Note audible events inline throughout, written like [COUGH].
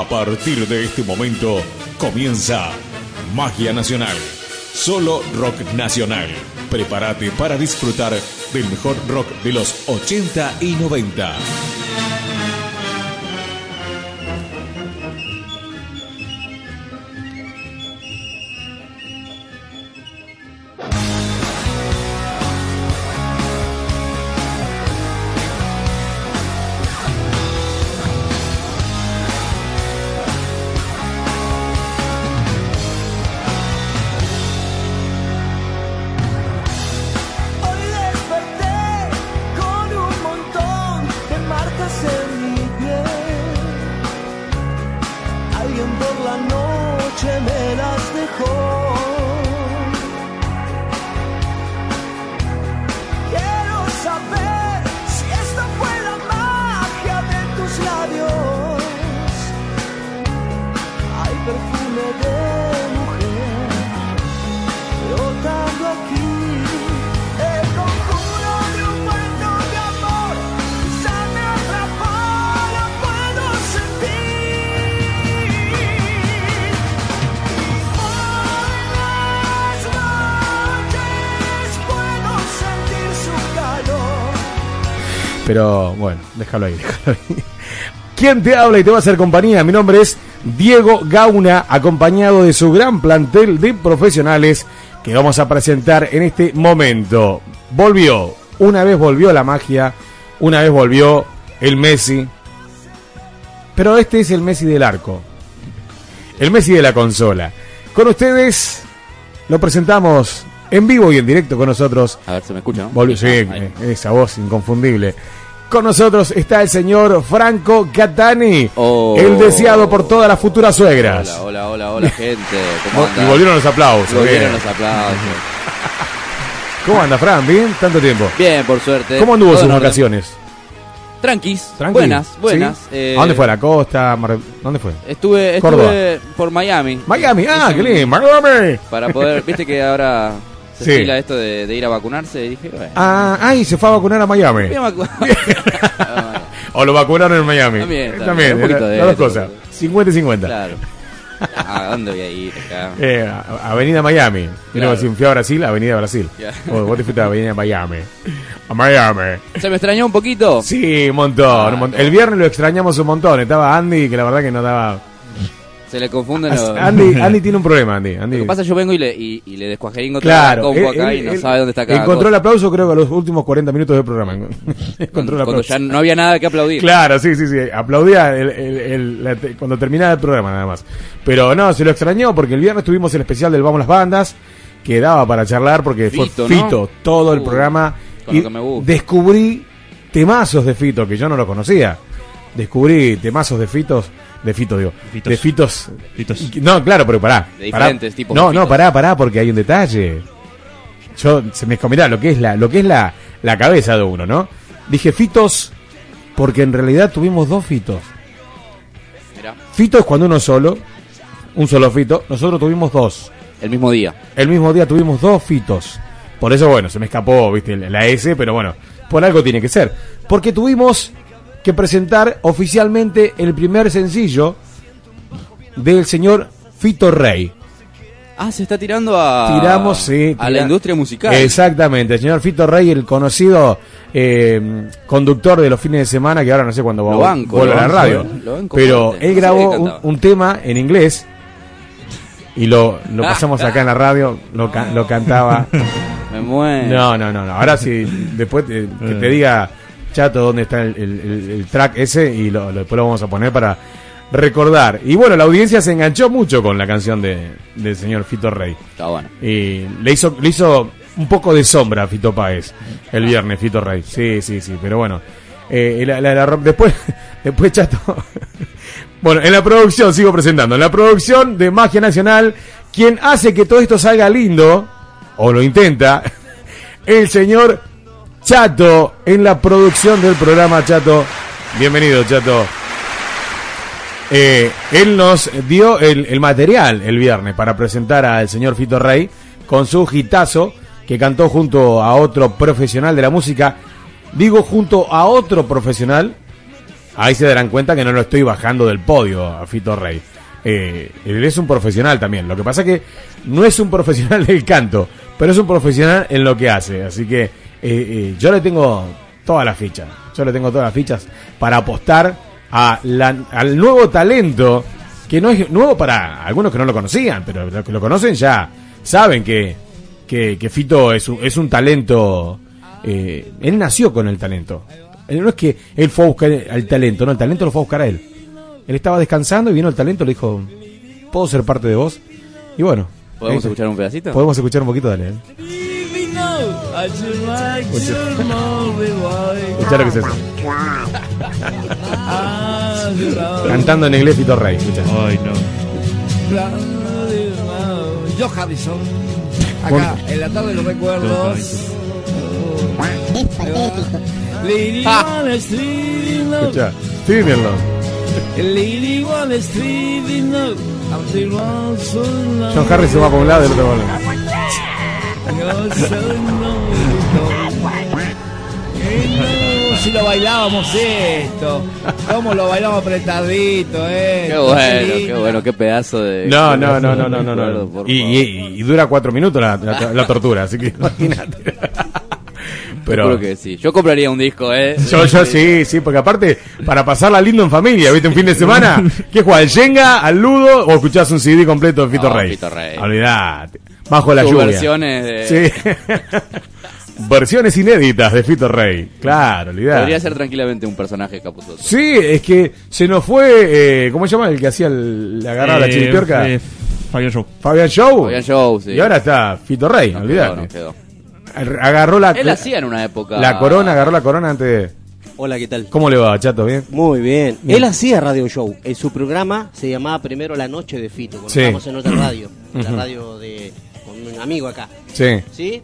A partir de este momento comienza Magia Nacional. Solo rock nacional. Prepárate para disfrutar del mejor rock de los 80 y 90. Pero bueno, déjalo ahí, [LAUGHS] déjalo ahí. ¿Quién te habla y te va a hacer compañía? Mi nombre es Diego Gauna, acompañado de su gran plantel de profesionales que vamos a presentar en este momento. Volvió, una vez volvió la magia, una vez volvió el Messi, pero este es el Messi del arco, el Messi de la consola. Con ustedes lo presentamos en vivo y en directo con nosotros A ver, se me escucha, ¿no? Volvió, sí, Ah, esa voz inconfundible. Con nosotros está el señor Franco Catani, Oh. el deseado por todas las futuras suegras. Hola, hola, hola, hola, gente. ¿Cómo Vol- anda? Y volvieron los aplausos. Volvieron bien. los aplausos. [LAUGHS] ¿Cómo anda, Fran? ¿Bien? ¿Tanto tiempo? Bien, por suerte. ¿Cómo anduvo Todo sus vacaciones? Tranquis, ¿Tranqui? buenas, buenas. ¿Sí? eh, ¿A dónde fue? ¿A la costa? Mar- ¿Dónde fue? Estuve, estuve por Miami. Miami. Ah, qué lindo. Miami. Para poder, viste que ahora se Sí. esto de, de ir a vacunarse. Y dije, bueno. Ah, ay, se fue a vacunar a Miami. vacu- [LAUGHS] O lo vacunaron en Miami. También, Eh, también, un poquito la- de las dos cosas. boludo. 50 y 50. claro. ¿A dónde voy a ir acá? [LAUGHS] Eh, Avenida Miami. Claro. si fui a Brasil, Avenida Brasil. Ya. O vos te fuiste a Avenida Miami. A Miami. ¿Se me extrañó un poquito? Sí, un montón, Ah, un montón. El viernes lo extrañamos un montón. Estaba Andy, que la verdad que no daba. Se le confunden los... Andy, [LAUGHS] Andy tiene un problema, Andy. Andy. Lo que pasa es que yo vengo y le, y, y le descuajeringo Claro, toda la compu él- acá él- y no él sabe dónde está cada Encontró cosa. el aplauso, creo que a los últimos 40 minutos del programa. [LAUGHS] encontró el Cuando ya no había nada que aplaudir. Claro, sí, sí, sí. Aplaudía el- la cuando terminaba el programa, nada más. Pero no, se lo extrañó porque el viernes tuvimos el especial del Vamos las Bandas, que daba para charlar porque Fito, fue ¿no? Fito todo el Uh, programa. gusta. descubrí temazos de Fito que yo no lo conocía. Descubrí temazos de Fitos. De Fito, digo. Fitos. De Fitos. Fitos. No, claro, pero pará. De pará. diferentes tipos No, de no, pará, pará, porque hay un detalle. Yo, se me mirá, lo que es la, lo que es la, la cabeza de uno, ¿no? Dije Fitos porque en realidad tuvimos dos Fitos. Mirá, Fito es cuando uno es solo, un solo Fito. Nosotros tuvimos dos. el mismo día. El mismo día tuvimos dos Fitos. Por eso, bueno, se me escapó, viste, la S, pero bueno, por algo tiene que ser. Porque tuvimos que presentar oficialmente el primer sencillo del señor Fito Rey. Ah, se está tirando a. Tiramos, sí. A tira- la industria musical. Exactamente, el señor Fito Rey, el conocido eh, conductor de los fines de semana, que ahora no sé cuándo va banco, vuelve lo a la radio. eh, lo banco Pero él No grabó un, tema en inglés y lo, lo pasamos acá en la radio, lo, ca- lo cantaba. [LAUGHS] Me muero. No, no, no, no. Ahora sí, después te- que te diga, Chato, dónde está el, el- el- el track ese y lo, lo- después lo vamos a poner para recordar. Y bueno, la audiencia se enganchó mucho con la canción de, del señor Fito Rey. Está bueno. Y le hizo, le hizo un poco de sombra a Fito Páez el viernes, Fito Rey. Sí, sí, sí, pero bueno. Eh, la- la- la- después, [LAUGHS] después Chato. [LAUGHS] bueno, en la producción, sigo presentando. En la producción de Magia Nacional, quien hace que todo esto salga lindo, o lo intenta, [LAUGHS] el señor Chato, en la producción del programa Chato. Bienvenido, Chato. Eh, él nos dio el, material el viernes para presentar al señor Fito Rey con su gitazo que cantó junto a otro profesional de la música. Digo junto a otro profesional ahí se darán cuenta que no lo estoy bajando del podio a Fito Rey. Eh, él es un profesional también. Lo que pasa que no es un profesional del canto, pero es un profesional en lo que hace. Así que eh, eh, yo le tengo todas las fichas. Yo le tengo todas las fichas para apostar a la- al nuevo talento, que no es nuevo para algunos que no lo conocían, pero los que lo conocen ya saben que, que, que Fito es un, es un talento. eh, él nació con el talento. Él No es que él fue a buscar el talento, no, el talento lo fue a buscar a él. Él estaba descansando y vino el talento, le dijo, ¿puedo ser parte de vos? Y bueno. ¿Podemos escuchar un pedacito? Podemos escuchar un poquito, dale. Escuchá lo que es eso. Cantando en inglés Fito Rey, escuchá. Ay, no. Yo Harrison. Acá, en la tarde de los recuerdos. Lady Wall Street. Escuchá. Sí, mírenlo. Lady Wall Street. John Harris se va por un lado y el otro por el otro. No, Si lo bailábamos esto, cómo lo bailamos apretadito, eh. Qué bueno, qué bueno, qué pedazo de. No, no, no, no, no, no, no. Y, favor. y- y dura cuatro minutos la, la- la tortura, así que [LAUGHS] imagínate. Pero Seguro que sí. Yo compraría un disco, ¿eh? yo, yo sí, sí, porque aparte, para pasarla lindo en familia, ¿viste? Un fin de semana, [LAUGHS] ¿qué juega? ¿Al Jenga, al Ludo o escuchás un CD completo de Fito No, Rey? Fito Rey. Olvidate. Bajo la Sus lluvia. versiones de. Sí. [LAUGHS] Versiones inéditas de Fito Rey. Claro, olvidate. Podría ser tranquilamente un personaje Capuzoto. Sí, es que se nos fue, eh, ¿cómo se llama el que hacía el, la agarrada a la Eh, chiripiorca? eh, Fabián Show. Fabián Show. Fabián Show, sí. Y ahora está Fito Rey, No olvidate. quedó, no quedó. Agarró la, Él hacía en una época. la corona, agarró la corona antes de... Hola, ¿qué tal? ¿Cómo le va, chato? ¿Bien? Muy bien. Bien. Él hacía radio show. En su programa se llamaba primero La Noche de Fito, cuando Sí. estábamos en otra radio. La radio de con un amigo acá. Sí. ¿Sí?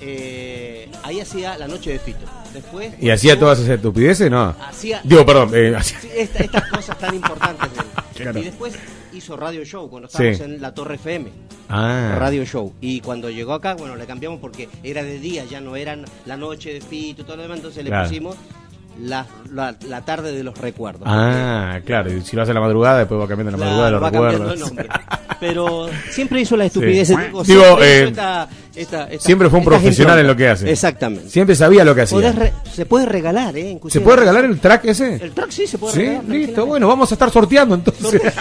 Eh, ahí hacía La Noche de Fito. Después. ¿Y hacía todas esas estupideces? No. Hacía. Digo, perdón. eh, hacía- Sí, esta- estas cosas tan importantes de él. [LAUGHS] Claro. Y después hizo Radio Show cuando estábamos Sí. en la Torre FM. Ah. Radio Show. Y cuando llegó acá, bueno, le cambiamos porque era de día, ya no eran la noche de Fito y todo lo demás, entonces le pusimos la, la, la tarde de los recuerdos. Ah, claro. Y si lo hace la madrugada, después va cambiando la Claro, madrugada, va los recuerdos. el nombre. Pero siempre hizo la estupidez. Sí. digo, Digo, siempre, eh, hizo esta- esta- esta- siempre fue un profesional en lo que hace. Exactamente. Siempre sabía lo que hacía. Re- se puede regalar, ¿eh? ¿Se puede regalar el track ese? El track sí se puede Sí, regalar. listo. tranquilamente. Bueno, vamos a estar sorteando entonces. [LAUGHS]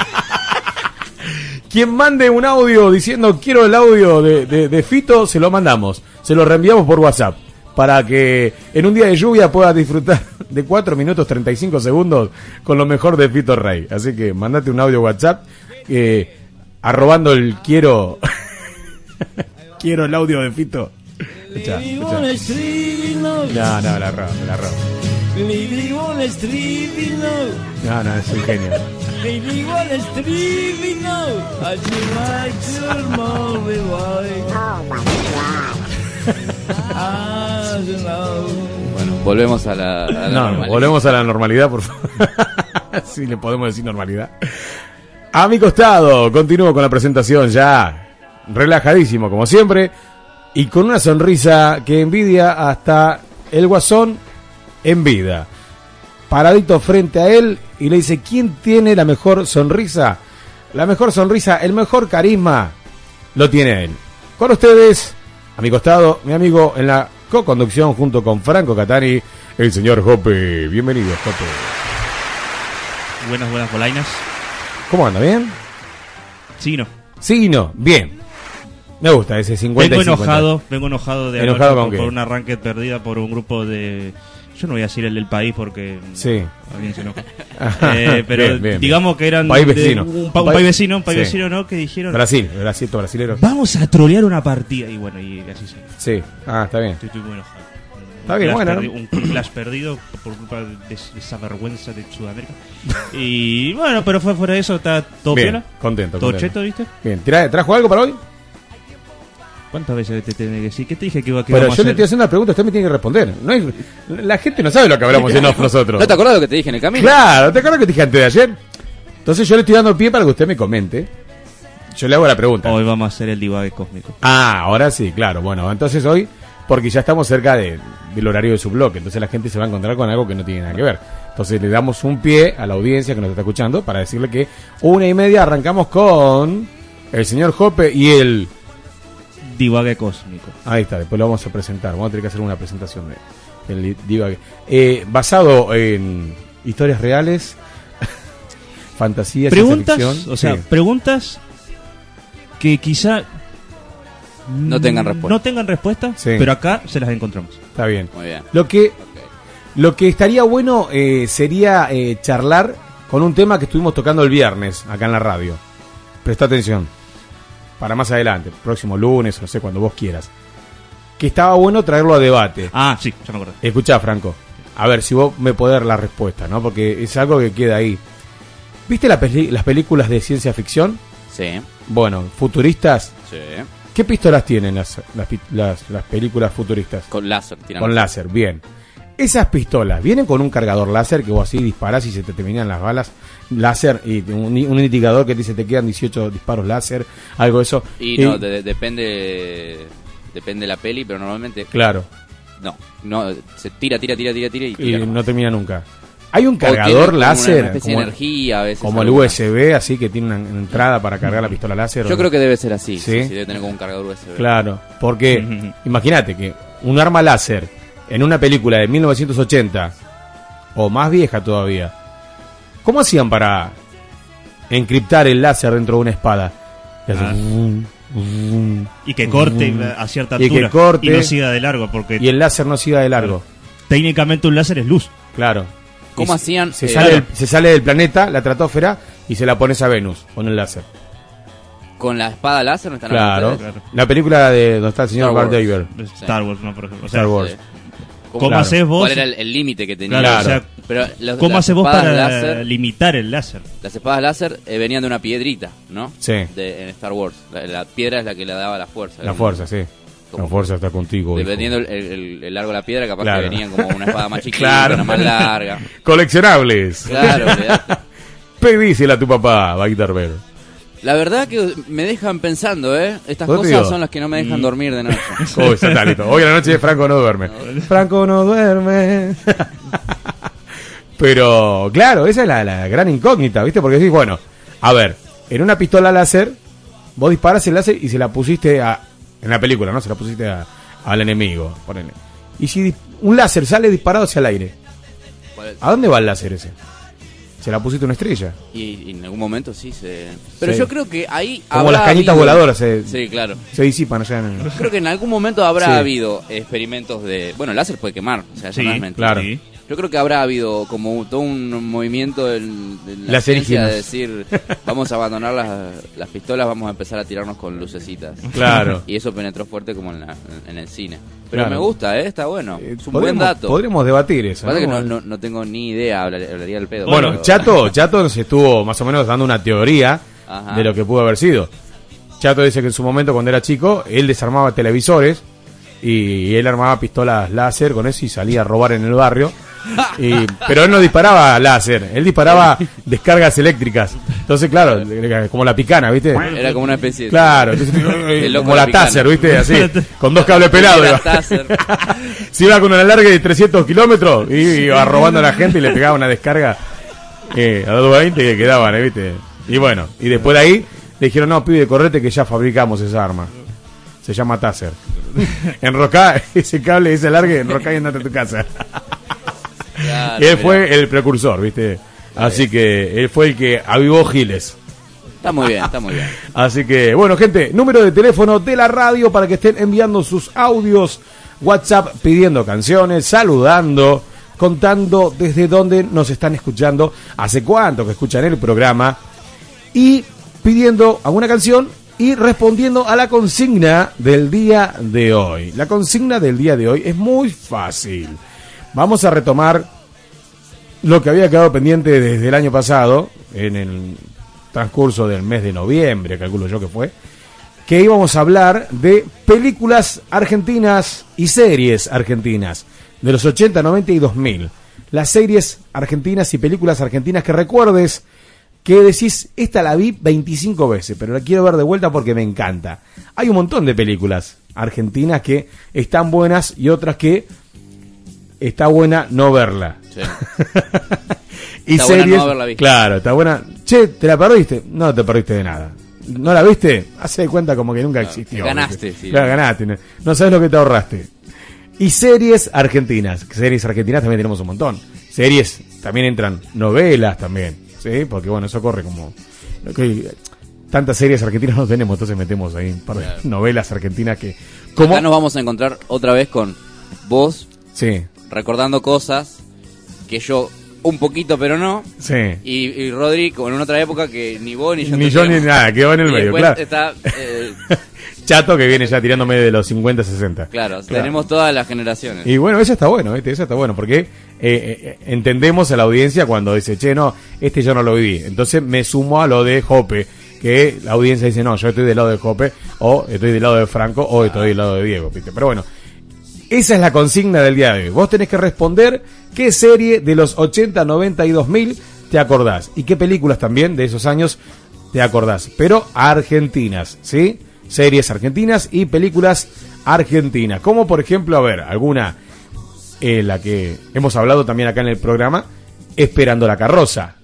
Quien mande un audio diciendo quiero el audio de, de- de Fito, se lo mandamos. Se lo reenviamos por WhatsApp. Para que en un día de lluvia puedas disfrutar [LAUGHS] de 4 minutos 35 segundos con lo mejor de Fito Rey. Así que mandate un audio WhatsApp eh, arrobando el quiero. [LAUGHS] quiero el audio de Fito. In love. No, no, la robo, la robo. No, no, es un genio. Bueno, volvemos a la. a la No, normalidad. volvemos a la normalidad, por favor. [LAUGHS] si le podemos decir normalidad. A mi costado, continúo con la presentación ya. Relajadísimo, como siempre. Y con una sonrisa que envidia hasta el guasón en vida. Paradito frente a él y le dice, ¿quién tiene la mejor sonrisa? La mejor sonrisa, el mejor carisma, lo tiene él. Con ustedes, a mi costado, mi amigo en la co-conducción junto con Franco Catani, el señor Jope. Bienvenido, Jope. Buenas, buenas polainas. ¿Cómo anda? ¿Bien? Sí, no. Sí, no, bien. Me gusta ese 50 Vengo y 50. enojado, vengo enojado de ¿Enojado con por, qué? una ranked perdida por un grupo de... Yo no voy a decir el del país porque Sí. alguien se enoja. [LAUGHS] Eh, pero Bien, bien, digamos que eran País de vecino. un, pa- un País- vecino, un país Sí. vecino, ¿no? Que dijeron, Brasil, Brasil, brasilero. vamos a trolear una partida. Y bueno, y así se. Sí, ah, está bien. Estoy, estoy muy enojado. Está Un bien, bueno. Un clash perdido por culpa de, esa vergüenza de Sudamérica. Y bueno, pero fue fuera de eso, está todo Bien, piola. contento, Todo contento. cheto, ¿viste? Bien, ¿tra- ¿trajo algo para hoy? ¿Cuántas veces te tenés que decir? ¿Qué te dije que iba que Pero íbamos yo a le estoy haciendo una pregunta, usted me tiene que responder. No hay- la gente no sabe lo que hablamos en nosotros. [LAUGHS] ¿No te acordás de lo que te dije en el camino? Claro, ¿te acuerdas que te dije antes de ayer? Entonces yo le estoy dando pie para que usted me comente. Yo le hago la pregunta. Hoy vamos a hacer el divague cósmico. Ah, ahora sí, claro. Bueno, entonces hoy, porque ya estamos cerca de- del horario de su bloque, entonces la gente se va a encontrar con algo que no tiene nada que ver. Entonces le damos un pie a la audiencia que nos está escuchando para decirle que una y media arrancamos con el señor Jope y el... Divague cósmico. Ahí está, después lo vamos a presentar. Vamos a tener que hacer una presentación de del divague. Eh, basado en historias reales, [LAUGHS] fantasía, ciencia Preguntas, ficción. o sea, Sí, preguntas que quizá No tengan respuesta. No tengan respuesta, Sí. pero acá se las encontramos. está bien. Muy bien. Lo que. Lo que estaría bueno eh, sería eh, charlar con un tema que estuvimos tocando el viernes acá en la radio. Presta atención. Para más adelante, próximo lunes, no sé, cuando vos quieras. Que estaba bueno traerlo a debate. Ah, sí, ya me acordé. Escuchá, Franco. A ver si vos me podés dar la respuesta, ¿no? Porque es algo que queda ahí. ¿Viste la peli- las películas de ciencia ficción? Sí, Bueno, futuristas. sí. ¿Qué pistolas tienen las, las, las- las películas futuristas? Con láser. Con láser, bien. Esas pistolas vienen con un cargador láser que vos así disparás y se te terminan las balas láser y un, un indicador que te dice te quedan 18 disparos láser, algo de eso. Y no, de- de- depende depende de la peli, pero normalmente Claro, no, no se tira, tira, tira, tira, tira y no termina nunca. Hay un cargador láser una como, de energía a veces. como el. USB, así que tiene una entrada para cargar la pistola láser. Yo ¿o creo que debe ser así. ¿Sí? Sí, sí, debe tener como un cargador USB. Claro, porque [LAUGHS] imagínate que un arma láser en una película de 1980 o más vieja todavía, ¿cómo hacían para encriptar el láser dentro de una espada? Y hace Ah. vum, vum, Y que corte vum. a cierta Y que altura. corte. y no siga de largo, porque y el láser no siga de largo. técnicamente un láser es luz. Claro. ¿Cómo Y hacían? Se, Eh, sale claro. del, se sale del planeta, la tratósfera, y se la pones a Venus con el láser. Con la espada láser no están Claro. La película de donde está el señor Star Wars. Star Wars, ¿no? Por ejemplo. O sea, Star Wars. ¿Cómo Claro. haces vos? ¿Cuál era el límite que tenía? Claro, Claro. o sea, Pero los- ¿Cómo haces vos para láser- limitar el láser? las espadas láser eh, venían de una piedrita, ¿no? Sí. De, en Star Wars. La, la piedra es la que le daba la fuerza. La fuerza, sí. Como- La fuerza está contigo. Dependiendo el, el- el largo de la piedra, capaz Claro. que venían como una espada más [LAUGHS] chiquita, Claro. una más larga. [LAUGHS] Coleccionables. Claro. Pedísela a tu papá, Bagdad Ver. La verdad que me dejan pensando, ¿eh? Estas cosas digo. son las que no me dejan dormir de noche. [LAUGHS] Uy, está listo. Hoy a la noche Franco no duerme. [LAUGHS] Franco no duerme. [LAUGHS] Pero, claro, esa es la, la gran incógnita, ¿viste? Porque decís, bueno, a ver, en una pistola láser, vos disparas el láser y se la pusiste a. En la película, ¿no? Se la pusiste a- al enemigo, ponele. Y si un láser sale disparado hacia el aire. ¿a dónde va el láser ese? Se la pusiste una estrella. Y, y en algún momento sí se... Pero Sí. yo creo que ahí Como las cañitas habido- voladoras se, Sí, claro. se disipan allá en el... Creo que en algún momento habrá Sí. habido experimentos de... Bueno, el láser puede quemar, o sea, Sí, no es mentira. claro. Yo creo que habrá habido como todo un movimiento en, en la Las ciencia de decir, vamos a abandonar las, las pistolas, vamos a empezar a tirarnos con lucecitas. Claro. Y eso penetró fuerte como en, la- en el cine. Pero Claro. me gusta, ¿eh? Está bueno. Eh, Es un buen dato. Podríamos debatir eso. Pasa que ¿no? no, no, no tengo ni idea, hablaría, hablaría del pedo. Bueno, pero- Chato, Chato nos estuvo más o menos dando una teoría Ajá. de lo que pudo haber sido. Chato dice que en su momento, cuando era chico, él desarmaba televisores y él armaba pistolas láser con eso y salía a robar en el barrio. [LAUGHS] Y- pero él no disparaba láser, él disparaba [LAUGHS] descargas eléctricas. Entonces, claro, como la picana, ¿viste? Era como una especie de... Claro, [LAUGHS] entonces, El loco como la picana. Taser, ¿viste? Así, con dos cables pelados. Era iba. Taser. Se iba con una larga de 300 kilómetros y iba robando a la gente y le pegaba una descarga eh, a 220 que quedaban, ¿eh? ¿viste? Y bueno, y después de ahí le dijeron, no, pibe, correte que ya fabricamos esa arma. Se llama Taser. Enrocá ese cable, ese largue, enrocá y andate a tu casa. Claro, él mirá. fue el precursor, ¿viste? Así que él fue el que avivó Giles. Está muy bien, está muy bien. [LAUGHS] Así que, bueno, gente, número de teléfono de la radio para que estén enviando sus audios, WhatsApp pidiendo canciones, saludando, contando desde dónde nos están escuchando, hace cuánto que escuchan el programa y pidiendo alguna canción y respondiendo a la consigna del día de hoy. La consigna del día de hoy es muy fácil. Vamos a retomar lo que había quedado pendiente desde el año pasado, en el transcurso del mes de noviembre, calculo yo que fue, que íbamos a hablar de películas argentinas y series argentinas de los 80, 90 y 2000. Las series argentinas y películas argentinas que recuerdes que decís, esta la vi 25 veces, pero la quiero ver de vuelta porque me encanta. Hay un montón de películas argentinas que están buenas y otras que está buena no verla. Sí. [LAUGHS] y Está buena series. no haberla visto. Claro, está buena. Che, ¿te la perdiste? No te perdiste de nada. ¿No la viste? Hace de cuenta como que nunca existió. ganaste, sí. Claro, ganaste. No, no sabes lo que te ahorraste. Y series argentinas. Series argentinas también tenemos un montón. Series, también entran novelas también. ¿Sí? Porque bueno, eso corre como. tantas series argentinas no tenemos, entonces metemos ahí un par de Claro. novelas argentinas que. ¿Cómo? Acá nos vamos a encontrar otra vez con vos Sí, recordando cosas que yo un poquito, pero no. sí. Y, y Rodri, como en otra época que ni vos ni yo Ni yo ni nada, quedó en el Y medio, claro. está, [LAUGHS] eh, Chato que viene ya tirándome de los 50, 60. claro, tenemos todas las generaciones. Y bueno, eso está bueno, ¿viste? Eso está bueno, porque eh, eh, entendemos a la audiencia cuando dice, che, no, este yo no lo viví. Entonces me sumo a lo de Jope, que la audiencia dice, no, yo estoy del lado de Jope, o estoy del lado de Franco, o estoy del lado de Diego, ¿viste? Pero bueno, esa es la consigna del día de hoy. Vos tenés que responder qué serie de los 80, 90 y 2000 te acordás. Y qué películas también de esos años te acordás. Pero argentinas, ¿sí? Series argentinas y películas argentinas. Como por ejemplo, a ver, alguna, eh, la que hemos hablado también acá en el programa, Esperando la carroza.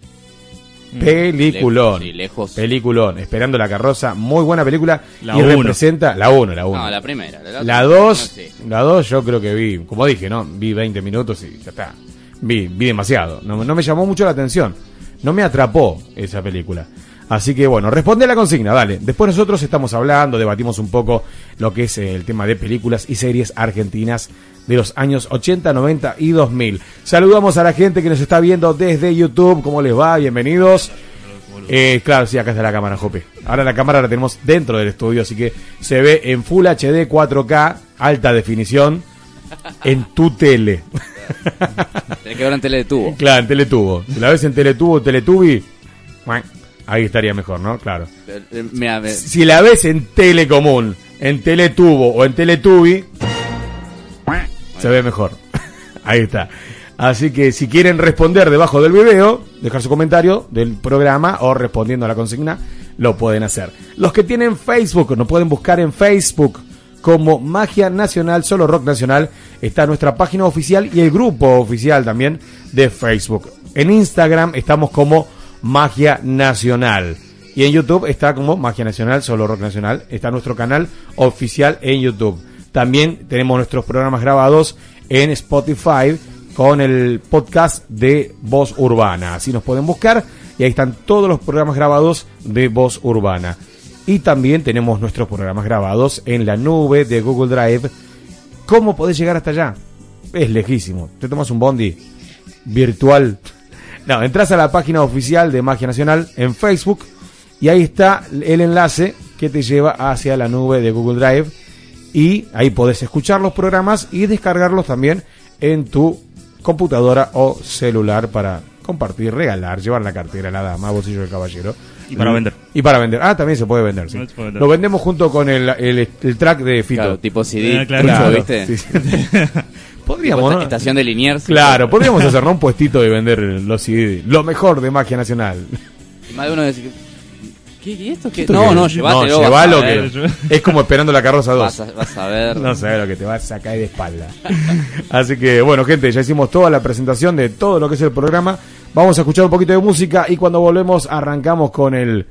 Peliculón. Lejos, sí, lejos. Peliculón. Esperando la carroza. Muy buena película. La y uno. representa la 1, la 1. No, la primera. La, La otra- 2, no sé. la 2 yo creo que vi, como dije, ¿no? Vi 20 minutos y ya está. Vi, vi demasiado. No, no me llamó mucho la atención. No me atrapó esa película. Así que bueno, responde a la consigna, dale. Después nosotros estamos hablando, debatimos un poco lo que es el tema de películas y series argentinas de los años 80, 90 y 2000. Saludamos a la gente que nos está viendo desde YouTube. ¿Cómo les va? Bienvenidos. Eh, claro, sí, acá está la cámara, Jope. Ahora la cámara la tenemos dentro del estudio, así que se ve en Full HD 4K, alta definición, en tu tele. [LAUGHS] Tenés que ver en tele de tubo. claro, en teletubo. Si la ves en teletubo, teletubi, bueno, ahí estaría mejor, ¿no? Claro. Eh, eh, Si la ves en tele común, en teletubo o en teletubi, se ve mejor. [LAUGHS] Ahí está. Así que si quieren responder debajo del video, dejar su comentario del programa o respondiendo a la consigna, lo pueden hacer. Los que tienen Facebook, nos pueden buscar en Facebook como Magia Nacional, solo Rock Nacional. Está nuestra página oficial y el grupo oficial también de Facebook. En Instagram estamos como Magia Nacional. Y en YouTube está como Magia Nacional, solo Rock Nacional. Está nuestro canal oficial en YouTube. También tenemos nuestros programas grabados en Spotify con el podcast de Voz Urbana. Así nos pueden buscar y ahí están todos los programas grabados de Voz Urbana. Y también tenemos nuestros programas grabados en la nube de Google Drive. ¿Cómo podés llegar hasta allá? Es lejísimo. Te tomas un bondi virtual. No, entras a la página oficial de Magia Nacional en Facebook y ahí está el enlace que te lleva hacia la nube de Google Drive y ahí podés escuchar los programas y descargarlos también en tu computadora o celular para compartir, regalar, llevar la cartera, la dama, bolsillo del caballero. Y para vender. Y para vender. Ah, también se puede vender, sí. No, se puede vender. Lo vendemos junto con el, el, el track de Fito. claro, tipo CD, Ah, claro. Claro, ¿viste? sí, sí. [LAUGHS] Podríamos, ¿no? Estación de Liniers. Claro, podríamos hacer ¿no? un puestito y vender los CD. Lo mejor de Magia Nacional. Y más de uno decir, ¿qué, y esto qué? ¿Esto No, qué? no, llévatelo. No, llévalo que es como esperando la carroza 2. Vas a, vas a ver. No sabes lo que te vas a caer de espalda. Así que, bueno, gente, ya hicimos toda la presentación de todo lo que es el programa. Vamos a escuchar un poquito de música y cuando volvemos arrancamos con el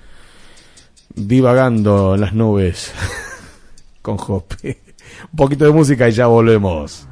divagando en las nubes [LAUGHS] con Jope. Un poquito de música y ya volvemos.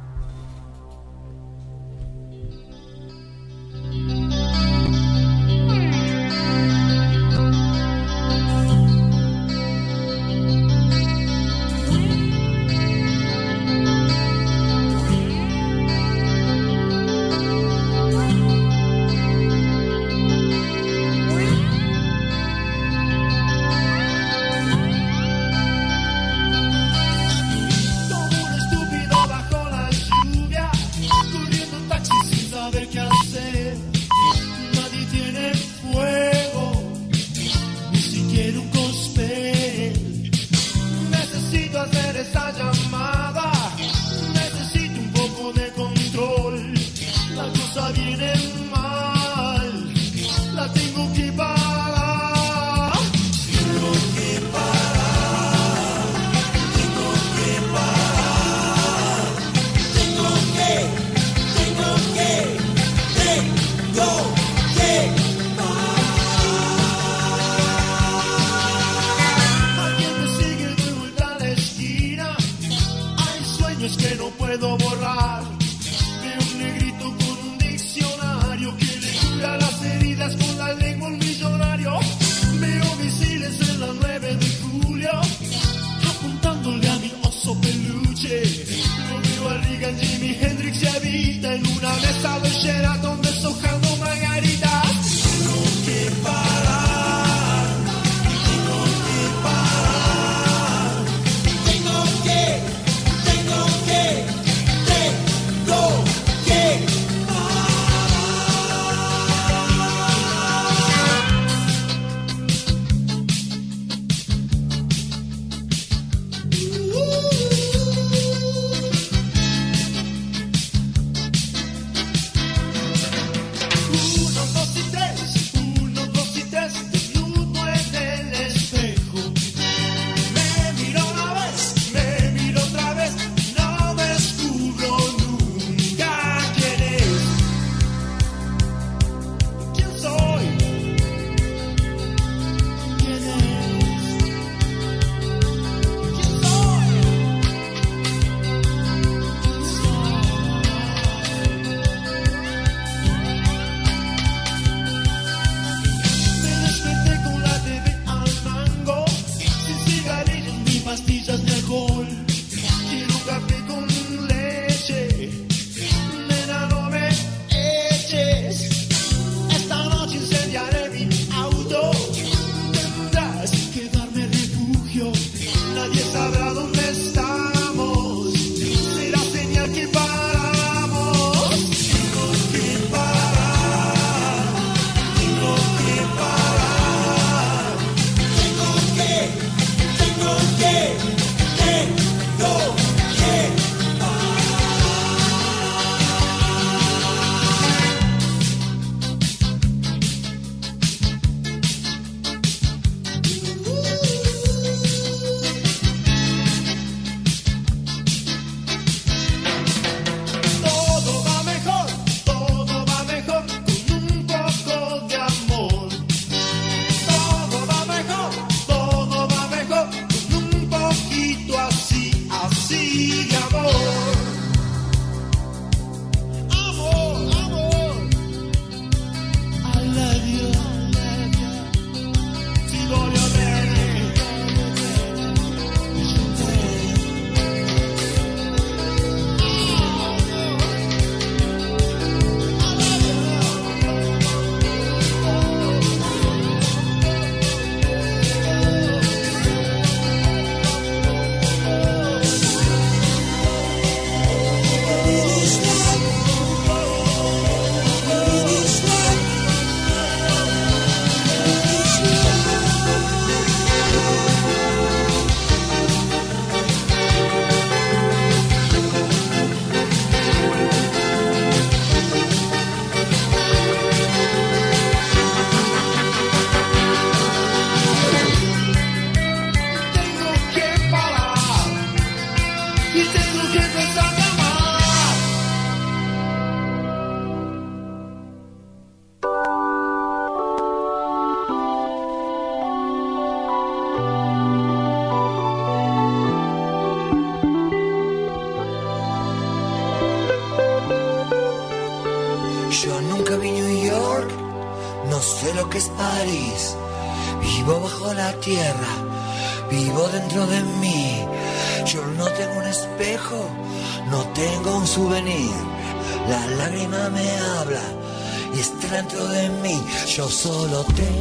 Solo tengo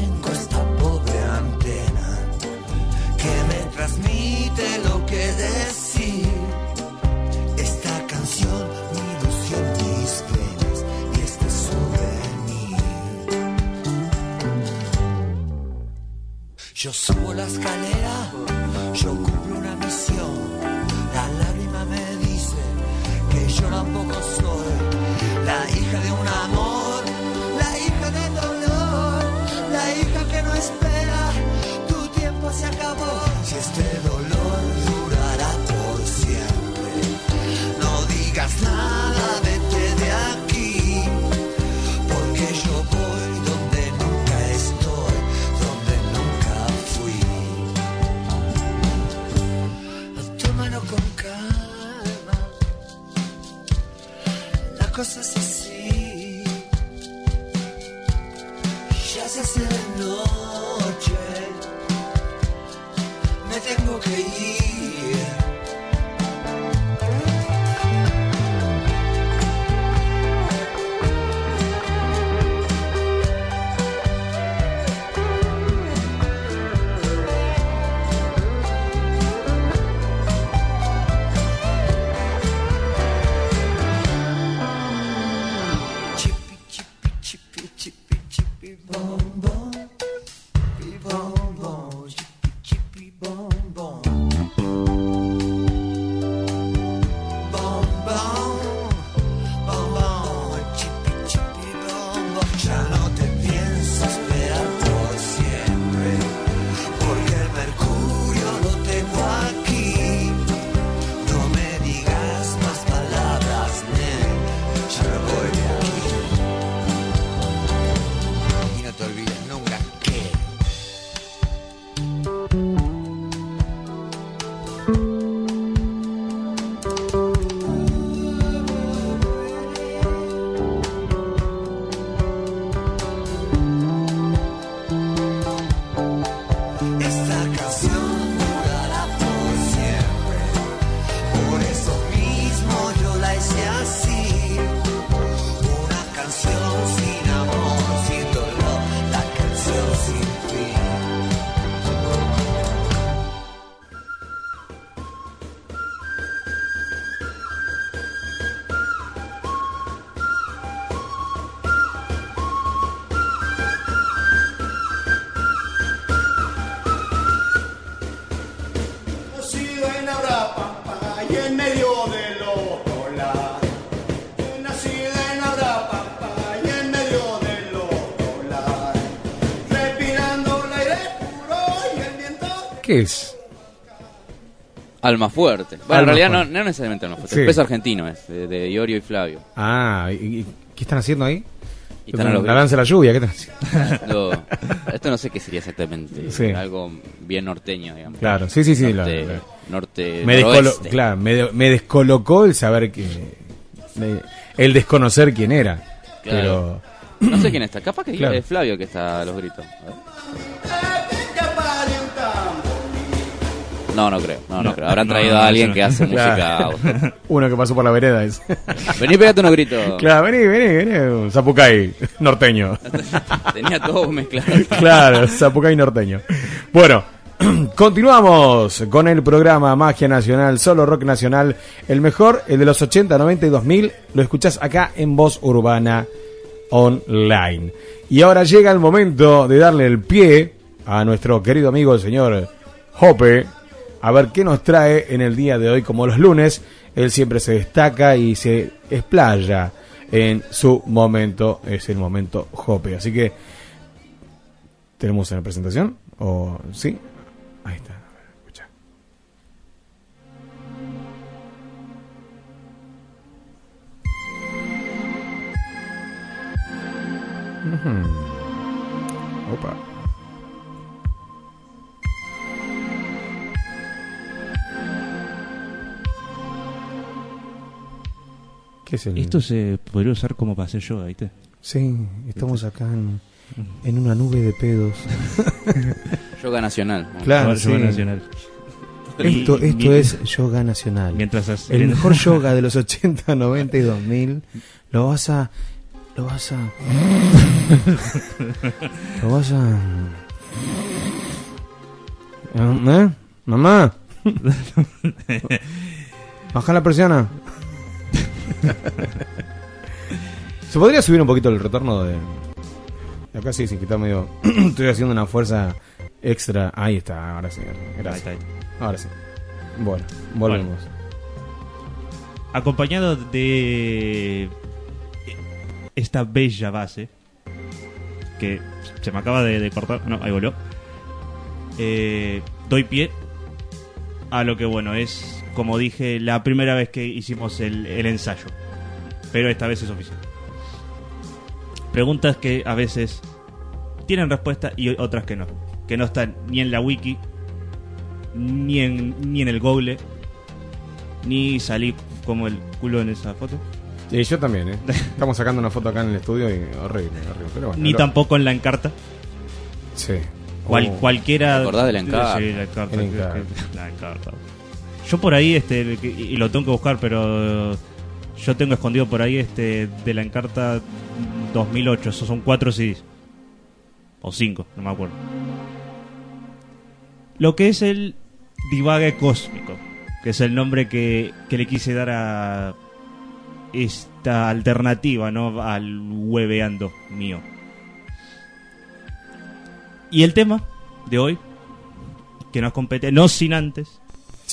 ¿Qué es? Alma fuerte. Bueno, Alma en realidad no, no necesariamente alma fuerte. Sí. El peso argentino es, de, de Iorio y Flavio. Ah, ¿y, qué están haciendo ahí? Y están a los la danza de la lluvia, ¿qué están haciendo? [LAUGHS] Lo- esto no sé qué sería exactamente. Sí. Algo bien norteño, digamos. Claro, sí, sí, sí. Norte, la- la- norte me, descolo- claro, me, de- me descolocó el saber que. el desconocer quién era. Claro. Pero. No sé quién está. Capaz que Claro. es Flavio que está a los gritos. No, no creo. No, no, creo. Habrán no, traído no, a alguien que hace Claro. música. [LAUGHS] Uno que pasó por la vereda es. Vení, pegate unos gritos. claro, vení, vení, vení. Zapucay norteño. [LAUGHS] Tenía todo mezclado. claro, Zapucay norteño. Bueno, [CLEARS THROAT] continuamos con el programa Magia Nacional, solo rock nacional. El mejor, el de los 80, 90 y 2000, lo escuchás acá en Voz Urbana Online. Y ahora llega el momento de darle el pie a nuestro querido amigo el señor Hope, a ver qué nos trae en el día de hoy, como los lunes. Él siempre se destaca y se explaya en su momento, es el momento Hope. Así que ¿Tenemos en la presentación? ¿O sí? Ahí está. Escucha. Ujú. Opa. ¿Qué es el...? Esto se podría usar como para hacer yoga, ¿viste? Sí, estamos acá en, en una nube de pedos. [LAUGHS] Yoga nacional. Claro, Yoga sí. nacional. Esto, esto mi- es yoga nacional. Mientras El mejor [LAUGHS] yoga de los 80, 90 y 2000 lo vas a. Lo vas a. Lo vas a. ¿Eh? ¿Mamá? [LAUGHS] Baja la persiana. ¿Se podría subir un poquito el retorno de. Acá sí, que está medio. [CLEARS THROAT] Estoy haciendo una fuerza extra. Ahí está, ahora sí. Ahí Gracias. está, ahí está. Ahora sí. Bueno, volvemos. Acompañado de esta bella base que se me acaba de, de cortar. No, ahí volvió. Eh, doy pie a lo que, bueno, es, como dije, la primera vez que hicimos el, el ensayo. Pero esta vez es oficial. Preguntas que a veces tienen respuesta y otras que no. Que no están ni en la wiki, ni en, ni en el google, ni salí como el culo en esa foto. Y yo también, ¿eh? [LAUGHS] Estamos sacando una foto acá en el estudio y horrible, horrible. Pero bueno, Ni lo- tampoco en la encarta. Sí. Cual, Oh. cualquiera. ¿Te acordás de la Encarta? Sí, la Encarta. El que- Encarta. que- la Encarta. Yo por ahí, este, y lo tengo que buscar, pero yo tengo escondido por ahí este de la Encarta 2008. Esos son cuatro CDs. O cinco, no me acuerdo. Lo que es el divague cósmico, que es el nombre que, que le quise dar a esta alternativa, ¿no? Al hueveando mío. Y el tema de hoy, que nos compete, no sin antes,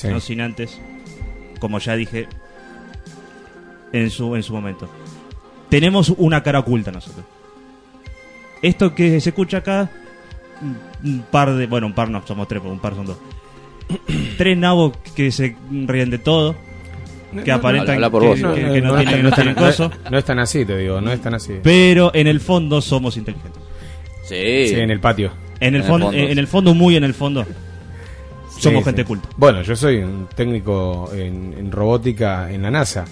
Sí. no sin antes, como ya dije en su, en su momento, tenemos una cara oculta nosotros. Esto que se escucha acá, un- par de, bueno, un par no, somos tres, porque un par son dos. [COUGHS] Tres nabos que se ríen de todo, que aparentan que, no, tienen, coso, no- es tan así, te digo, no es tan así. pero en el fondo somos inteligentes. Sí. Sí, en el patio. En el, En el fondo, fondo. en el fondo, muy en el fondo, somos Sí, gente sí. culta. Bueno, yo soy un técnico en, en robótica en la NASA.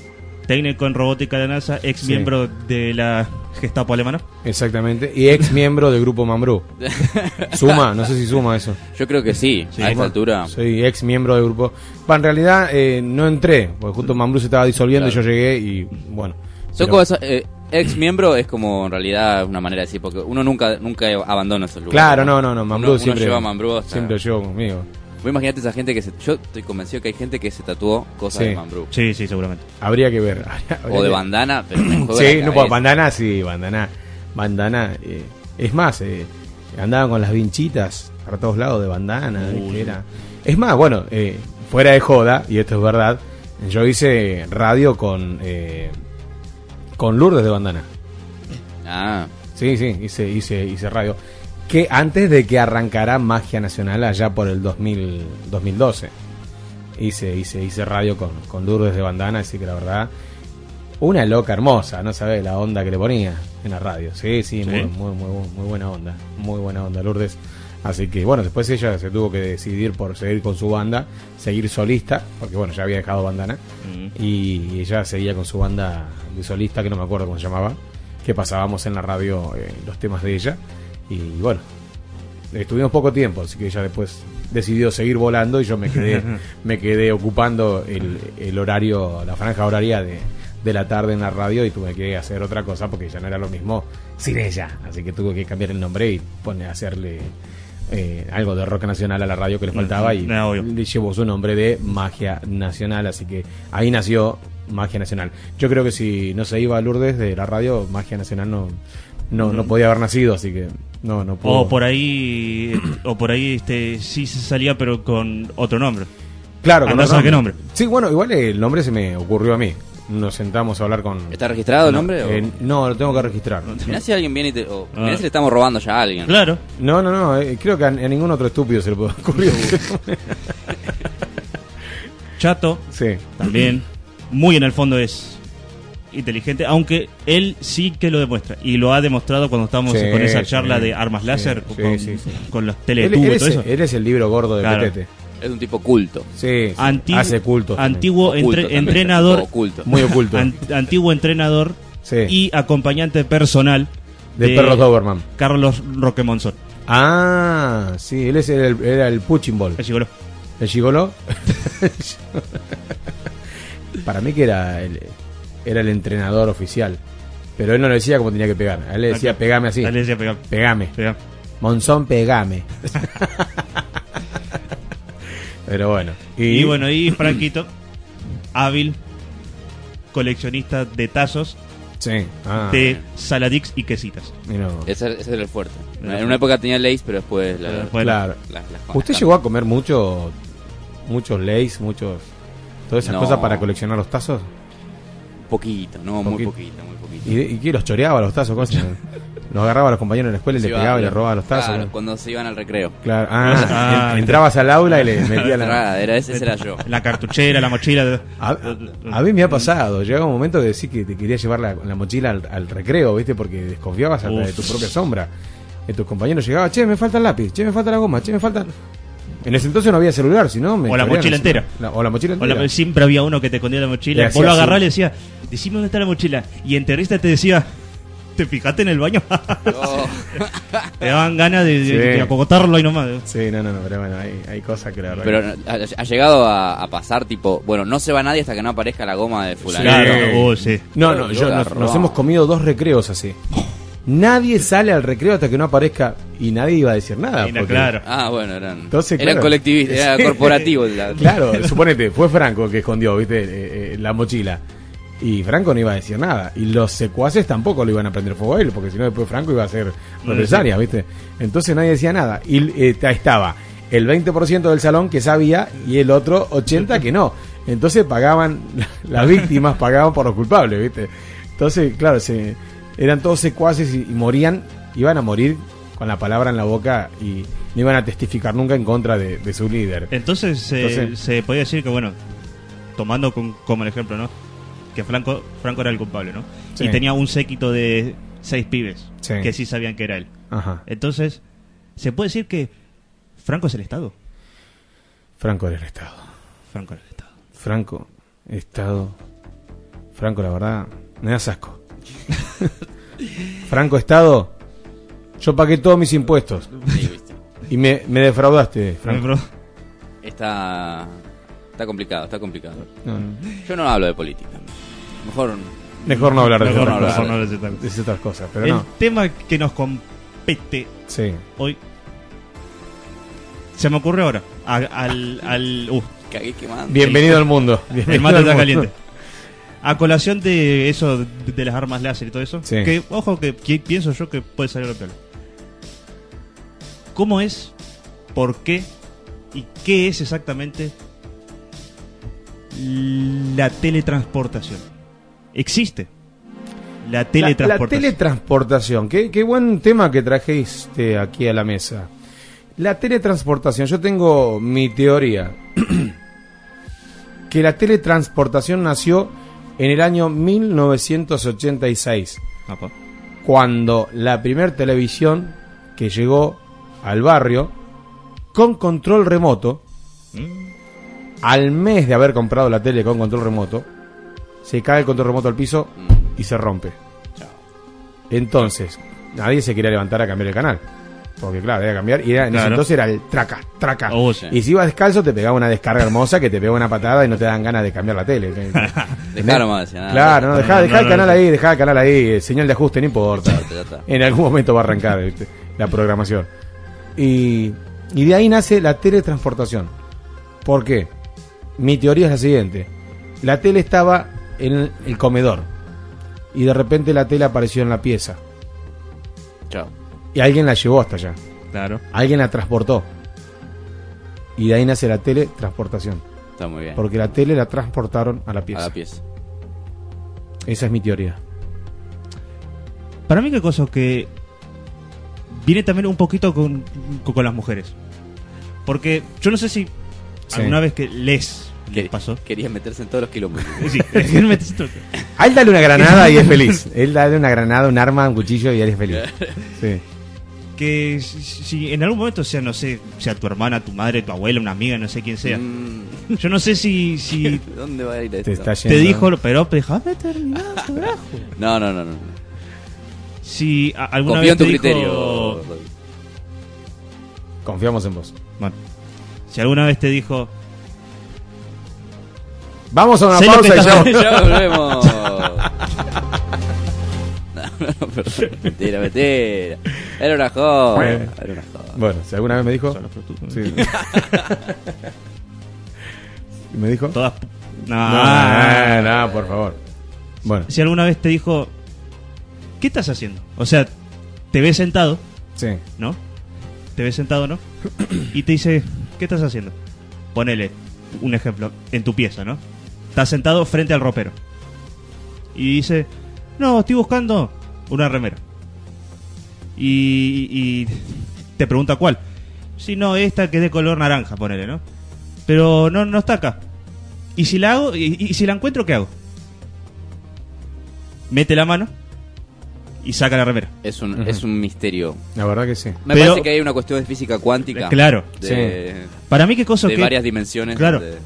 Técnico en robótica de la NASA, ex Sí. miembro de la Gestapo alemana. Exactamente. Y ex miembro del grupo Mambrú. [LAUGHS] Suma, no sé si suma eso. Yo creo que sí, Sí, a esta altura. Soy ex miembro del grupo. En realidad eh, no entré, porque justo Mambrú se estaba disolviendo Claro. y yo llegué y bueno. Son pero- como esa- eh, ex miembro es como en realidad una manera de decir, porque uno nunca nunca abandona esos lugares. Claro, no, no, no. Mambrú Uno- uno siempre. lleva a Mambrú hasta- Siempre lo llevo conmigo. Vos imaginate esa gente que se... Yo estoy convencido que hay gente que se tatuó cosas Sí. de Mambrú. Sí, sí, seguramente. Habría que ver. [LAUGHS] habría O de que- bandana, pero me Sí, la no puedo. cabeza. Bandana, sí, bandana. Bandana. eh, es más, eh, andaban con las vinchitas para todos lados de bandana. Uy. ¿viste? Era- Es más, bueno, eh, fuera de joda, y esto es verdad, yo hice radio con, eh, con Lourdes de bandana. Ah, Sí, sí, hice, hice, hice radio. Que antes de que arrancara Magia Nacional allá por el 2000, 2012. Hice, hice, hice radio con, con Lourdes de Bandana, así que la verdad, una loca hermosa, no sabes la onda que le ponía en la radio. Sí, sí, Sí. Muy, muy, muy, muy buena onda, muy buena onda Lourdes. Así que bueno, después ella se tuvo que decidir por seguir con su banda, seguir solista, porque bueno, ya había dejado Bandana, Mm. y ella seguía con su banda de solista, que no me acuerdo cómo se llamaba, que pasábamos en la radio eh, los temas de ella. Y bueno, estuvimos poco tiempo, así que ella después decidió seguir volando y yo me quedé, [LAUGHS] me quedé ocupando el, el horario, la franja horaria de, de la tarde en la radio y tuve que hacer otra cosa porque ya no era lo mismo sin ella. Así que tuve que cambiar el nombre y poner, hacerle eh, algo de rock nacional a la radio que le faltaba y No, le llevó su nombre de Magia Nacional, así que ahí nació Magia Nacional. Yo creo que si no se iba a Lourdes de la radio, Magia Nacional no, no, no podía haber nacido, así que no, no puedo. O por ahí, o por ahí este, sí se salía, pero con otro nombre. claro, andá a otro saber qué nombre. Sí, bueno, igual el nombre se me ocurrió a mí. Nos sentamos a hablar con... ¿está registrado el no, nombre? o- eh, no, lo tengo que registrar. Mirá si alguien viene y te... O, Ah. mirá si le estamos robando ya a alguien. Claro. No, no, no, eh, creo que a, a ningún otro estúpido se le puede ocurrir. [LAUGHS] Chato, sí. también, muy en el fondo es inteligente, aunque él sí que lo demuestra. Y lo ha demostrado cuando estábamos Sí, con esa sí, charla de sí, armas láser, sí, con, sí, sí. con los teletubos él y es, todo eso. él es el libro gordo de Claro. Petete. Es un tipo culto. Sí, Antigu- hace culto. antiguo Oculto entre- también. entrenador, Oculto. Muy oculto. an- antiguo entrenador Sí. y acompañante personal de, Perros Doberman. Carlos Roquemonzón. Ah, sí, él es el, era el Puching Ball. El gigoló. ¿El gigoló? [LAUGHS] Para mí que era el, era el entrenador oficial. Pero él no le decía cómo tenía que pegar. A él le decía, pegame así. Ahí le decía, Pegame. pegá. Monzón, pegame. [LAUGHS] Pero bueno. Y, bueno, y [CLEARS THROAT] Franquito, hábil, coleccionista de tazos, Sí. Ah, de saladix y quesitas. mira. Ese, ese era el fuerte. En una época tenía Lace, pero después... La, Después- Claro. la- ¿Usted llegó a comer mucho, muchos leys, muchos, todas esas No. cosas para coleccionar los tazos? Poquito, no, muy Poquito. muy poquito. ¿Y, y qué? ¿Los choreaba los tazos? ¿Cómo se llama? los agarraba a los compañeros en la escuela y Se le iba- pegaba y le robaba los tazos. Claro, ¿no? cuando se iban al recreo. Claro. Ah, [LAUGHS] Ah, en- entrabas al aula y le [LAUGHS] metía la... Ah, era, ese, era yo. La cartuchera, la mochila. A, a mí me ha pasado, llegaba un momento que sí que te quería llevar la, la mochila al, al recreo, ¿viste? Porque desconfiabas hasta de tu propia sombra. Y tus compañeros llegaban, che, me falta el lápiz, che, me falta la goma, che, me falta... En ese entonces no había celular, sino me O la mochila entera. La- o la mochila O la- entera. siempre había uno que te escondía la mochila. Vos lo agarrás y le decía, decime dónde está la mochila. Y enterrista te decía, ¿te fijaste en el baño? [LAUGHS] Oh, te daban ganas de, Sí. de acogotarlo y nomás. Sí, no, no, no, pero bueno, hay, hay cosas que la verdad. pero ha, ha llegado a, a pasar, tipo, bueno, no se va nadie hasta que no aparezca la goma de fulano. Claro, oh, sí. No, no, Yo nos hemos comido dos recreos así. Nadie sale al recreo hasta que no aparezca y nadie iba a decir nada. Porque- claro. Ah, bueno, eran, Entonces, eran claro. colectivistas, [LAUGHS] era corporativo. la- Claro, [LAUGHS] suponete, fue Franco que escondió, viste, Eh, eh, la mochila. Y Franco no iba a decir nada. Y los secuaces tampoco lo iban a prender fuego a él, porque si no después Franco iba a hacer represalias, viste. Entonces nadie decía nada. Y eh, ahí estaba el 20% del salón que sabía y el otro 80% que no. Entonces pagaban, [LAUGHS] las víctimas pagaban por los culpables, viste. Entonces, claro, se, eran todos secuaces y, y morían, iban a morir con la palabra en la boca y no iban a testificar nunca en contra de, de su líder. Entonces, eh, Entonces- se podía decir que, bueno, tomando con- como el ejemplo, ¿no? Que Franco, Franco era el culpable, ¿no? Sí. Y tenía un séquito de seis pibes Sí. que sí sabían que era él. Ajá. Entonces, se puede decir que Franco es el Estado. Franco era el Estado. Franco es el Estado. Franco, Estado. Franco, la verdad, me das asco. [LAUGHS] Franco, Estado, yo pagué todos mis impuestos Sí, viste. y me, me defraudaste, Franco. Está, está complicado, está complicado. No, no. Yo no hablo de política. Mejor Mejor no hablar de, Mejor otras no cosas, hablar, de otras cosas, pero el no. tema que nos compete Sí. hoy se me ocurre ahora. A- al, al, uh, cagué quemando. Bienvenido al mundo. el Bienvenido mate al está mundo. caliente. A colación de eso, de, de las armas láser y todo eso, Sí. que, ojo, que, que pienso yo que puede salir a pelo. ¿Cómo es? ¿Por qué? ¿Y qué es exactamente la teletransportación? Existe. La teletransportación. la teletransportación, qué, qué buen tema que trajiste aquí a la mesa. La teletransportación, yo tengo mi teoría. [CLEARS THROAT] que la teletransportación nació en el año 1986, Apa. cuando la primer televisión que llegó al barrio con control remoto, Mm. al mes de haber comprado la tele con control remoto, se cae el control remoto al piso y se rompe. Entonces, nadie se quería levantar a cambiar el canal. Porque claro, era cambiar y era, en ese Claro. entonces era el traca, traca. Oh, sí. Y si ibas descalzo te pegaba una descarga hermosa que te pegaba una patada y no te dan ganas de cambiar la tele. [LAUGHS] Dejar nomás, decía, nada. Claro, no, dejá, dejá el canal ahí, dejá el canal ahí, eh, señal de ajuste, no importa. Ya está. En algún momento va a arrancar ¿viste? la programación. Y, y de ahí nace la teletransportación. ¿Por qué? Mi teoría es la siguiente. La tele estaba en el comedor y de repente la tele apareció en la pieza Chao. y alguien la llevó hasta allá. Claro. Alguien la transportó. Y de ahí nace la teletransportación. Está muy bien. Porque la tele la transportaron a la A pieza. la pieza. Esa es mi teoría. Para mí, qué cosa que viene también un poquito con, con, con las mujeres. Porque yo no sé si Sí. alguna vez que les, les pasó. Quería meterse en todos los kilómetros. [LAUGHS] Sí, A él dale una granada y es feliz. [LAUGHS] Él dale una granada, un arma, un cuchillo y él es feliz. [LAUGHS] Sí. que si, si en algún momento sea, no sé, sea tu hermana, tu madre, tu abuela, una amiga, no sé quién sea. Mm, Yo no sé si, si ¿Dónde va a ir esto? Te está te dijo, pero déjame terminar, carajo. No, no, no, no. Si alguna Confío en vez tu te dijo- criterio. Confiamos en vos. Bueno, si alguna vez te dijo, Vamos a una Sé lo pausa que y estás ya. ya [LAUGHS] volvemos. No, no, pero mentira, mentira. Era una joda. Era una joda. Bueno, si alguna vez me dijo. Solo. Sí. ¿Y me dijo? todas... No, No, no, no, por favor. Bueno, Si alguna vez te dijo, ¿qué estás haciendo? O sea, te ves sentado, sí. ¿no? Te ves sentado, ¿no? Y te dice, ¿qué estás haciendo? Ponele un ejemplo, en tu pieza, ¿no? Estás sentado frente al ropero. Y dice, no, estoy buscando una remera. Y, y te pregunta cuál. Si no, esta que es de color naranja, ponele, ¿no? Pero no, no está acá. ¿Y si la hago? ¿Y, y si la encuentro, qué hago? Mete la mano y saca la remera. Es un, es un misterio. La verdad que sí. Me Pero- parece que hay una cuestión de física cuántica. Claro. De, Para mí, qué cosa de que varias dimensiones. Claro. de-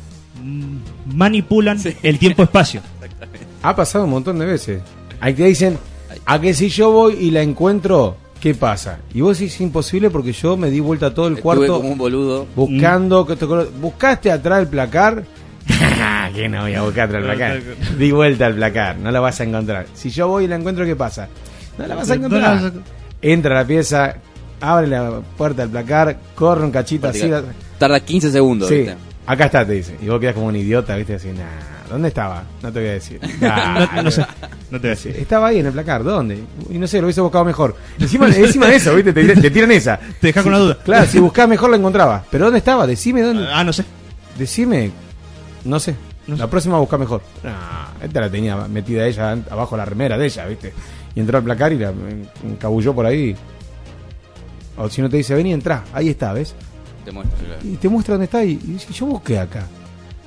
mm, manipulan el tiempo-espacio. [LAUGHS] Ha pasado un montón de veces. Ahí te dicen, a que si yo voy y la encuentro, ¿qué pasa? Y vos decís, es imposible porque yo me di vuelta todo el Estuve cuarto como un boludo. buscando. que te colo- ¿Buscaste atrás el placar? [LAUGHS] que no voy a buscar atrás el placar. Di vuelta al placar, no la vas a encontrar. Si yo voy y la encuentro, ¿qué pasa? No la vas a No la encontrar. vas a- Entra a la pieza, abre la puerta del placar, corre un cachito así. Tarda 15 segundos. Sí, ¿viste? acá está, te dice. Y vos quedas como un idiota, ¿viste? Así, nah, ¿dónde estaba? No te voy a decir. [LAUGHS] Nah, No, no sé. No te voy a decir. Estaba ahí en el placar, ¿dónde? Y no sé, lo hubiese buscado mejor. Encima, encima de eso, ¿viste? Te, te tiran esa. Te dejas con la duda. Claro, si [LAUGHS] buscabas mejor la encontrabas. Pero ¿dónde estaba? Decime dónde. Ah, no sé. Decime. No sé. No la sé. próxima busca mejor. No, esta la tenía metida ella abajo de la remera de ella, ¿viste? Y entró al placar y la en- encabulló por ahí. O si no te dice, vení, entrá. Ahí está, ¿ves? Te muestro, claro. Y te muestra dónde está y, y dice, yo busqué acá.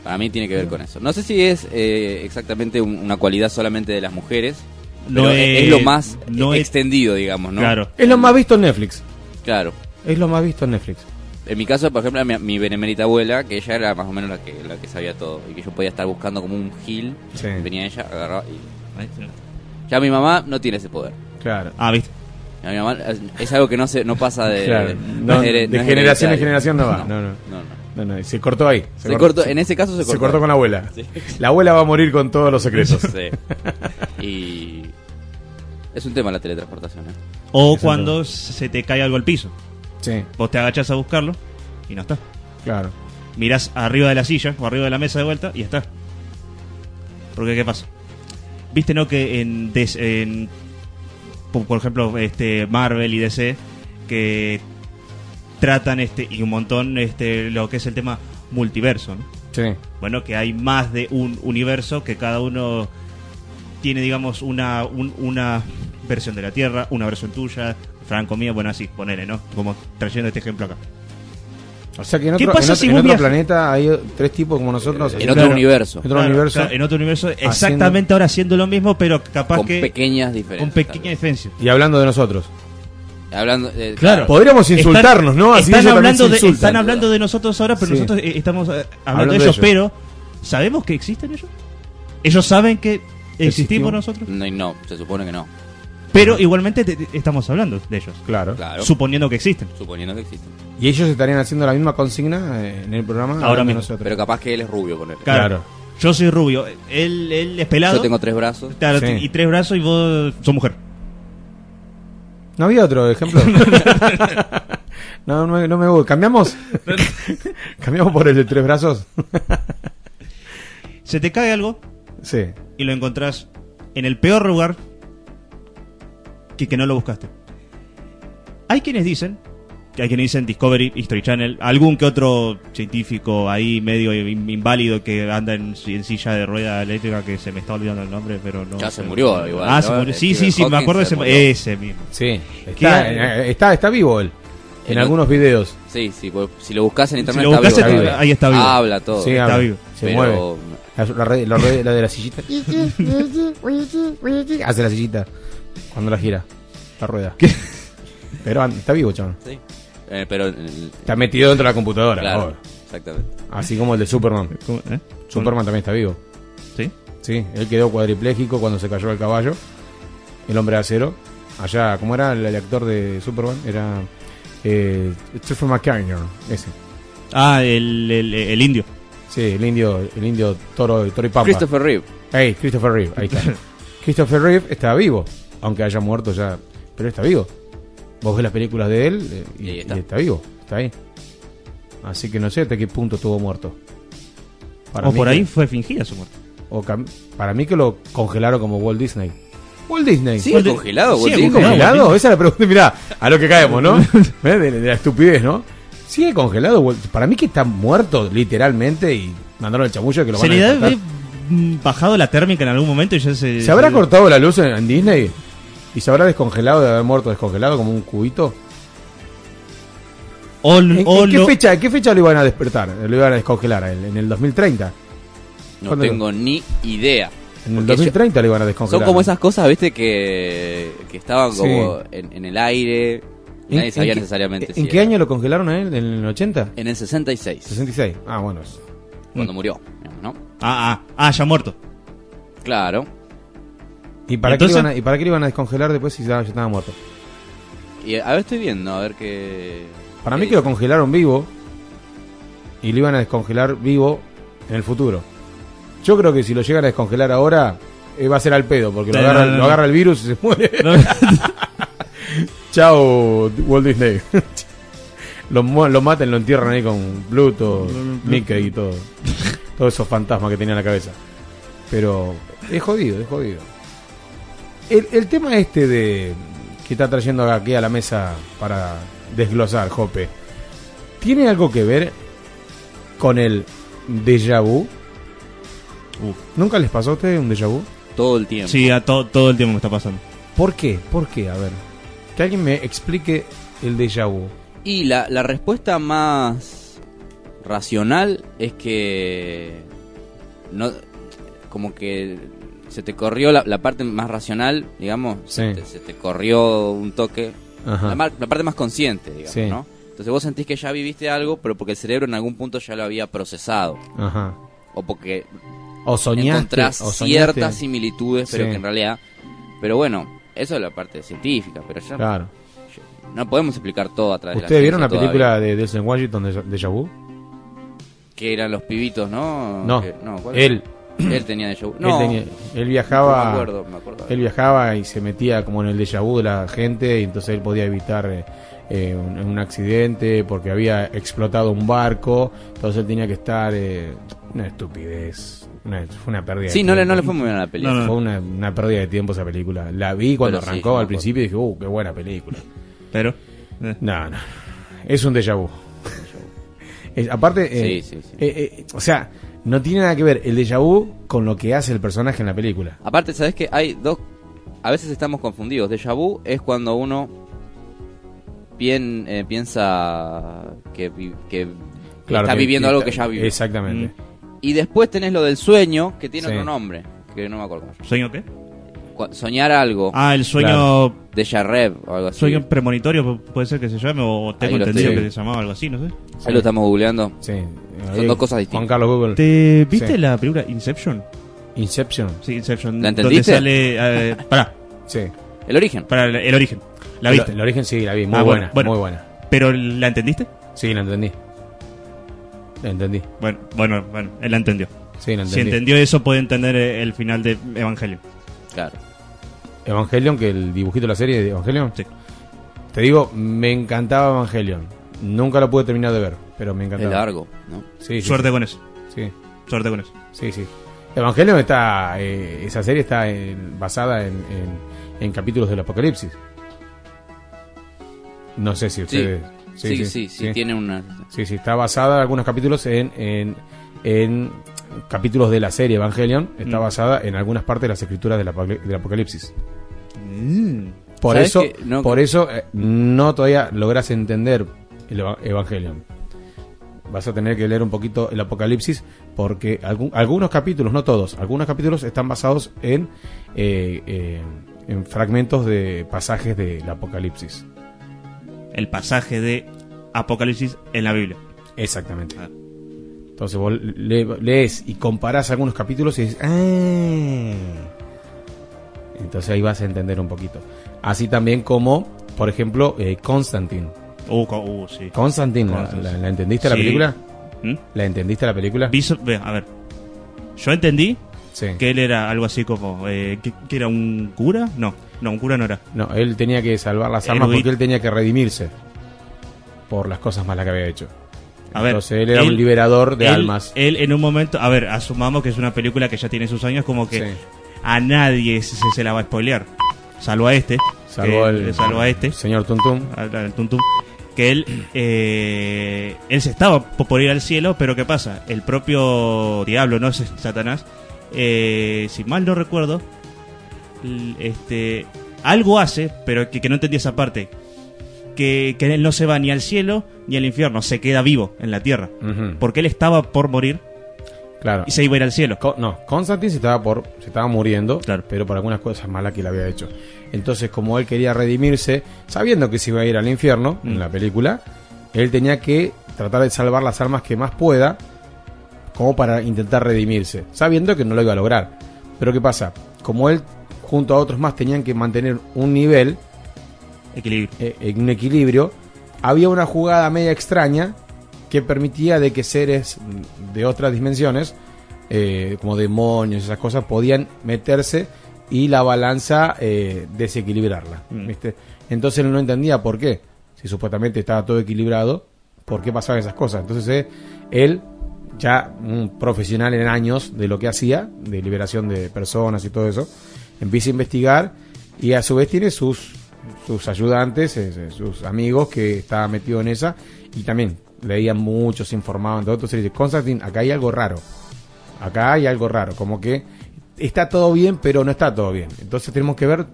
Para mí tiene que ver con eso. No sé si es eh, exactamente un- una cualidad solamente de las mujeres. No pero es- es, lo más no es- extendido, digamos, ¿no? Claro. Es lo más visto en Netflix. Claro. Es lo más visto en Netflix. En mi caso, por ejemplo, mi, mi benemérita abuela, que ella era más o menos la que, la que sabía todo. Y que yo podía estar buscando como un gil. Sí. Venía ella, agarraba y... Ya mi mamá no tiene ese poder. Claro. Ah, viste. A mi mamá es, algo que no se no pasa de, Claro. no No, de no generación en generación no va. No, no. no, no. No, no, y se cortó ahí. Se cortó, en ese caso se se cortó. cortó con la abuela. Sí. La abuela va a morir con todos los secretos. [LAUGHS] Sí. Y es un tema la teletransportación, ¿eh? O cuando se te cae algo al piso. sí, Vos te agachás a buscarlo y no está. claro. Mirás arriba de la silla o arriba de la mesa de vuelta y está. Porque ¿qué pasa? Viste, ¿no? Que en, des- en por, ejemplo, este Marvel y DC que tratan este y un montón este lo que es el tema multiverso, ¿no? Sí. Bueno, que hay más de un universo que cada uno tiene, digamos, una, un- una versión de la Tierra, una versión tuya, Franco mía, bueno, así, ponele, ¿no? Como trayendo este ejemplo acá. O sea que en ¿Qué otro, pasa en otro, si en otro planeta hay tres tipos como nosotros. En otro universo. En otro Claro, universo. claro, en otro universo, exactamente ahora haciendo lo mismo, pero capaz Con que pequeñas diferencias. con pequeña diferencia. Y hablando de nosotros. Hablando, eh, Claro. Podríamos insultarnos, ¿no? Así están hablando de, insultan. están hablando de nosotros ahora, pero Sí. nosotros eh, estamos eh, hablando, Hablando de de ellos, ellos. pero ¿sabemos que existen ellos? Ellos saben que existimos Existimos. nosotros, No, y no, se supone que no. Pero igualmente te- te- estamos hablando de ellos, Claro. Claro. suponiendo que existen. Suponiendo que existen. Y ellos estarían haciendo la misma consigna eh, en el programa. Ahora hablando de mismo. nosotros. Pero capaz que él es rubio, poner. Claro. Yo soy rubio, él, él es pelado. Yo tengo tres brazos. Claro, Sí. y tres brazos y vos sos mujer. ¿No había otro ejemplo? [LAUGHS] no, no, me- no me gusta. ¿Cambiamos? [LAUGHS] ¿Cambiamos por el de tres brazos? Se te cae algo sí. y lo encontrás en el peor lugar que que no lo buscaste. Hay quienes dicen, hay quienes dicen Discovery, History Channel, algún que otro científico ahí medio in- inválido que anda en, en silla de rueda eléctrica que se me está olvidando el nombre, pero no. Ya sé. se murió igual, Ah, ¿no? se murió. Sí, sí, sí, me acuerdo de se ese, ese mismo. Sí. Está, eh, está, está vivo él. En En algunos videos. Sí, sí, pues, si lo buscas en internet Si lo está buscas, vivo. está vivo. ahí está vivo. Habla todo. Sí, está habla, vivo. Se pero mueve. La, la, red- la red- la de la sillita. [LAUGHS] Hace la sillita cuando la gira. La rueda. [LAUGHS] Pero está vivo, chaval. sí. Eh, pero Está metido dentro de la computadora. claro, exactamente. Así como el de Superman. [LAUGHS] ¿Eh? Superman también está vivo. ¿Sí? Sí, él quedó cuadripléjico cuando se cayó el caballo. El hombre de acero. Allá, ¿cómo era el, el actor de Superman? Era eh, Stephen McCartney, ese. Ah, el, el, el indio. Sí, el indio, el indio toro, toro y pampa. Christopher Reeve. Hey, Christopher Reeve, ahí está. [LAUGHS] Christopher Reeve está vivo, aunque haya muerto ya, pero está vivo. Vos ves las películas de él eh, y, Y ahí está. y está vivo, está ahí. Así que no sé hasta qué punto estuvo muerto. Para o por que- ahí fue fingida su muerte. o para mí que lo congelaron como Walt Disney. Walt Disney. ¿Sigue Walt- congelado? Walt ¿Sigue Disney? congelado. congelado? Esa es la pregunta. Mirá, a lo que caemos, ¿no? ¿Ves? [LAUGHS] De, de la estupidez, ¿no? Sigue congelado. Walt- Para mí que está muerto, literalmente, y mandaron el chamullo que lo van a le ha despertar. mm, bajado la térmica en algún momento y ya se. ¿Se habrá se- cortado la luz en, en Disney? ¿Y se habrá descongelado de haber muerto descongelado como un cubito? O, ¿En, o en qué, lo- fecha, qué fecha lo iban a despertar? Lo iban a descongelar, ¿en, en el 2030? No tengo ni idea. En el Porque 2030 le iban a descongelar. Son como esas cosas, viste, que, que estaban como en, en el aire y ¿En- nadie sabía qué- necesariamente ¿En si qué era. año lo congelaron a él? ¿En el 80? En el 66, 66. Ah, bueno. cuando murió, digamos, ¿no? Ah, ah, ah, ya muerto. Claro. ¿Y para, qué iban a, ¿Y para qué le iban a descongelar después si ya, ya estaba muerto? Y a ver, estoy viendo, a ver qué... Para qué mí que lo congelaron vivo y lo iban a descongelar vivo en el futuro. Yo creo que si lo llegan a descongelar ahora, eh, va a ser al pedo, porque lo No, agarra, no, no, lo agarra el virus y se muere. No, [LAUGHS] Chao, Walt Disney. [LAUGHS] lo, lo matan, lo entierran ahí con Pluto, Mickey y todo. [LAUGHS] Todos esos fantasmas que tenía en la cabeza. Pero es jodido, es jodido. El, el tema este de que está trayendo aquí a la mesa para desglosar, Jope, ¿tiene algo que ver con el déjà vu? Uh. ¿Nunca les pasó a ustedes un déjà vu? Todo el tiempo. sí, a to- todo el tiempo me está pasando. ¿Por qué? ¿Por qué? A ver. Que alguien me explique el déjà vu. Y la, la respuesta más racional es que no como que se te corrió la, la parte más racional, digamos, se, Sí. te, se te corrió un toque, Ajá. la, la parte más consciente, digamos, Sí. ¿no? Entonces vos sentís que ya viviste algo, pero porque el cerebro en algún punto ya lo había procesado, Ajá. o porque O soñaste. encontrás o soñaste. ciertas similitudes, pero Sí. que en realidad, pero bueno, eso es la parte científica, pero ya Claro. no podemos explicar todo a través de la ¿Ustedes vieron la película de Denzel Washington de Vu? Que eran los pibitos, ¿no? No, Que- ¿cuál él. Él tenía déjà vu. No, él, tenía- él no viajaba. me acuerdo, me acuerdo. Él viajaba y se metía como en el déjà vu de la gente y entonces él podía evitar eh, eh, un, un accidente porque había explotado un barco, entonces él tenía que estar... eh, una estupidez, una, fue una pérdida Sí, de no le, tiempo. no le fue muy bien a la película. No, no. Fue una, una pérdida de tiempo esa película. La vi cuando Pero arrancó al principio y dije, uh, qué buena película. Pero. eh, No, no. Es un déjà vu. [LAUGHS] Es- aparte, eh, Sí, sí, sí. eh, eh, o sea, no tiene nada que ver el déjà vu con lo que hace el personaje en la película. Aparte, ¿sabes que Hay dos... A veces estamos confundidos. Déjà vu es cuando uno bien, eh, piensa que, vi- que Claro, está que- viviendo que algo está- que ya vivió. Exactamente. Y después tenés lo del sueño, que tiene Sí. otro nombre, que no me acuerdo ¿Sueño qué? Soñar algo, Ah, el sueño. Claro. déjà rev o algo así. Sueño premonitorio pu- puede ser que se llame, o tengo entendido estoy- que se llamaba algo así, no sé. Ahí lo estamos googleando. Sí. Son dos cosas distintas. Juan Carlos Google. ¿Te viste Sí. la película Inception? Inception. Sí, Inception. ¿La entendiste? Donde sale. Eh, pará, Sí. El origen. para el, el origen. ¿La viste? El, origen sí, la vi. Muy Ah, buena. bueno. Muy buena. ¿Pero la entendiste? Sí, la entendí. La entendí. Bueno, bueno, bueno, él la entendió. Sí, la Si entendí. entendió eso, puede entender eh, el final de Evangelion. Claro. Evangelion, que el dibujito de la serie de Evangelion. Sí. Te digo, me encantaba Evangelion. Nunca lo pude terminar de ver, pero me Es encantaba. largo, ¿no? Sí, sí, Suerte con eso. Sí, Suerte con eso. sí, sí. Evangelion está, eh, esa serie está en- basada en, en- en capítulos del Apocalipsis. No sé si Sí. ustedes... Sí, sí, sí, tiene una... Sí, sí, está basada algunos capítulos en, en, capítulos de la serie Evangelion. Está Mm. basada en algunas partes de las escrituras del, apocal- del Apocalipsis. Por ¿Sabes eso, que no- por eso eh, no todavía logras entender el eva- Evangelion. Vas a tener que leer un poquito el Apocalipsis porque algún- algunos capítulos, no todos, algunos capítulos están basados en, eh, eh, en fragmentos de pasajes del Apocalipsis. El pasaje de Apocalipsis en la Biblia. Exactamente. Ah. Entonces vos le- lees y comparás algunos capítulos y dices, "Ah". Entonces ahí vas a entender un poquito. Así también como, por ejemplo, eh, Constantine. Uh, uh, sí. Constantine, ¿la, Constantine. la- la entendiste la película? ¿Mm? ¿La entendiste la película? Vi so- ve, a ver. Yo entendí Sí. que él era algo así como. Eh, ¿que, que era un cura? No, no, un cura no era. No, él tenía que salvar las almas Erudito. porque él tenía que redimirse por las cosas malas que había hecho. A ver, Entonces él era él- un liberador de él, almas. Él en un momento. A ver, asumamos que es una película que ya tiene sus años, como que Sí. a nadie se, se la va a spoilear. Salvo a este. Salvó que- el, salvo a este. señor Tuntum. al, al que él eh, él se estaba po- por ir al cielo, pero ¿qué pasa? El propio diablo, no es Satanás, eh, si mal no recuerdo, este algo hace, pero que, que no entendí esa parte, que, que él no se va ni al cielo ni al infierno, se queda vivo en la tierra, porque él estaba por morir Claro. Y se iba a ir al cielo. No, Constantine se estaba por se estaba muriendo, Claro. pero por algunas cosas malas que le había hecho. Entonces, como él quería redimirse, sabiendo que se iba a ir al infierno en Mm. la película, él tenía que tratar de salvar las almas que más pueda, como para intentar redimirse, sabiendo que no lo iba a lograr. Pero ¿qué pasa? Como él junto a otros más tenían que mantener un nivel, Equilibrio. eh, en un equilibrio, había una jugada media extraña que permitía de que seres de otras dimensiones, eh, como demonios, esas cosas, podían meterse y la balanza eh, desequilibrarla. Mm. ¿viste? Entonces él no entendía por qué. Si supuestamente estaba todo equilibrado, ¿por qué pasaban esas cosas? Entonces él, ya un profesional en años de lo que hacía, de liberación de personas y todo eso, empieza a investigar y a su vez tiene sus sus ayudantes, eh, eh, sus amigos que estaban metidos en esa y también leían mucho, se informaban de otros. Entonces dice, Constantine, acá hay algo raro. Acá hay algo raro, como que está todo bien, pero no está todo bien. Entonces tenemos que ver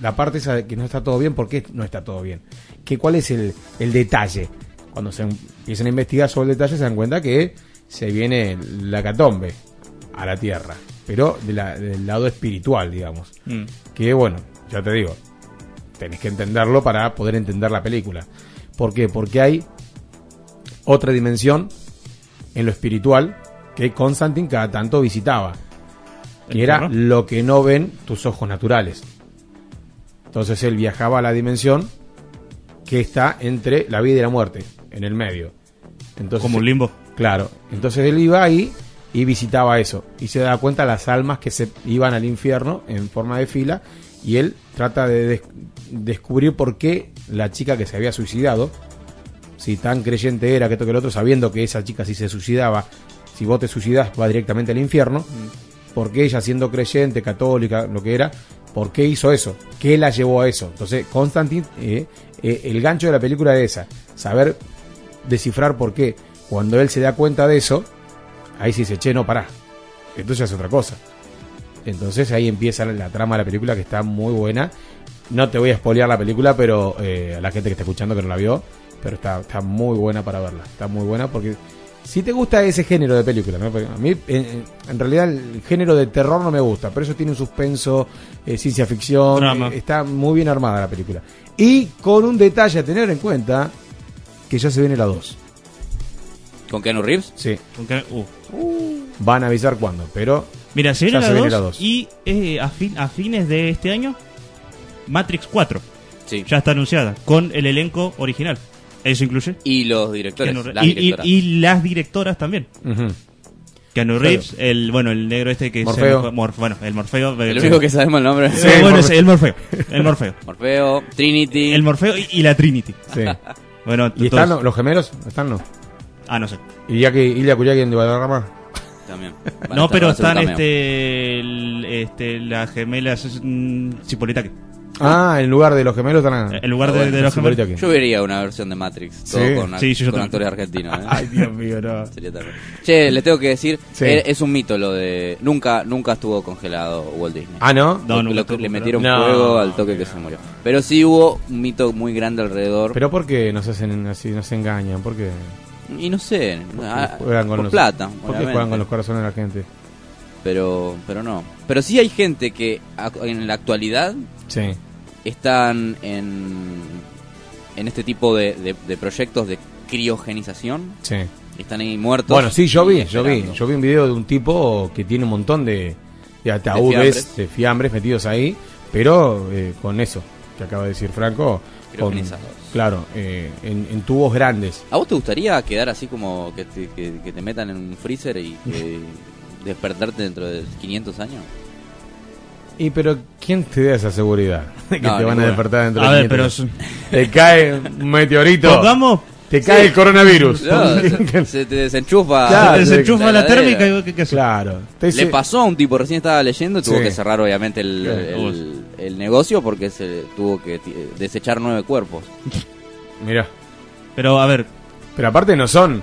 la parte esa de que no está todo bien, ¿por qué no está todo bien? Que, ¿Cuál es el, el detalle? Cuando se empiezan a investigar sobre el detalle se dan cuenta que se viene la catombe a la Tierra, pero de la- del lado espiritual, digamos Mm. que bueno, ya te digo, tenés que entenderlo para poder entender la película. ¿Por qué? Porque hay otra dimensión en lo espiritual que Constantine cada tanto visitaba, que ¿El era lo que no ven tus ojos naturales. Entonces él viajaba a la dimensión que está entre la vida y la muerte, en el medio. Entonces, Como un limbo. Claro, entonces él iba ahí y visitaba eso y se da cuenta las almas que se iban al infierno en forma de fila y él trata de des- descubrir por qué la chica que se había suicidado, si tan creyente era que esto que el otro, sabiendo que esa chica si se suicidaba, si vos te suicidas va directamente al infierno, por qué ella siendo creyente, católica, lo que era, por qué hizo eso, qué la llevó a eso. Entonces Constantine, eh, eh, el gancho de la película es esa, saber descifrar por qué. Cuando él se da cuenta de eso, ahí sí dice, che, no, pará. Entonces es otra cosa. Entonces ahí empieza la, trama de la película que está muy buena. No te voy a spoilear la película, pero eh, a la gente que está escuchando que no la vio, pero está, está muy buena para verla. Está muy buena porque si te gusta ese género de película, a mí en, en realidad el género de terror no me gusta, pero eso tiene un suspenso, eh, ciencia ficción, eh, está muy bien armada la película. Y con un detalle a tener en cuenta, que ya se viene la 2. ¿Con Keanu Reeves? Sí, Con que- uh. Van a avisar cuándo, pero Mira, se Ya viene, se la, viene 2 la dos. y eh, a, fin- a fines de este año, Matrix 4 Sí. ya está anunciada con el elenco original. Eso incluye. Y los directores. Keanu las y, y- directoras. y las directoras también. ujú. Keanu Reeves, el bueno, el negro este que Morfeo. se Morf- bueno, el Morfeo. el único que sabemos el nombre. Sí, bueno, es el Morfeo. El Morfeo. [LAUGHS] Morfeo, Trinity. El Morfeo y, y la Trinity. sí. Bueno, ¿Y están los, los gemelos? ¿Están no? Ah, no sé. ¿Y ya que Ilya Kuriagin de Valderrama? También. [LAUGHS] Van no, pero están este, el- este las gemelas mm, Cipolitaki. Ah, en lugar de los gemelos están En lugar Ah, de, los gemelos. Yo vería una versión de Matrix. Todo Sí. con, Sí, yo con actores argentinos. ¿eh? [LAUGHS] Ay, Dios mío, no. Sería terrible. Che, les tengo que decir, Sí. eh, es un mito lo de... Nunca nunca estuvo congelado Walt Disney. Ah, ¿no? No, nunca lo- le metieron No. fuego al toque que se murió. Pero sí hubo un mito muy grande alrededor. Pero ¿por qué nos hacen así, nos engañan? ¿Por qué? Y no sé, ah, juegan con por los, plata. ¿Por qué obviamente. juegan con los corazones de la gente? Pero, pero no. Pero sí hay gente que en la actualidad Sí. están en, en este tipo de, de- de proyectos de criogenización. Sí. Están ahí muertos. Bueno, sí, yo vi, yo vi. Yo vi un video de un tipo que tiene un montón de, de ataúdes, fiambres. de fiambres metidos ahí, pero eh, con eso que acaba de decir Franco. Con, Criogenizados. claro, eh, en, en tubos grandes. ¿A vos te gustaría quedar así como que te, que, que te metan en un freezer y que [LAUGHS] despertarte dentro de 500 años? Y pero, ¿quién te da esa seguridad? [LAUGHS] De que No, te van a despertar dentro A de ver, pero 500. Te cae un meteorito. [LAUGHS] pongamos Te cae el coronavirus. [LAUGHS] No, se, [LAUGHS] se te desenchufa. Claro, se desenchufa la, térmica y ¿qué? Claro. Te Le pasó a un tipo, recién estaba leyendo, tuvo Sí. que cerrar obviamente el, el- el negocio porque se tuvo que desechar nueve cuerpos. [LAUGHS] Mirá. Pero a ver, Pero aparte no son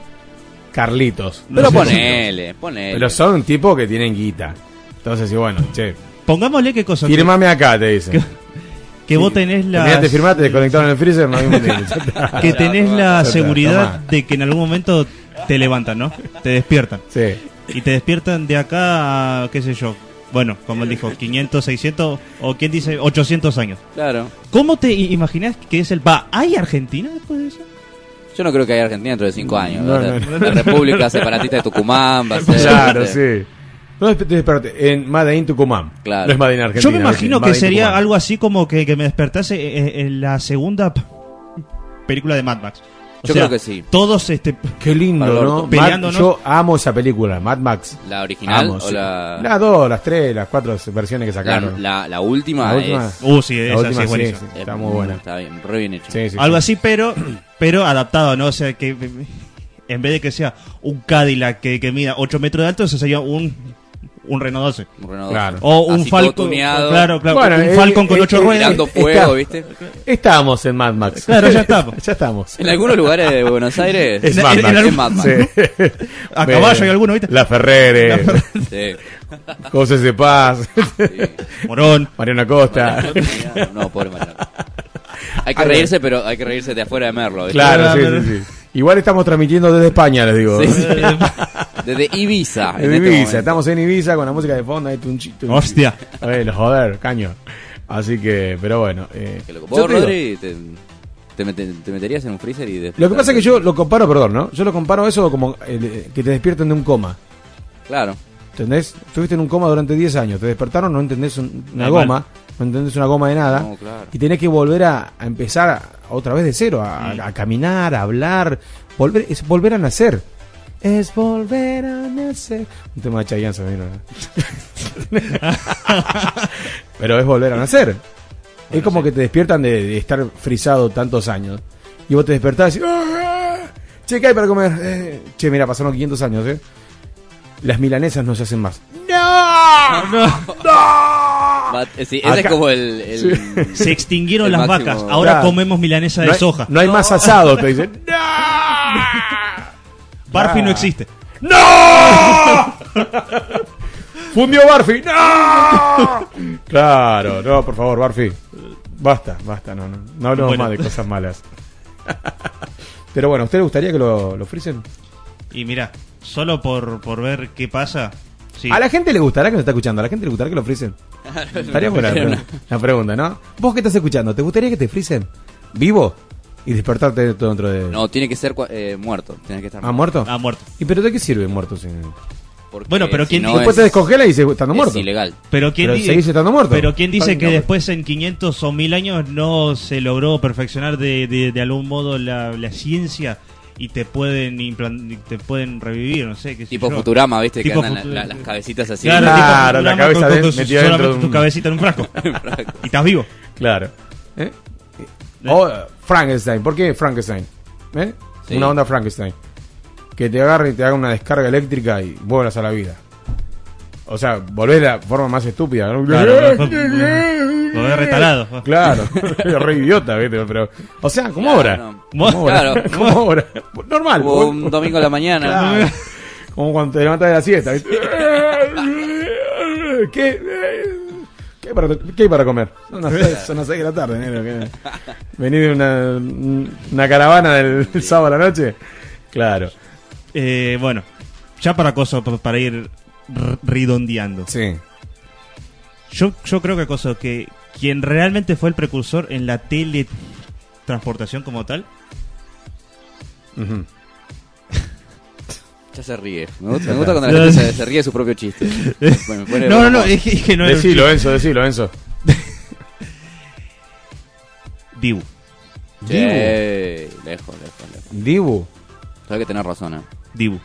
Carlitos. Pero ponele, ponele. Pero son un tipo que tienen guita. Entonces, y bueno, che, pongámosle qué cosa. que- firmame acá, te dicen. Que vos tenés la. Te firmaste, te desconectaron el freezer, no. [LAUGHS] Que tenés la seguridad de que en algún momento te levantan, ¿no? Te despiertan. Sí. y te despiertan de acá a, qué sé yo, bueno, como él dijo, 500, 600 o quién dice 800 años. Claro. ¿Cómo te imaginas que es el... Va, ¿hay Argentina después de eso? Yo no creo que haya Argentina dentro de cinco años. No, la, no, la República Separatista de Tucumán va a [LAUGHS] ser. Claro, sé. sí. No, espérate, en Made in Tucumán. Claro. No es Made in Argentina. Yo me imagino que sería Tucumán. algo así como que, que me despertase eh, en la segunda película de Mad Max. O Yo sea, creo que sí. Todos este Qué lindo, ¿no? Mad- ¿no? Yo amo esa película, Mad Max. ¿La original Amo, o sí. la, Las dos, las tres, las cuatro versiones que sacaron. la, la última? La última. es, Uh, sí, La esa última sí es sí, buenísima. sí, está muy buena. Está bien, re bien hecho. Sí, sí, Algo sí. así, pero [CLEARS THROAT] pero adaptado, ¿no? O sea, que en vez de que sea un Cadillac que, que mida 8 metros de alto, eso sería un, un Renault 12. Un Renault Claro. Duster. O un Así Falcon. Claro, claro. Bueno, un eh, Falcon con eh, 8 eh, ruedas. tirando Está- fuego, ¿viste? Estábamos en Mad Max. Claro, ya estamos. [LAUGHS] ya estamos. En algunos lugares de Buenos Aires Es En- Mad en- Max. en es Mad Max. Sí. [LAUGHS] A caballo hay alguno, ¿viste? La Ferrere, Sí. [LAUGHS] José de Paz, Morón. Mariana Costa. No, pobre Mariano. Hay que reírse, pero hay que reírse de afuera de Merlo. ¿viste? Claro, sí, Claro. sí, sí. Igual estamos transmitiendo desde España, les digo. Sí, sí. Desde Ibiza. Este Ibiza, momento. estamos en Ibiza con la música de fondo, ahí tunchi, tunchi. Hostia. Eh, joder, caño. Así que, pero bueno. eh, ¿Vos, Rodri, te, te, te meterías en un freezer y después... lo que pasa es que yo lo comparo, perdón, ¿no? Yo lo comparo a eso como eh, que te despierten de un coma. Claro. ¿Entendés? Estuviste en un coma durante 10 años, te despertaron, no entendés un- una Normal. goma, no entendés una goma de nada, No, claro. y tenés que volver a, a empezar a- otra vez de cero, a, a caminar, a hablar, volver, es volver a nacer. Es volver a nacer. Un tema de Chayanne se vino, ¿no? [LAUGHS] Pero es volver a nacer. es como que te despiertan de, de estar frisado tantos años. Y vos te despertás y decís, "Ah, Che, ¿qué hay para comer? Eh, che, mira, pasaron 500 años, ¿eh? Las milanesas no se hacen más. Eh, sí, ese Acá- es como el... el- [LAUGHS] Se extinguieron El las máximo- vacas. Ahora Claro. comemos milanesa de no hay, soja. No hay más asado, te dicen. [LAUGHS] Barfi Ah. no existe. ¡No! [LAUGHS] ¡Fundió Barfi! ¡No! Claro, no, por favor, Barfi. Basta, basta, no, no, no hablemos Bueno. más de cosas malas. Pero bueno, ¿a usted le gustaría que lo, lo frisen? Y mira, solo por, por ver qué pasa. Sí. ¿A la gente le gustará que nos está escuchando? ¿A la gente le gustará que lo frisen? [LAUGHS] Estaría buena la, la pregunta, ¿no? ¿Vos que estás escuchando? ¿Te gustaría que te frisen? ¿Vivo? Y despertarte todo dentro de... No, tiene que ser cua- eh, muerto. Tiene que estar ¿Ah, muerto? Ha muerto. ¿Y pero de qué sirve muerto? Si... Porque Bueno, pero si ¿quién no dijo- Después es- te descongela y dice, estando es muerto. ilegal. Pero quién Pero dice, seguís estando muerto. Pero quién dice Ay, que no, después en 500 o 1000 años no se logró perfeccionar de, de, de algún modo la, la ciencia y te pueden te pueden revivir, no sé qué sé Tipo yo. Futurama, ¿viste? Tipo que andan la- Futu- la- las cabecitas así. Claro, Claro, la cabeza con- con dentro solamente de tu un- cabecita en un frasco. [LAUGHS] y estás vivo. Claro. [LAUGHS] ¿Eh? O eh, Frankenstein. ¿Por qué Frankenstein? ¿Eh? Sí. Una onda Frankenstein. Que te agarre y te haga una descarga eléctrica y vuelvas a la vida. O sea, volvés de la forma más estúpida. ¿no? Claro, [LAUGHS] lo ves retalado. [LAUGHS] Claro, re idiota, ¿viste? Pero, o sea, como Claro, obra. no. [LAUGHS] Como obra. Claro. Obra. Normal. Como un domingo a la mañana. Claro. Como cuando te levantas de la siesta. ¿viste? ¿Qué? ¿Qué hay para, qué hay para comer? Son las, seis, son las seis de la tarde, negro. ¿qué? [LAUGHS] Venís de una, una caravana del sábado a la noche. Claro. Eh, bueno, ya para cosa, para ir redondeando. Sí. Yo, yo creo que cosa que quien realmente fue el precursor en la teletransportación como tal, Ujú. Ya se ríe. Me gusta, me gusta cuando la gente se, se ríe de su propio chiste. [LAUGHS] Bueno, me pone no, no, no, es que, es que no es Decilo, Enzo, decilo, Enzo. [LAUGHS] Dibu. Sí, lejos, lejos, lejos. Dibu. Sabes que tenés razón, ¿eh? Dibu.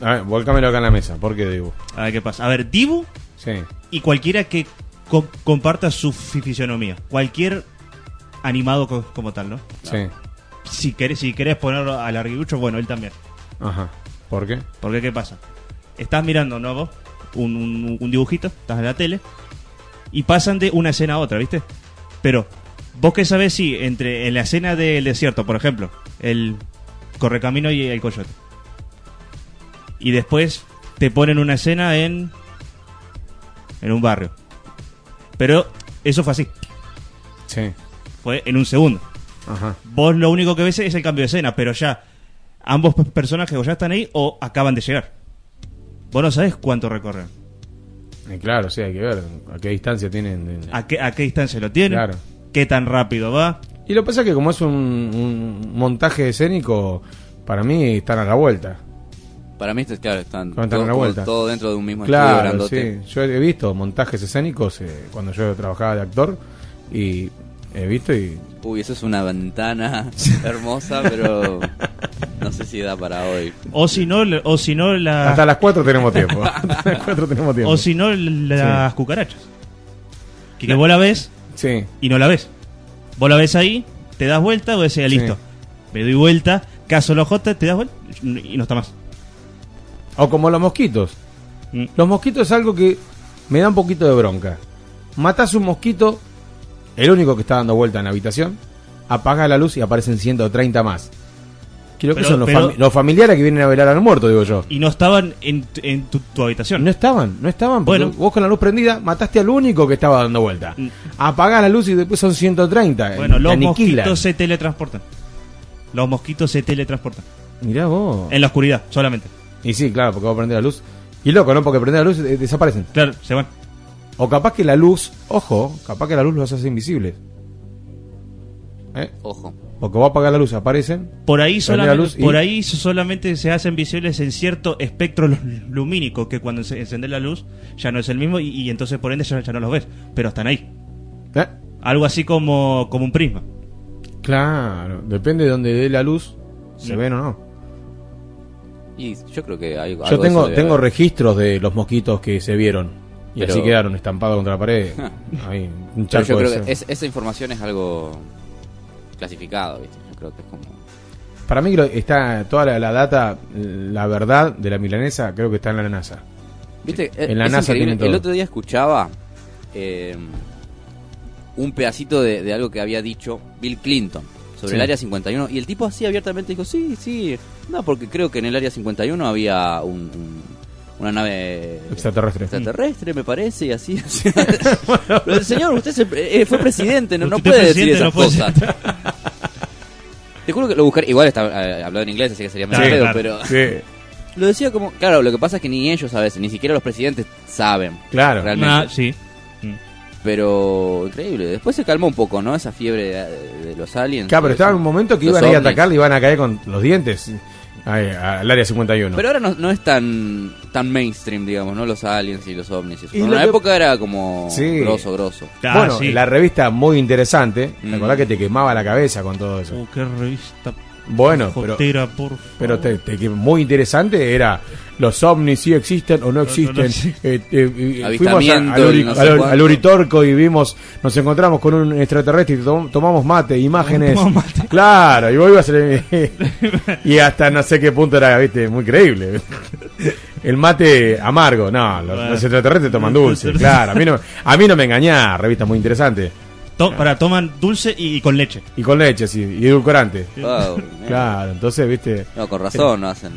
A ver, volcámelo acá en la mesa. ¿Por qué Dibu? A ver qué pasa. A ver, Dibu Sí. y cualquiera que co- comparta su fi- fisionomía. Cualquier animado co- como tal, ¿no? Sí. Si querés, si querés ponerlo al arguilucho, bueno, él también. Ajá. ¿Por qué? Porque, ¿qué pasa? Estás mirando, ¿no? Vos, un, un- un dibujito, estás en la tele, y pasan de una escena a otra, ¿viste? Pero, vos qué sabés si entre en la escena del desierto, por ejemplo, el correcamino y el coyote, y después te ponen una escena en. en un barrio. Pero eso fue así, Sí. fue en un segundo. Ajá. Vos lo único que ves es el cambio de escena, pero ya ambos pe- personajes o ya están ahí o acaban de llegar. vos no sabés cuánto recorren. Y claro, sí, hay que ver a qué distancia tienen. de- ¿A qué, a qué distancia lo tienen? Claro. ¿Qué tan rápido va? Y lo que pasa es que como es un, un montaje escénico, para mí están a la vuelta. Para mí, esto, claro, están están todo, en la vuelta. todo dentro de un mismo estudio Claro, grandote. sí. Yo he visto montajes escénicos eh, cuando yo trabajaba de actor y he visto y... Uy, eso es una ventana [LAUGHS] hermosa, pero no sé si da para hoy. O si no, o si no la, Hasta las 4 tenemos tiempo. [LAUGHS] Hasta las 4 tenemos tiempo. o si no las cucarachas. Que, que vos la ves Sí. y no la ves. Vos la ves ahí, te das vuelta, vos decís, "Ah, listo. Sí. Me doy vuelta, caso los J, te das vuelta y no está más. O como los mosquitos. Mm. Los mosquitos es algo que me da un poquito de bronca. Matás un mosquito, el único que está dando vuelta en la habitación, apaga la luz y aparecen 130 más. Quiero que Pero- son los, pero- fami- los familiares que vienen a velar al muerto, digo yo. Y no estaban en, en tu, tu habitación. No estaban, no estaban. Porque Bueno. vos con la luz prendida mataste al único que estaba dando vuelta. Mm. Apagás la luz y después son 130. bueno, te los aniquilan. mosquitos se teletransportan. Los mosquitos se teletransportan. Mirá vos. En la oscuridad, solamente. Y sí, claro, porque va a prender la luz. Y loco, ¿no? Porque prender la luz eh, desaparecen. Claro, se van. O capaz que la luz, ojo, capaz que la luz los hace invisibles. ¿Eh? Ojo. Porque vos apagás la luz, aparecen. Por ahí, solamente, luz y- por ahí solamente se hacen visibles en cierto espectro lu- lumínico que cuando se encende la luz ya no es el mismo y, y entonces por ende ya, ya no los ves, pero están ahí. ¿Eh? Algo así como, como un prisma. Claro, depende de donde dé la luz, se ven o no. Y yo creo que hay, Yo algo tengo, tengo haber. registros de los mosquitos que se vieron. Y Pero- así quedaron estampados contra la pared. [LAUGHS] Ahí, un Pero yo creo que es- esa información es algo clasificado, ¿viste? Yo creo que es como... Para mí está toda la, la data, la verdad de la milanesa, creo que está en la NASA. ¿Viste? Eh, En la es NASA tienen todo. El otro día escuchaba eh, un pedacito de, de algo que había dicho Bill Clinton sobre Sí. el Área 51 y el tipo así abiertamente dijo, sí, sí, no, porque creo que en el Área 51 había un, un- una nave Extraterrestre. extraterrestre, me parece, y así. así. [LAUGHS] Pero, señor, usted se- eh, fue presidente, no, no puede decir esas no puede cosas. [LAUGHS] Te juro que lo buscaré, igual está eh, hablado en inglés, así que sería medio Sí, claro. pero... Sí, [LAUGHS] Lo decía como, claro, lo que pasa es que ni ellos a veces, ni siquiera los presidentes saben claro. realmente. Ah, sí. Mm. Pero increíble, después se calmó un poco, ¿no? Esa fiebre de, de los aliens. Claro, pero estaba en un momento que iban a ir a atacar, le iban a caer con los dientes ahí, al área 51. Pero ahora no, no es tan tan mainstream, digamos, ¿no? Los aliens y los ovnis. y eso. Y En que- época era como Sí. grosso, grosso. Ah, bueno, sí. la revista muy interesante. ¿Te Mm. acordás que te quemaba la cabeza con todo eso? Uh, qué revista Bueno, pero, jotera, por favor. pero te, muy interesante era los ovnis si existen o no existen. [LAUGHS] Eh, eh, eh, fuimos a- Avistamiento al, Uri- y no sé al- cuánto. al Uritorco y vimos, nos encontramos con un extraterrestre y tom- tomamos mate, imágenes. Tomamos mate. [LAUGHS] Claro, y vos ibas a- [LAUGHS] y hasta no sé qué punto era, viste, muy creíble. El mate amargo, no, los, Bueno. los extraterrestres toman dulce, claro. A mí no, a mí no me engañá, revista muy interesante. To- para, toman dulce y, y con leche. Y con leche, sí, y edulcorante. Wow, eh. [LAUGHS] Claro, entonces, viste. No, con razón, no hacen.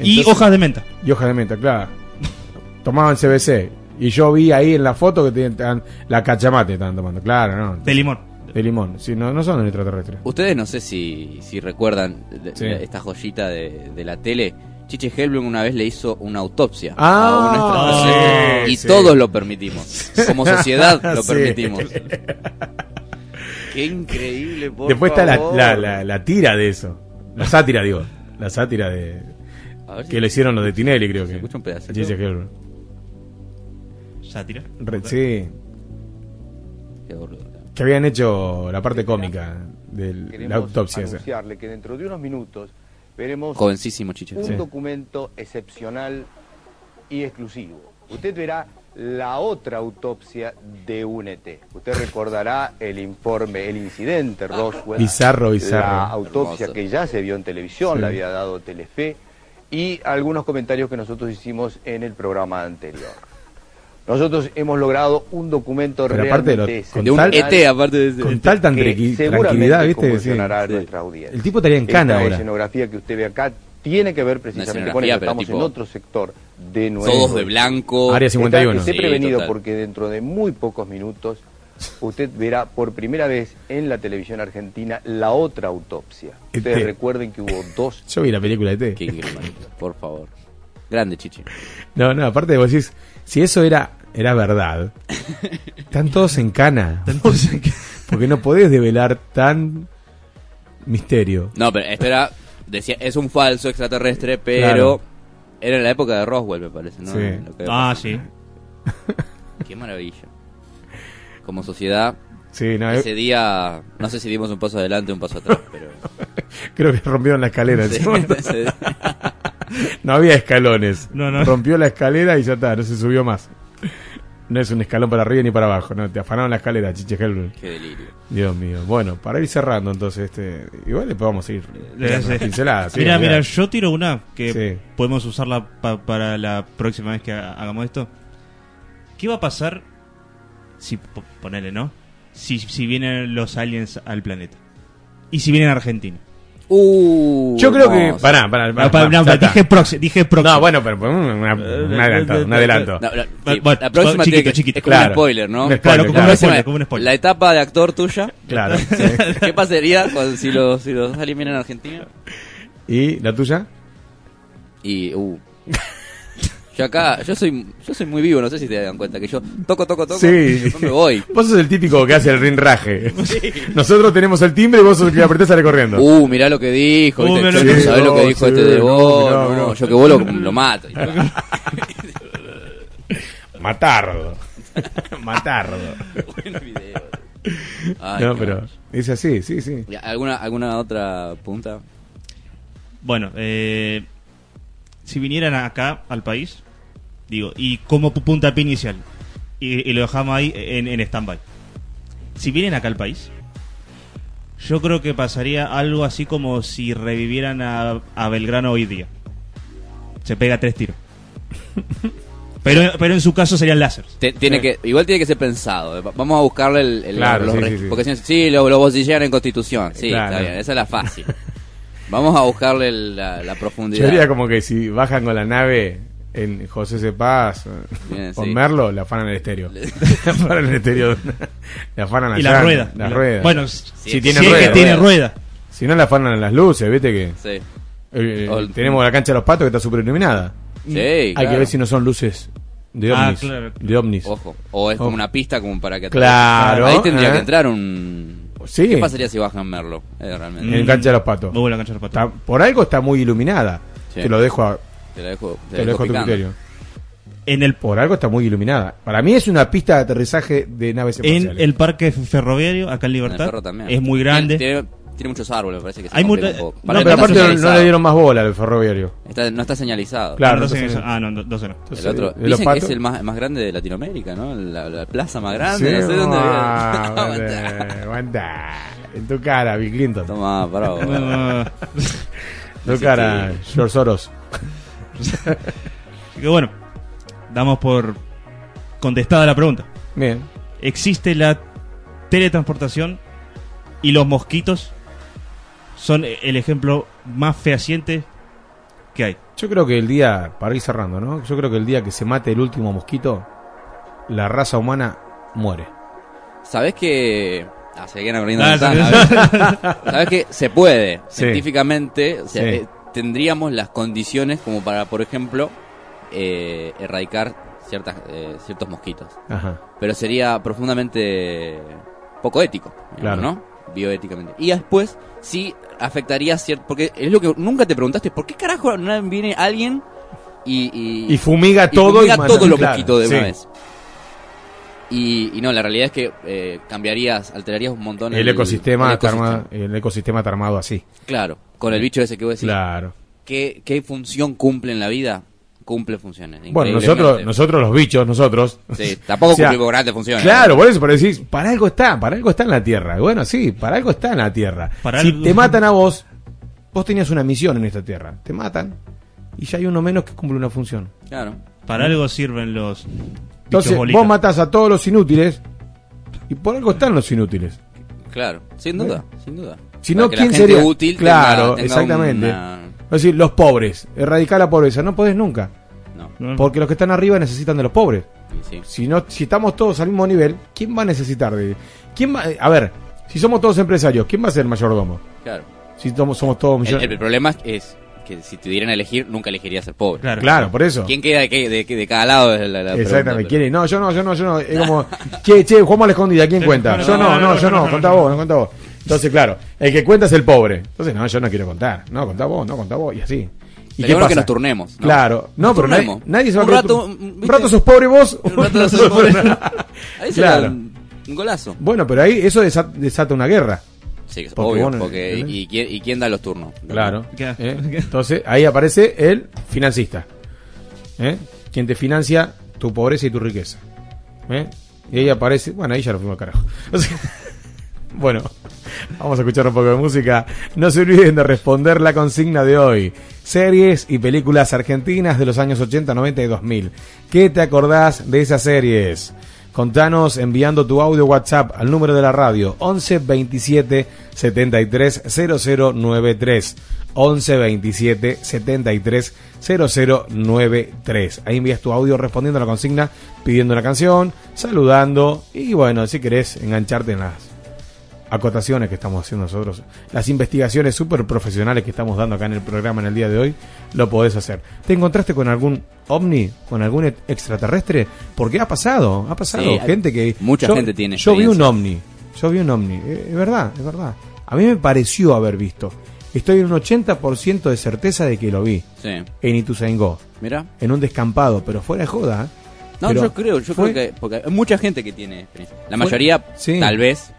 y hojas de menta. Y hojas de menta, claro. Tomaban CBC. Y yo vi ahí en la foto que tenían la cachamate estaban tomando. Claro, ¿no? De limón. De limón. Sí, no, no son extraterrestres. Ustedes no sé si, si recuerdan Sí. esta joyita de, de la tele. Chiche Helblum una vez le hizo una autopsia Ah, a un extraterrestre sí, y sí. todos lo permitimos. Como [LAUGHS] sociedad lo Sí. permitimos. [LAUGHS] Qué increíble, por Después está la, la, la, la tira de eso. La sátira, digo. La sátira de. A ver si- Que le hicieron los de Tinelli, creo que. ¿Se escucha un pedacito? Gigi Helbert. Sátira. Re- Sí. Qué boludo. Que habían hecho la parte cómica de la autopsia esa. anunciarle que dentro de unos minutos veremos Jovencísimo, un Sí. documento excepcional y exclusivo. Usted verá la otra autopsia de un ET. Usted recordará el informe, el incidente Roswell. Bizarro, bizarro. La autopsia Hermoso. que ya se vio en televisión, Sí. la había dado Telefe, y algunos comentarios que nosotros hicimos en el programa anterior. Nosotros hemos logrado un documento Pero aparte de lo- realmente con De un tal- ET, aparte de ese. Con tal tan tranquilidad, ¿viste? Sí. a nuestra audiencia. El tipo estaría en Cana ahora. escenografía que usted ve acá tiene que ver precisamente con eso. Estamos tipo- en otro sector de nuestro... Todos de blanco. Área 51. Esté Sí, prevenido total. porque dentro de muy pocos minutos usted verá por primera vez en la televisión argentina la otra autopsia. Ustedes Este- recuerden que hubo dos Yo vi la película de T. Por favor. Grande, Chichi. No, no, aparte vos decís, si eso era, era verdad, [LAUGHS] están todos en cana. Porque no podés develar tan misterio. No, pero esto era. Decía, es un falso extraterrestre, pero. Claro. Era en la época de Roswell, me parece, ¿no? Sí. Lo que- Ah, sí. [LAUGHS] Qué maravilla. Como sociedad, Sí, no, ese eh, día. No sé si dimos un paso adelante o un paso atrás, pero. [LAUGHS] creo que rompieron la escalera. en Sí, ese momento. ese- No había escalones. No, no. Rompió la escalera y ya está, no se subió más. No es un escalón para arriba ni para abajo, no, te afanaron la escalera, chiche. Qué delirio. Dios mío. Bueno, para ir cerrando entonces, este, igual después vamos a ir pinceladas, sí, mira, mira, yo tiro una que Sí. podemos usarla pa- para la próxima vez que ha- hagamos esto. ¿Qué va a pasar si, po- ponele, ¿no? Si, si vienen los aliens al planeta. Y si vienen a Argentina. Uh, Yo creo no, que. Pará, pará, no, ya dije próximo. No, bueno, pero un, una- un adelanto. Un adelanto. No, no, sí, Bueno, la próxima chiquito, tiene que- chiquito. es como Claro. un spoiler, ¿no? Un spoiler, Claro, como claro. un spoiler, es como un spoiler. La etapa de actor tuya. Claro. [LAUGHS] sí. ¿Qué pasaría cuando, si, los, si los vienen a Argentina? ¿Y la tuya? Y, uh. Yo acá, yo soy, yo soy muy vivo, no sé si te dan cuenta, que yo toco, toco, toco, Sí. y después me voy. [LAUGHS] Vos sos el típico que hace el rinraje. Nosotros tenemos el timbre y vos sos el que apretás sale corriendo. Uh, mirá lo que dijo, Uh, no que sabés dijo, lo que dijo sí, este de no, vos, no, mirá. yo que vos lo, lo mato. [LAUGHS] Matardo. [LAUGHS] Matardo. Buen video. Ay, no, pero es así, sí, sí. ¿Alguna, ¿Alguna otra punta? Bueno, eh, si vinieran acá al país, digo, y como pu- puntapié inicial, y, y lo dejamos ahí en, en stand-by. Si vienen acá al país, yo creo que pasaría algo así como si revivieran a, a Belgrano hoy día. Se pega tres tiros. [LAUGHS] Pero, pero en su caso serían láseres. Te- tiene que, igual tiene que ser pensado. Va- Vamos a buscarle el, el- Claro, los sí, re- sí, sí. porque si sí, lo, lo bolsillean en Constitución. Sí, Claro. está bien, esa es la fácil. Vamos a buscarle el- la, la Yo profundidad. diría como que si bajan con la nave en José C. Paz Bien, con sí. Merlo, le afanan el estéreo. le [LAUGHS] afanan el estéreo. le afanan Y la rueda. La- ruedas. Bueno, si Sí, tiene si es rueda. que tiene rueda. Si no, le afanan las luces, viste que. Sí. eh, tenemos la cancha de los patos que está super iluminada. Sí, Hay claro. que ver si no son luces de Ah, ovnis. claro. De ovnis. Ojo. O es como Ojo. una pista como para que... Claro, Ahí tendría ¿eh? que entrar un... Sí. ¿Qué pasaría si bajan Merlo? Eh, realmente. En cancha de los patos. Muy buena cancha de Está- pato. por algo está muy iluminada. Sí. Te lo dejo a, Te la dejo, te te la lo dejo dejo a tu criterio. En el, Por algo está muy iluminada. Para mí es una pista de aterrizaje de naves espaciales. en el parque ferroviario, acá en En el Libertad, Ferro también. es muy grande. Tiene, tiene- tiene muchos árboles, me parece que se Hay mucha- no, Para No, que pero está aparte no, no señalizado. le dieron más bola al ferroviario. Está- no está señalizado. Claro, Ah, no entonces- sé, ah, no, 12 no. Entonces, El otro, dicen que es el más, más grande de Latinoamérica, ¿no? La, la plaza más grande, Sí, no sé dónde. ah, [LAUGHS] Aguanta. En tu cara, Bill Clinton. Toma, En tu cara, George Soros. [LAUGHS] Así que bueno, damos por contestada la pregunta. Bien. ¿Existe la teletransportación y los mosquitos son el ejemplo más fehaciente que hay? Yo creo que el día, para ir cerrando, ¿no? Yo creo que el día que se mate el último mosquito, la raza humana muere. ¿Sabés que.? Ah, abriendo Ah, ventanas, ver. ¿Sabés que se puede? Sí. Científicamente, o sea, Sí. Tendríamos las condiciones como para, por ejemplo, eh, erradicar ciertas, eh, ciertos mosquitos. Ajá. Pero sería profundamente poco ético, digamos, Claro. ¿no? Bioéticamente. Y después sí afectaría cierto. Porque es lo que nunca te preguntaste: ¿por qué carajo no viene alguien y. y, Y fumiga y todo fumiga y todos los claro, mosquitos de sí. una vez? Y, y no, la realidad es que eh, cambiarías, alterarías un montón El, ecosistema el está ecosistema. armado, el ecosistema está armado así. Claro, con el bicho ese que vos decís. Claro. ¿qué, ¿Qué función cumple en la vida? Cumple funciones. Bueno, nosotros, nosotros los bichos, nosotros. Sí, tampoco [LAUGHS] O sea, cumplimos grandes funciones. Claro, por eso, pero decís, para algo está, para algo está en la Tierra. Bueno, sí, para algo está en la Tierra. Para si algo- te matan a vos, vos tenías una misión en esta Tierra. Te matan y ya hay uno menos que cumple una función. Claro. Para algo sirven los Entonces, vos matás a todos los inútiles y por algo están los inútiles. Claro, sin duda, sin duda. Si no, ¿quién la gente sería? útil claro, tenga- tenga exactamente. una- Es decir, los pobres, erradicar la pobreza. No podés nunca. No. Porque los que están arriba necesitan de los pobres. sí. Si no, si estamos todos al mismo nivel, ¿quién va a necesitar de.? ¿Quién va, a ver, si somos todos empresarios, ¿quién va a ser el mayordomo? Claro. Si somos, somos todos El, el problema es que si tuvieran a elegir, nunca elegiría ser pobre. Claro. Claro, por eso. ¿Quién queda de, qué- de, qué- de cada lado? La, la Exactamente. pregunta, ¿Quién es? No, yo no, yo no, yo no. Es como, che, che, jugamos a la escondida, ¿quién cuenta? Yo no, no, yo no, contá vos, no contá vos. Entonces, claro, el que cuenta es el pobre. Entonces, no, yo no quiero contar. No, contá vos, no, contá vos, y así. ¿Y Sería bueno que nos turnemos, ¿no? Claro, no, Nos pero nadie, turnemos. nadie se va Un a rato. Un rato sos pobre vos. Un rato sos pobre. Ahí [LAUGHS] Claro. un, un golazo. Bueno, pero ahí eso desa- desata una guerra. Sí, que es Porque obvio. vos no- porque, ¿entendés? y, quién, ¿Y quién da los turnos? Claro. [LAUGHS] ¿eh? [LAUGHS] Entonces, ahí aparece el financista. ¿eh? Quien te financia tu pobreza y tu riqueza. ¿eh? Y ahí aparece. Bueno, ahí ya lo fuimos al carajo. [LAUGHS] O sea, bueno, vamos a escuchar un poco de música. No se olviden de responder la consigna de hoy. Series y películas argentinas de los años 80, 90 y 2000. ¿Qué te acordás de esas series? Contanos enviando tu audio WhatsApp al número de la radio 11 27 73 0093. 11 27 73 0093. Ahí envías tu audio respondiendo a la consigna, pidiendo una canción, saludando y bueno, si querés engancharte en las acotaciones que estamos haciendo nosotros, las investigaciones súper profesionales que estamos dando acá en el programa en el día de hoy, lo podés hacer. ¿Te encontraste con algún ovni, con algún extraterrestre? Porque ha pasado, ha pasado. Sí, gente que... mucha yo- gente tiene Yo vi un ovni, yo vi un ovni, eh, es verdad, es verdad. A mí me pareció haber visto. Estoy en un 80% de certeza de que lo vi Sí. en Ituzaingó, Mira. en un descampado, pero fuera de joda. No, Pero yo creo, yo fue- creo que porque hay mucha gente que tiene experiencia. La Fue- mayoría, sí. tal vez,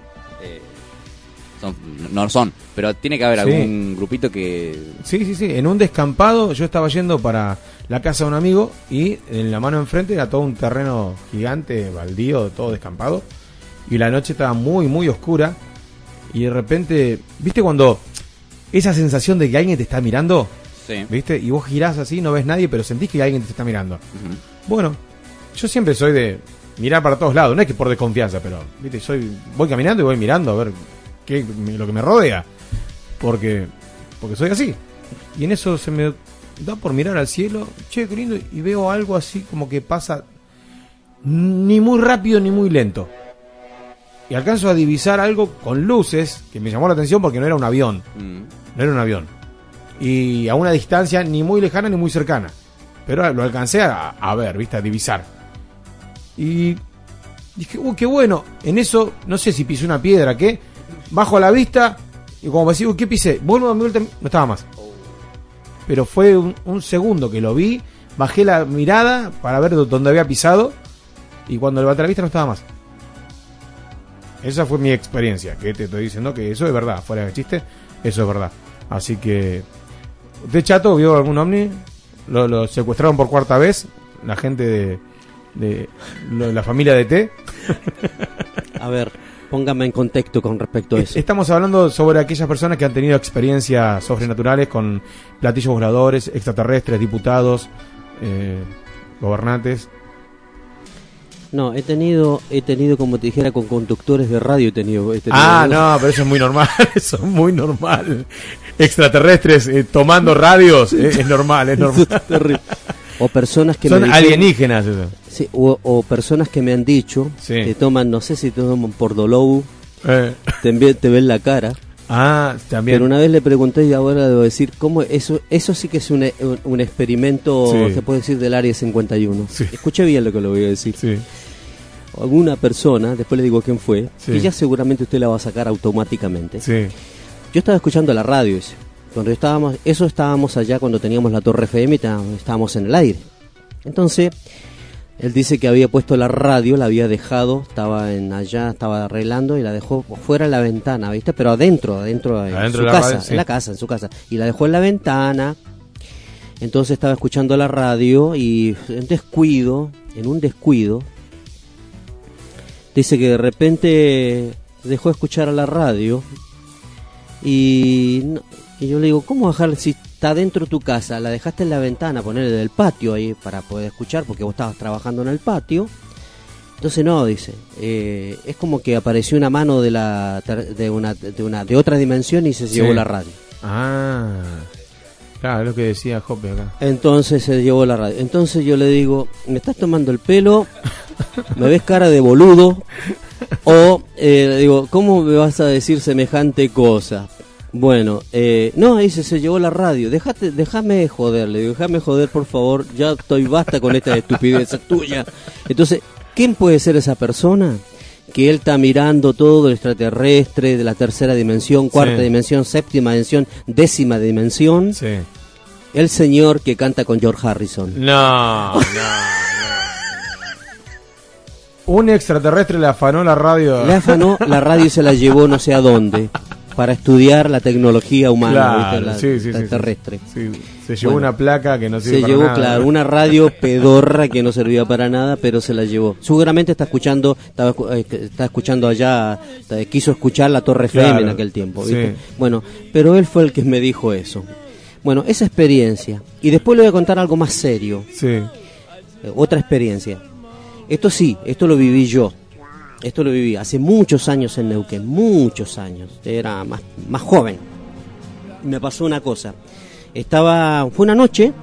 son, no son, pero tiene que haber Sí. algún grupito que... Sí, sí, sí. En un descampado yo estaba yendo para la casa de un amigo y en la mano enfrente era todo un terreno gigante, baldío, todo descampado. Y la noche estaba muy, muy oscura. Y de repente, ¿viste cuando esa sensación de que alguien te está mirando? Sí. ¿Viste? Y vos girás así, no ves nadie, pero sentís que alguien te está mirando. Bueno, yo siempre soy de mirar para todos lados, no es que por desconfianza, pero viste, soy voy caminando y voy mirando a ver lo que me rodea, porque porque soy así. Y en eso se me da por mirar al cielo, che, qué lindo, y veo algo así como que pasa ni muy rápido ni muy lento. Y alcanzo a divisar algo con luces que me llamó la atención porque no era un avión Mm. no era un avión. Y a una distancia ni muy lejana ni muy cercana. Pero lo alcancé a, a ver, ¿viste? A divisar. Y dije, uy, qué bueno. En eso, no sé si pisé una piedra, ¿qué? Bajo la vista y como decía, uy, ¿qué pisé? Vuelvo a mi vuelta, no estaba más. Pero fue un, un segundo que lo vi, bajé la mirada para ver dó- dónde había pisado y cuando levanté la vista no estaba más. Esa fue mi experiencia, que te estoy diciendo que eso es verdad, fuera de chiste, eso es verdad. Así que, ¿usted chato vio algún ovni? Lo, secuestraron por cuarta vez, la gente de, de lo- la familia de T. [LAUGHS] A ver, póngame en contexto con respecto a eso. Estamos hablando sobre aquellas personas que han tenido experiencias sobrenaturales con platillos voladores, extraterrestres, diputados, eh, gobernantes. No, he tenido, he tenido como te dijera con conductores de radio he tenido. he tenido- Ah, no, pero eso es muy normal, [LAUGHS] eso es muy normal. Extraterrestres eh, tomando radios, eh, es normal, es normal. O personas que Son me dijeron- alienígenas eso. Sí, o, o personas que me han dicho Sí. que toman, no sé si te toman por Dolou, Eh, te, ven la cara. ah, también. Pero una vez le pregunté y ahora debo decir, ¿cómo eso eso sí que es un, un- un experimento, Sí. se puede decir, del Área 51? Sí. Escuche bien lo que le voy a decir. Sí. Alguna persona, después le digo quién fue, que ya seguramente usted la va a sacar automáticamente. Yo estaba escuchando la radio. Cuando estábamos, eso estábamos allá cuando teníamos la torre FM estábamos- en el aire. Entonces, él dice que había puesto la radio, la había dejado, estaba en allá, estaba arreglando y la dejó fuera de la ventana, ¿viste? Pero adentro, adentro, en Adentro su de la casa, radio, sí. en la casa, en su casa. Y la dejó en la ventana. Entonces estaba escuchando la radio y en descuido, en un descuido, dice que de repente dejó de escuchar a la radio y, y yo le digo, ¿cómo bajar si está dentro de tu casa? La dejaste en la ventana, ponerle del patio ahí para poder escuchar porque vos estabas trabajando en el patio. Entonces no, dice, eh, es como que apareció una mano de la de una de una de otra dimensión y se Sí. llevó la radio. Ah. Claro, es lo que decía Jope acá. Entonces se llevó la radio. Entonces yo le digo, ¿me estás tomando el pelo? ¿Me ves cara de boludo? O eh, le digo, ¿cómo me vas a decir semejante cosa? Bueno, eh, no, dice, se llevó la radio. Déjate, déjame joder, le digo, déjame joder, por favor. Ya estoy basta con esta estupidez [LAUGHS] tuya. Entonces, ¿quién puede ser esa persona? Que él está mirando todo el extraterrestre de la tercera dimensión, cuarta Sí. dimensión, séptima dimensión, décima dimensión. Sí. El señor que canta con George Harrison. No, no, no. Un extraterrestre le afanó la radio. Le afanó la radio y se la llevó no sé a dónde [LAUGHS] para estudiar la tecnología humana, Claro, sí, sí, la terrestre. sí. Se llevó Bueno, una placa que no sirve Se para llevó, nada. claro, una radio pedorra que no servía para nada, pero se la llevó. Seguramente está escuchando, estaba, eh, está escuchando allá, eh, quiso escuchar la Torre FM Claro, en aquel tiempo. ¿viste? Bueno, pero él fue el que me dijo eso. Bueno, esa experiencia. Y después le voy a contar algo más serio, Sí. eh, otra experiencia. Esto sí, esto lo viví yo. Esto lo viví hace muchos años en Neuquén, muchos años. Era más, más joven. Me pasó una cosa. Estaba, fue una noche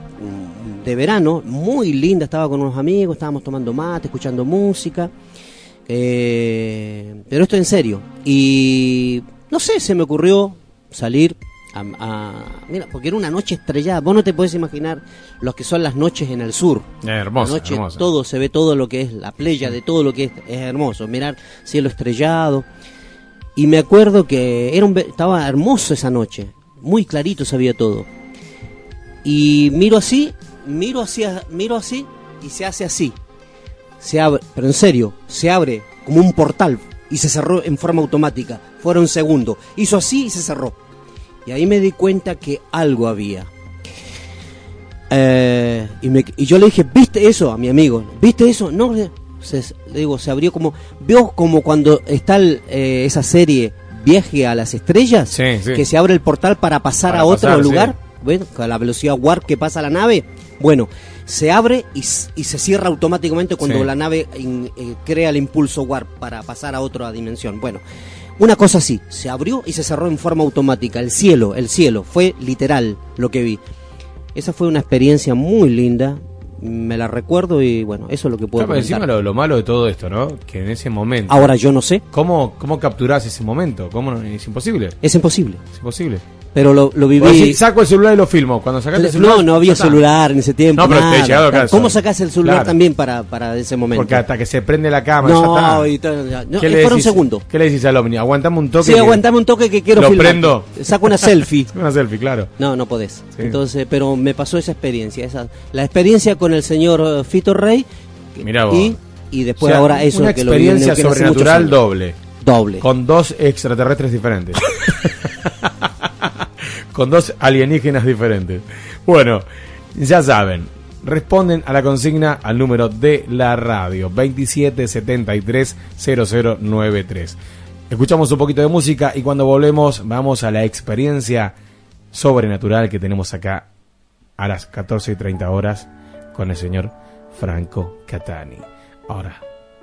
de verano, muy linda, estaba con unos amigos, estábamos tomando mate, escuchando música. eh, pero esto en serio. Y no sé, se me ocurrió salir a, a- Mira, porque era una noche estrellada. Vos no te podés imaginar lo que son las noches en el sur. Hermosa, La noche, hermosa. todo, se ve todo lo que es la playa, de todo lo que es, es hermoso. Mirar cielo estrellado. Y me acuerdo que era un, estaba hermoso esa noche. Muy clarito se veía todo. Y miro así, miro hacia, miro así y se hace así. Se abre, pero en serio, se abre como un portal y se cerró en forma automática. Fueron un segundo. Hizo así y se cerró. Y ahí me di cuenta que algo había. Eh, y, me- y yo le dije, ¿viste eso a mi amigo? ¿Viste eso? No, se- le digo, se abrió como... ¿Vio como cuando está el, eh, esa serie Viaje a las Estrellas? Sí, sí. Que se abre el portal para pasar Para a otro pasar, lugar. sí. Bueno, con la velocidad warp que pasa la nave. Bueno, se abre y, se cierra automáticamente cuando la nave in- eh, crea el impulso warp para pasar a otra dimensión. Bueno, una cosa así, se abrió y se cerró en forma automática. El cielo, el cielo, fue literal lo que vi. Esa fue una experiencia muy linda, me la recuerdo y bueno, eso es lo que puedo Claro, encima lo, lo malo de todo esto, ¿no? Que en ese momento. Ahora yo no sé, ¿Cómo, cómo capturás ese momento? ¿Cómo? Es imposible. es imposible, Es imposible. Pero lo, lo viví... decís, saco el celular y lo filmo. Cuando sacaste el celular. No, no había está. celular en ese tiempo. No, pero te he llegado. ¿Cómo sacás el celular Claro. también para, para ese momento? Porque hasta que se prende la cámara. ya no, está. y ya- no, ¿Qué le fueron decís- segundos. ¿Qué le decís al ovni? Aguantame un toque. Sí, que- aguantame un toque que quiero Lo filmar. prendo. Saco una selfie. [LAUGHS] Una selfie, claro. No, no podés. Sí. Entonces, pero me pasó esa experiencia, esa, la experiencia con el señor eh, Fito Rey Mirá vos. y, y O después sea, ahora eso Una que lo en experiencia Neuquén hace muchos sobrenatural doble. doble. Con dos extraterrestres diferentes. [LAUGHS] con dos alienígenas diferentes. Bueno, ya saben. Responden a la consigna al número de la radio 2773-0093. Escuchamos un poquito de música y cuando volvemos vamos a la experiencia sobrenatural que tenemos acá a las 14 y 30 horas con el señor Franco Catani. Ahora,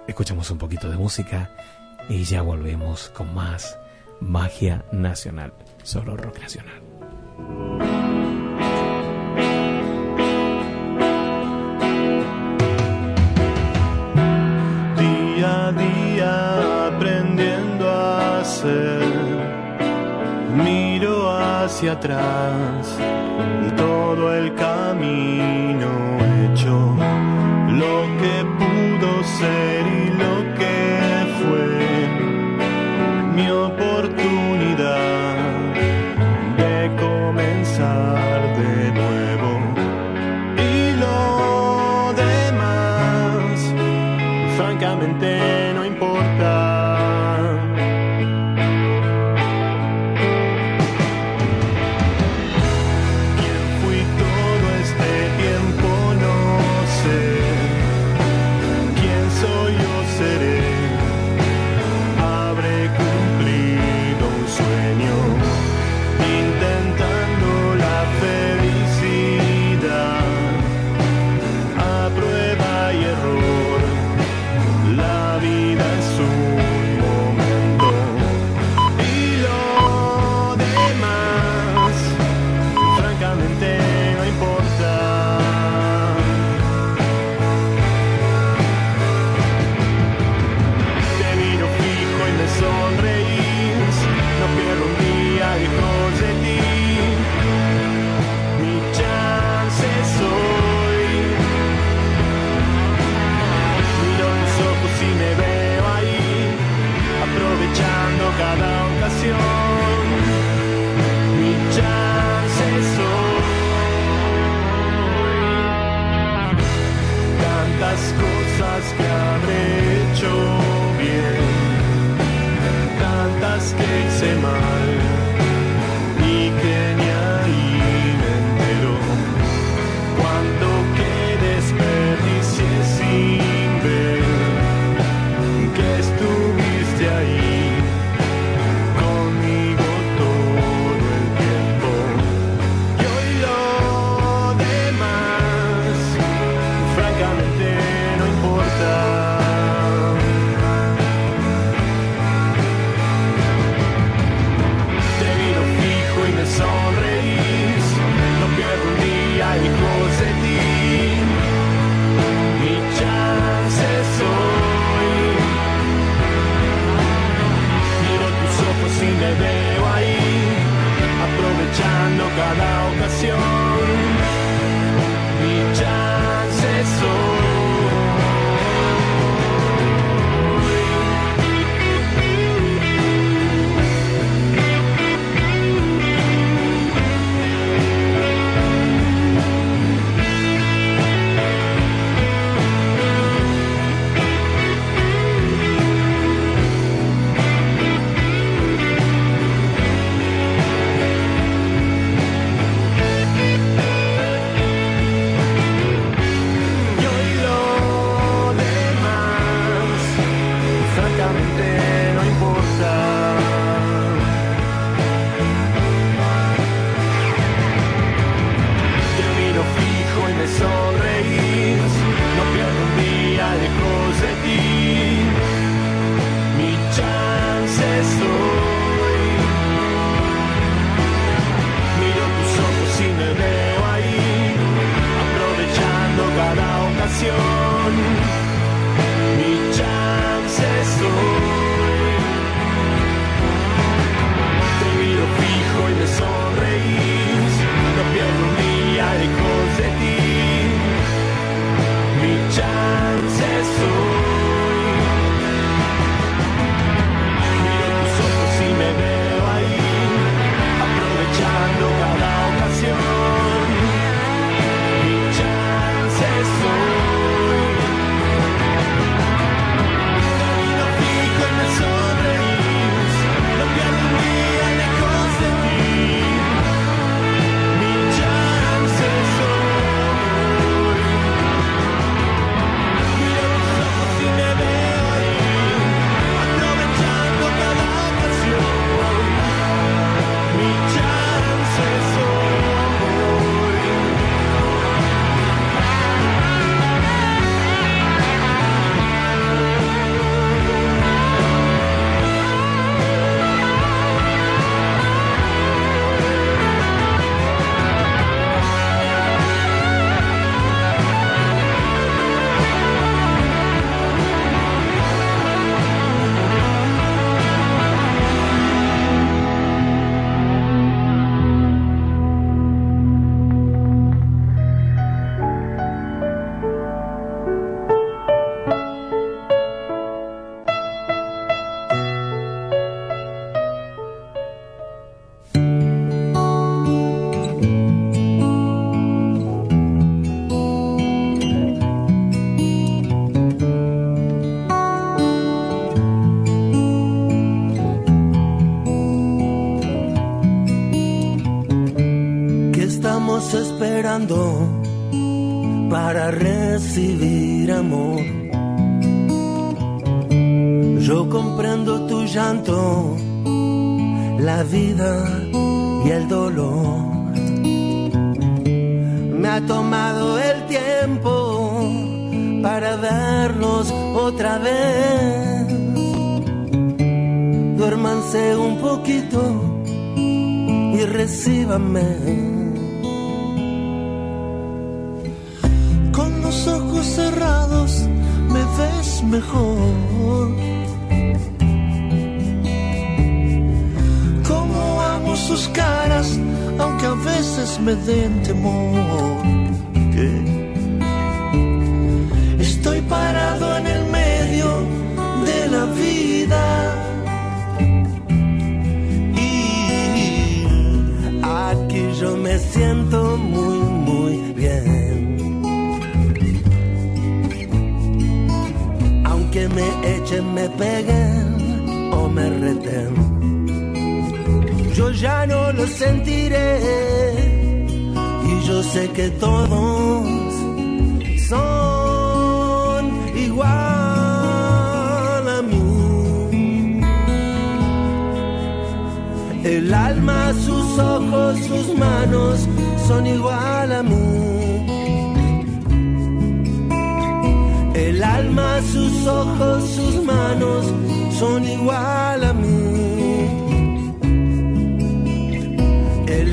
escuchamos un poquito de música y ya volvemos con más magia nacional, solo rock nacional. Día a día aprendiendo a ser. Miro hacia atrás todo el camino hecho, lo que pudo ser esperando yo sé que todos son igual a mí. El alma, sus ojos, sus manos son igual a mí. El alma, sus ojos, sus manos son igual a mí.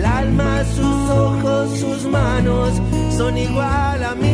Alma, sus ojos, sus manos son igual a mí.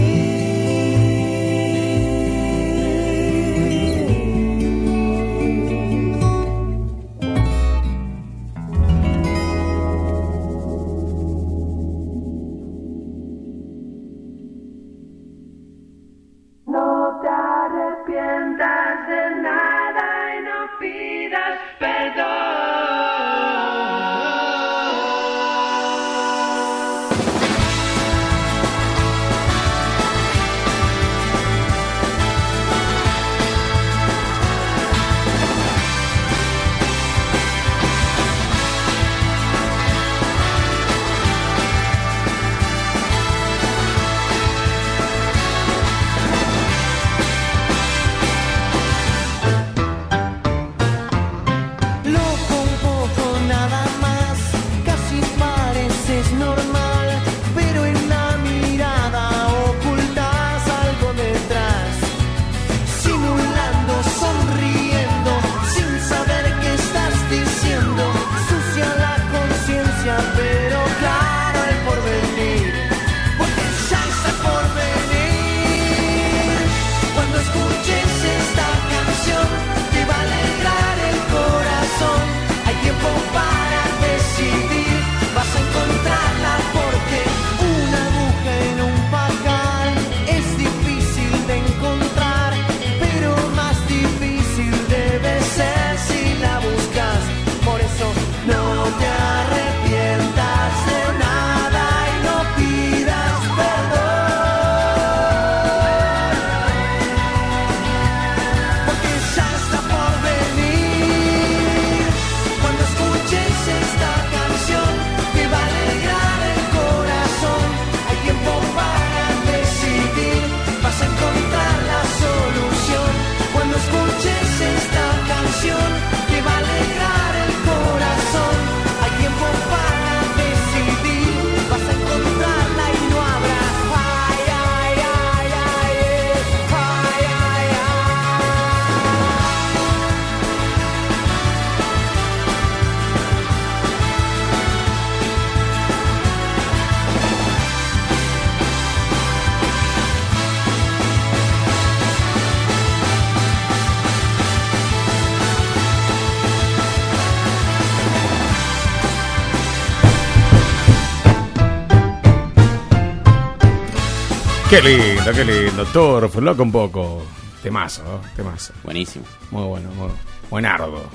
Qué lindo, qué lindo. Turf, loco un poco. Temazo, ¿no? temazo. Buenísimo. Muy bueno, muy buenardo.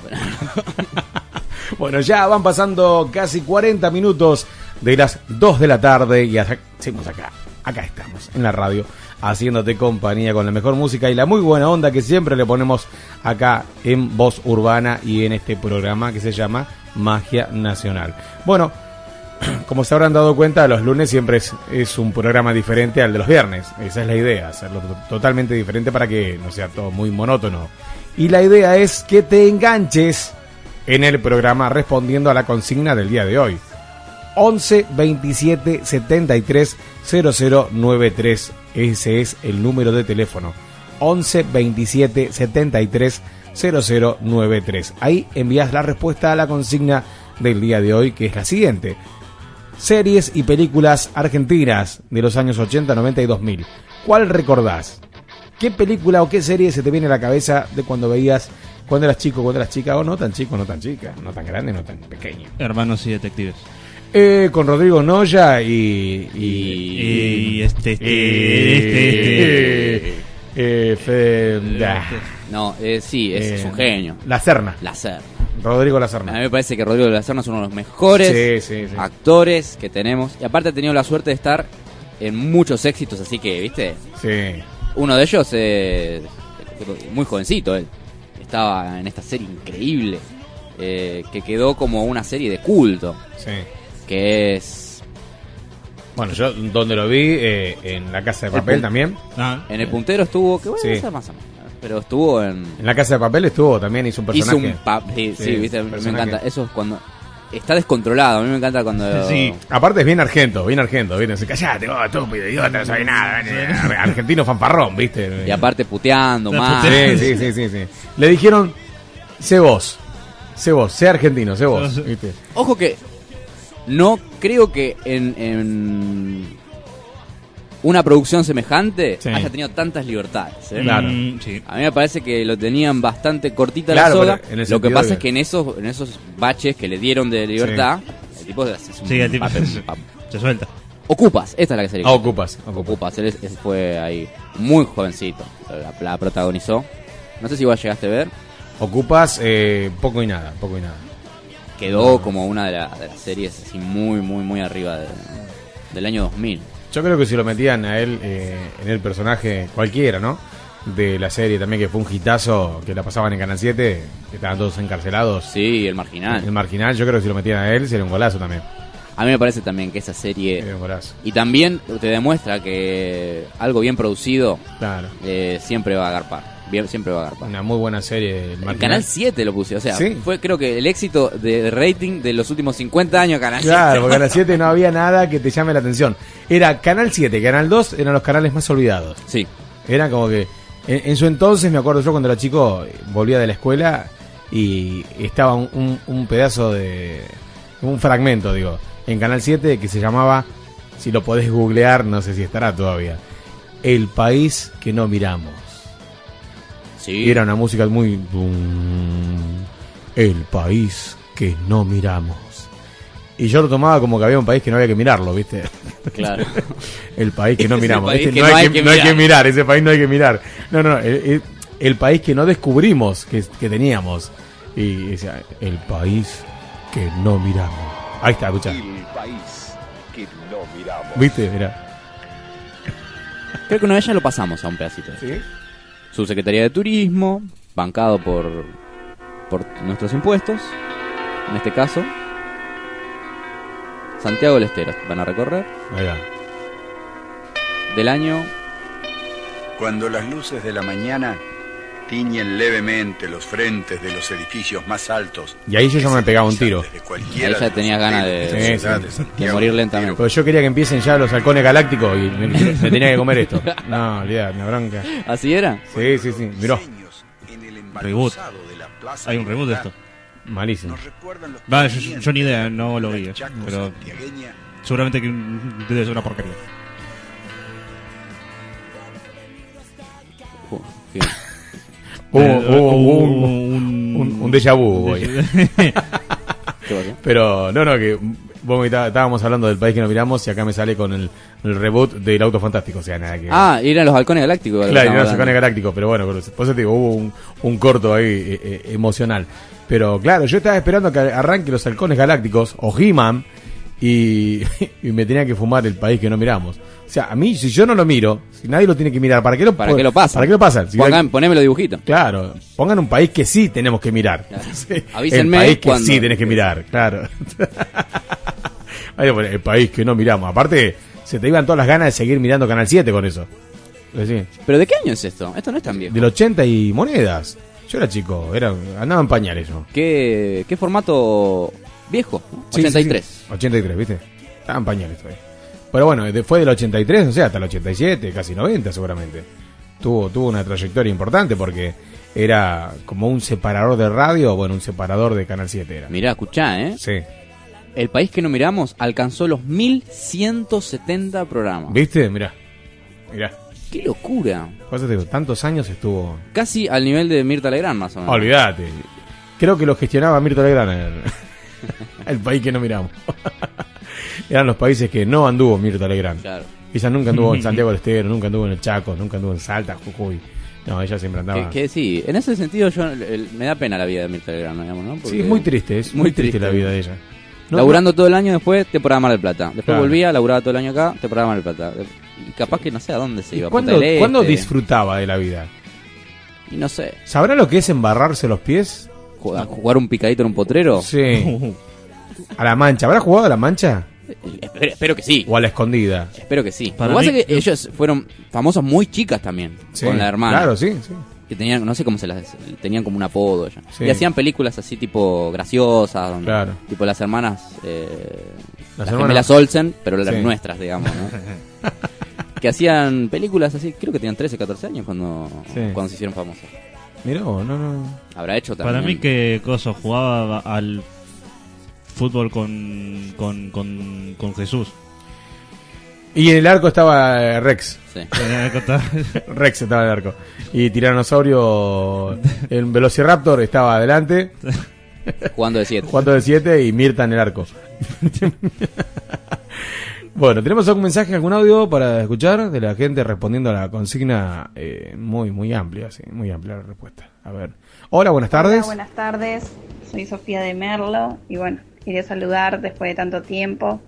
[LAUGHS] bueno, ya van pasando casi 40 minutos de las 2 de la tarde y seguimos acá, acá estamos, en la radio, haciéndote compañía con la mejor música y la muy buena onda que siempre le ponemos acá en Voz Urbana y en este programa que se llama Magia Nacional. Bueno, como se habrán dado cuenta, los lunes siempre es, un programa diferente al de los viernes. Esa es la idea, hacerlo to- totalmente diferente para que no sea todo muy monótono. Y la idea es que te enganches en el programa respondiendo a la consigna del día de hoy. 11 27 73 0093. Ese es el número de teléfono. 11 27 73 0093. Ahí envías la respuesta a la consigna del día de hoy, que es la siguiente. Series y películas argentinas de los años 80, 90 y 2000. ¿Cuál recordás? ¿Qué película o qué serie se te viene a la cabeza de cuando veías cuando eras chico, cuando eras chica, o no tan chico, no tan chica, no tan grande, no tan pequeño? Hermanos y detectives. Eh, con Rodrigo Noya y. y, Y este, este, y- este, este. eh, Fede- ah, No, eh, sí, es, es un genio. La Serna. La SER. Rodrigo A Lazarna. mí me parece que Rodrigo de la Serna es uno de los mejores Sí, sí, sí. actores que tenemos. Y aparte ha tenido la suerte de estar en muchos éxitos, así que, viste, Sí. uno de ellos es muy jovencito él. Estaba en esta serie increíble eh, que quedó como una serie de culto, Sí. que es Bueno, yo donde lo vi, eh, en la casa de papel El- también. Ah, en el puntero estuvo, que bueno, Sí. esa más o menos, pero estuvo en En la casa de papel estuvo también, hizo un hizo personaje. un pa- sí, sí, Sí, viste, me encanta. Eso es cuando está descontrolado, a mí me encanta cuando Sí. Aparte es bien argento, bien argento, ¿viste? Se callate, vos, estúpido, idiota, no sabes nada. Argentino fanfarrón, ¿viste? y aparte puteando más. Sí, sí, sí, sí, sí. Le dijeron, sé vos, sé vos, sé argentino, sé vos, ¿viste? Ojo que no creo que en, en una producción semejante Sí. haya tenido tantas libertades. ¿eh? Claro. mm, sí. A mí me parece que lo tenían bastante cortita Claro, la soga. Lo que pasa de- es que en esos, en esos baches que le dieron de libertad, el tipo es un Sí, el tipo papel- se- se suelta. Ocupas, esta es la que sería. Ah, ocupas, ocupas. Ocupas, él es- fue ahí muy jovencito. La, la protagonizó. No sé si vos llegaste a ver. Ocupas eh, poco y nada, poco y nada. Quedó como una de, la- de las series así muy, muy, muy arriba de- del año 2000. Yo creo que si lo metían a él eh, en el personaje cualquiera, ¿no? De la serie también, que fue un hitazo, que la pasaban en Canal 7, que estaban todos encarcelados. Sí, el marginal. El marginal, yo creo que si lo metían a él sería un golazo también. A mí me parece también que esa serie... Sería un golazo. Y también te demuestra que algo bien producido Claro. eh, siempre va a agarpar. Bien, siempre va a agarpar. Una muy buena serie. El En marginal. Canal 7 lo puse, o sea, Sí. fue creo que el éxito de rating de los últimos 50 años Canal 7. Claro, porque las 7 no [LAUGHS] había nada que te llame la atención. Era Canal 7, Canal 2 eran los canales más olvidados. Sí, Era como que. En, en su entonces, me acuerdo yo cuando era chico, eh, volvía de la escuela y estaba un, un- un pedazo de. Un fragmento, digo, en Canal 7 que se llamaba. Si lo podés googlear, no sé si estará todavía. El país que no miramos. Sí. Y era una música muy... El país que no miramos. Y yo lo tomaba como que había un país que no había que mirarlo, ¿viste? [LAUGHS] Claro. [LAUGHS] El país que no miramos. Este que no, hay que, no hay que mirar, ese país no hay que mirar. No, no, el, el- el país que no descubrimos que, que teníamos. Y decía, el país que no miramos. Ahí está, escucha. El país que no miramos. ¿Viste? Mira. Creo que una vez ya lo pasamos a un pedacito. Subsecretaría de Turismo, bancado por, por nuestros impuestos, en este caso. Santiago del Estero van a recorrer Ahí va. del año Cuando las luces de la mañana tiñen levemente los frentes de los edificios más altos. Y ahí yo ya me pegaba un tiro. Ahí ya tenía ganas de, Sí, morir lentamente. Pero yo quería que empiecen ya los halcones galácticos y me, me tenía que comer esto. [LAUGHS] No, olvidate, una bronca. ¿Así era? Sí, sí, sí. Miró. Reboot. Hay un reboot de esto. Malísimo. Va, yo- ni idea, de no lo vi, eh, pero- Seguramente que debe ser una porquería. Un, un, un, un déjà vu hoy. [LAUGHS] Pero no, no, que vos estábamos hablando del país que no miramos y acá me sale con el, el reboot del auto fantástico. O sea, nada que. Ah, eran los halcones galácticos. claro, estamos los halcones galácticos, pero bueno, por eso por eso te digo, hubo un, un corto ahí eh, eh, emocional. Pero claro, yo estaba esperando que arranque los halcones galácticos o He-Man y, [LAUGHS] y me tenía que fumar el país que no miramos. O sea, a mí, si yo no lo miro, si nadie lo tiene que mirar, ¿para qué lo, ¿Para qué lo pasan? ¿Para qué lo pasan? Si Pongan, poneme los dibujitos. Claro, pongan un país que sí tenemos que mirar. Claro. [LAUGHS] Sí, Avísenme el país que cuando- sí tenés que mirar, claro. [LAUGHS] El país que no miramos. Aparte, se te iban todas las ganas de seguir mirando Canal 7 con eso. Sí, ¿Pero de qué año es esto? Esto no es tan viejo. Del 80 y monedas. Yo era chico, era, andaba en pañales yo. ¿Qué, qué formato viejo? ¿no? Sí, 83. sí, sí. 83, ¿viste? Estaba en pañales todavía. Pero bueno, fue del 83, o sea, hasta el 87, casi 90 seguramente. Tuvo, tuvo una trayectoria importante porque era como un separador de radio, bueno, un separador de Canal 7 era. Mirá, escuchá, ¿eh? Sí. El país que no miramos alcanzó los 1170 programas. ¿Viste? Mirá. Mirá. ¡Qué locura! Digo, tantos años estuvo. Casi al nivel de Mirta Legrand, más o menos. Olvídate. Creo que lo gestionaba Mirta Legrand [LAUGHS] [LAUGHS] el, país que no miramos. [LAUGHS] Eran los países que no anduvo Mirta Legrand. Claro. Ella nunca anduvo en [LAUGHS] Santiago del Estero, nunca anduvo en el Chaco, nunca anduvo en Salta, Jujuy. No, ella siempre andaba. Que, que sí, en ese sentido yo el- me da pena la vida de Mirta Legrand, digamos, ¿no? Sí, es muy triste, es muy triste, la vida de ella. No, laburando todo el año después, temporada Mar del Plata. Después Claro. volvía, laburaba todo el año acá, temporada Mar del Plata. Y capaz que no sé a dónde se ¿Y iba. ¿Cuándo, cuándo Este, disfrutaba de la vida? Y no sé, ¿Sabrá lo que es embarrarse los pies? Jugar, jugar un picadito en un potrero. Sí. A la mancha. ¿Habrá jugado a la mancha? Espero, espero que sí. ¿O a la escondida? Espero que sí. Para Lo que pasa es que ellos fueron famosos muy chicas también. Sí, con la hermana. Claro, sí, sí. Que tenían, no sé cómo se las. Tenían como un apodo ya. Sí. Y hacían películas así tipo graciosas. donde- Claro. Tipo las hermanas. Eh, Las las hermanas- gemelas Olsen, pero las Sí. nuestras, digamos, ¿no? [LAUGHS] que hacían películas así, creo que tenían 13, 14 años cuando, Sí. cuando se hicieron famosas. Mirá, vos, no, no. Habrá hecho también. Para mí que Coso jugaba al fútbol con, con, con, con Jesús. Y en el arco estaba eh, Rex. Sí. [LAUGHS] [LAUGHS] Rex estaba en el arco. Y Tiranosaurio, el Velociraptor estaba adelante, Jugando de 7. jugando de 7 y Mirta en el arco. [LAUGHS] bueno, tenemos algún mensaje, algún audio para escuchar de la gente respondiendo a la consigna eh, muy, muy amplia, sí, muy amplia la respuesta. A ver. Hola, buenas tardes. Hola, buenas tardes. Soy Sofía de Merlo y bueno, quería saludar después de tanto tiempo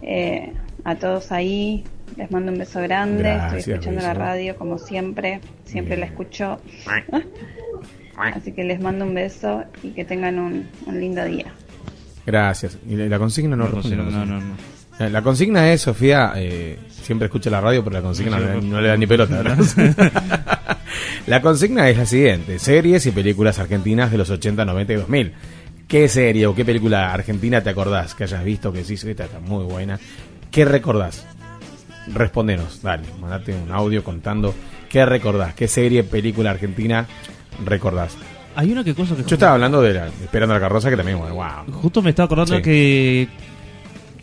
eh, a todos ahí. Les mando un beso grande. Gracias, Estoy escuchando la radio como siempre. Siempre la escucho. [LAUGHS] Así que les mando un beso y que tengan un, un lindo día. Gracias. Y la, consigna no, No, no, no. La, consigna es, Sofía, eh, siempre escucha la radio, pero la consigna no, le- no le da ni pelota. ¿verdad? [LAUGHS] la consigna es la siguiente. Series y películas argentinas de los 80, 90 y 2000. ¿Qué serie o qué película argentina te acordás que hayas visto que sí, esta está muy buena? ¿Qué recordás? Respondenos, dale, mandate un audio contando qué recordás, qué serie, película argentina recordás. Hay una que cosa que Yo estaba hablando de la, Esperando a la carroza, que también, bueno, wow. Justo me estaba acordando Sí. que.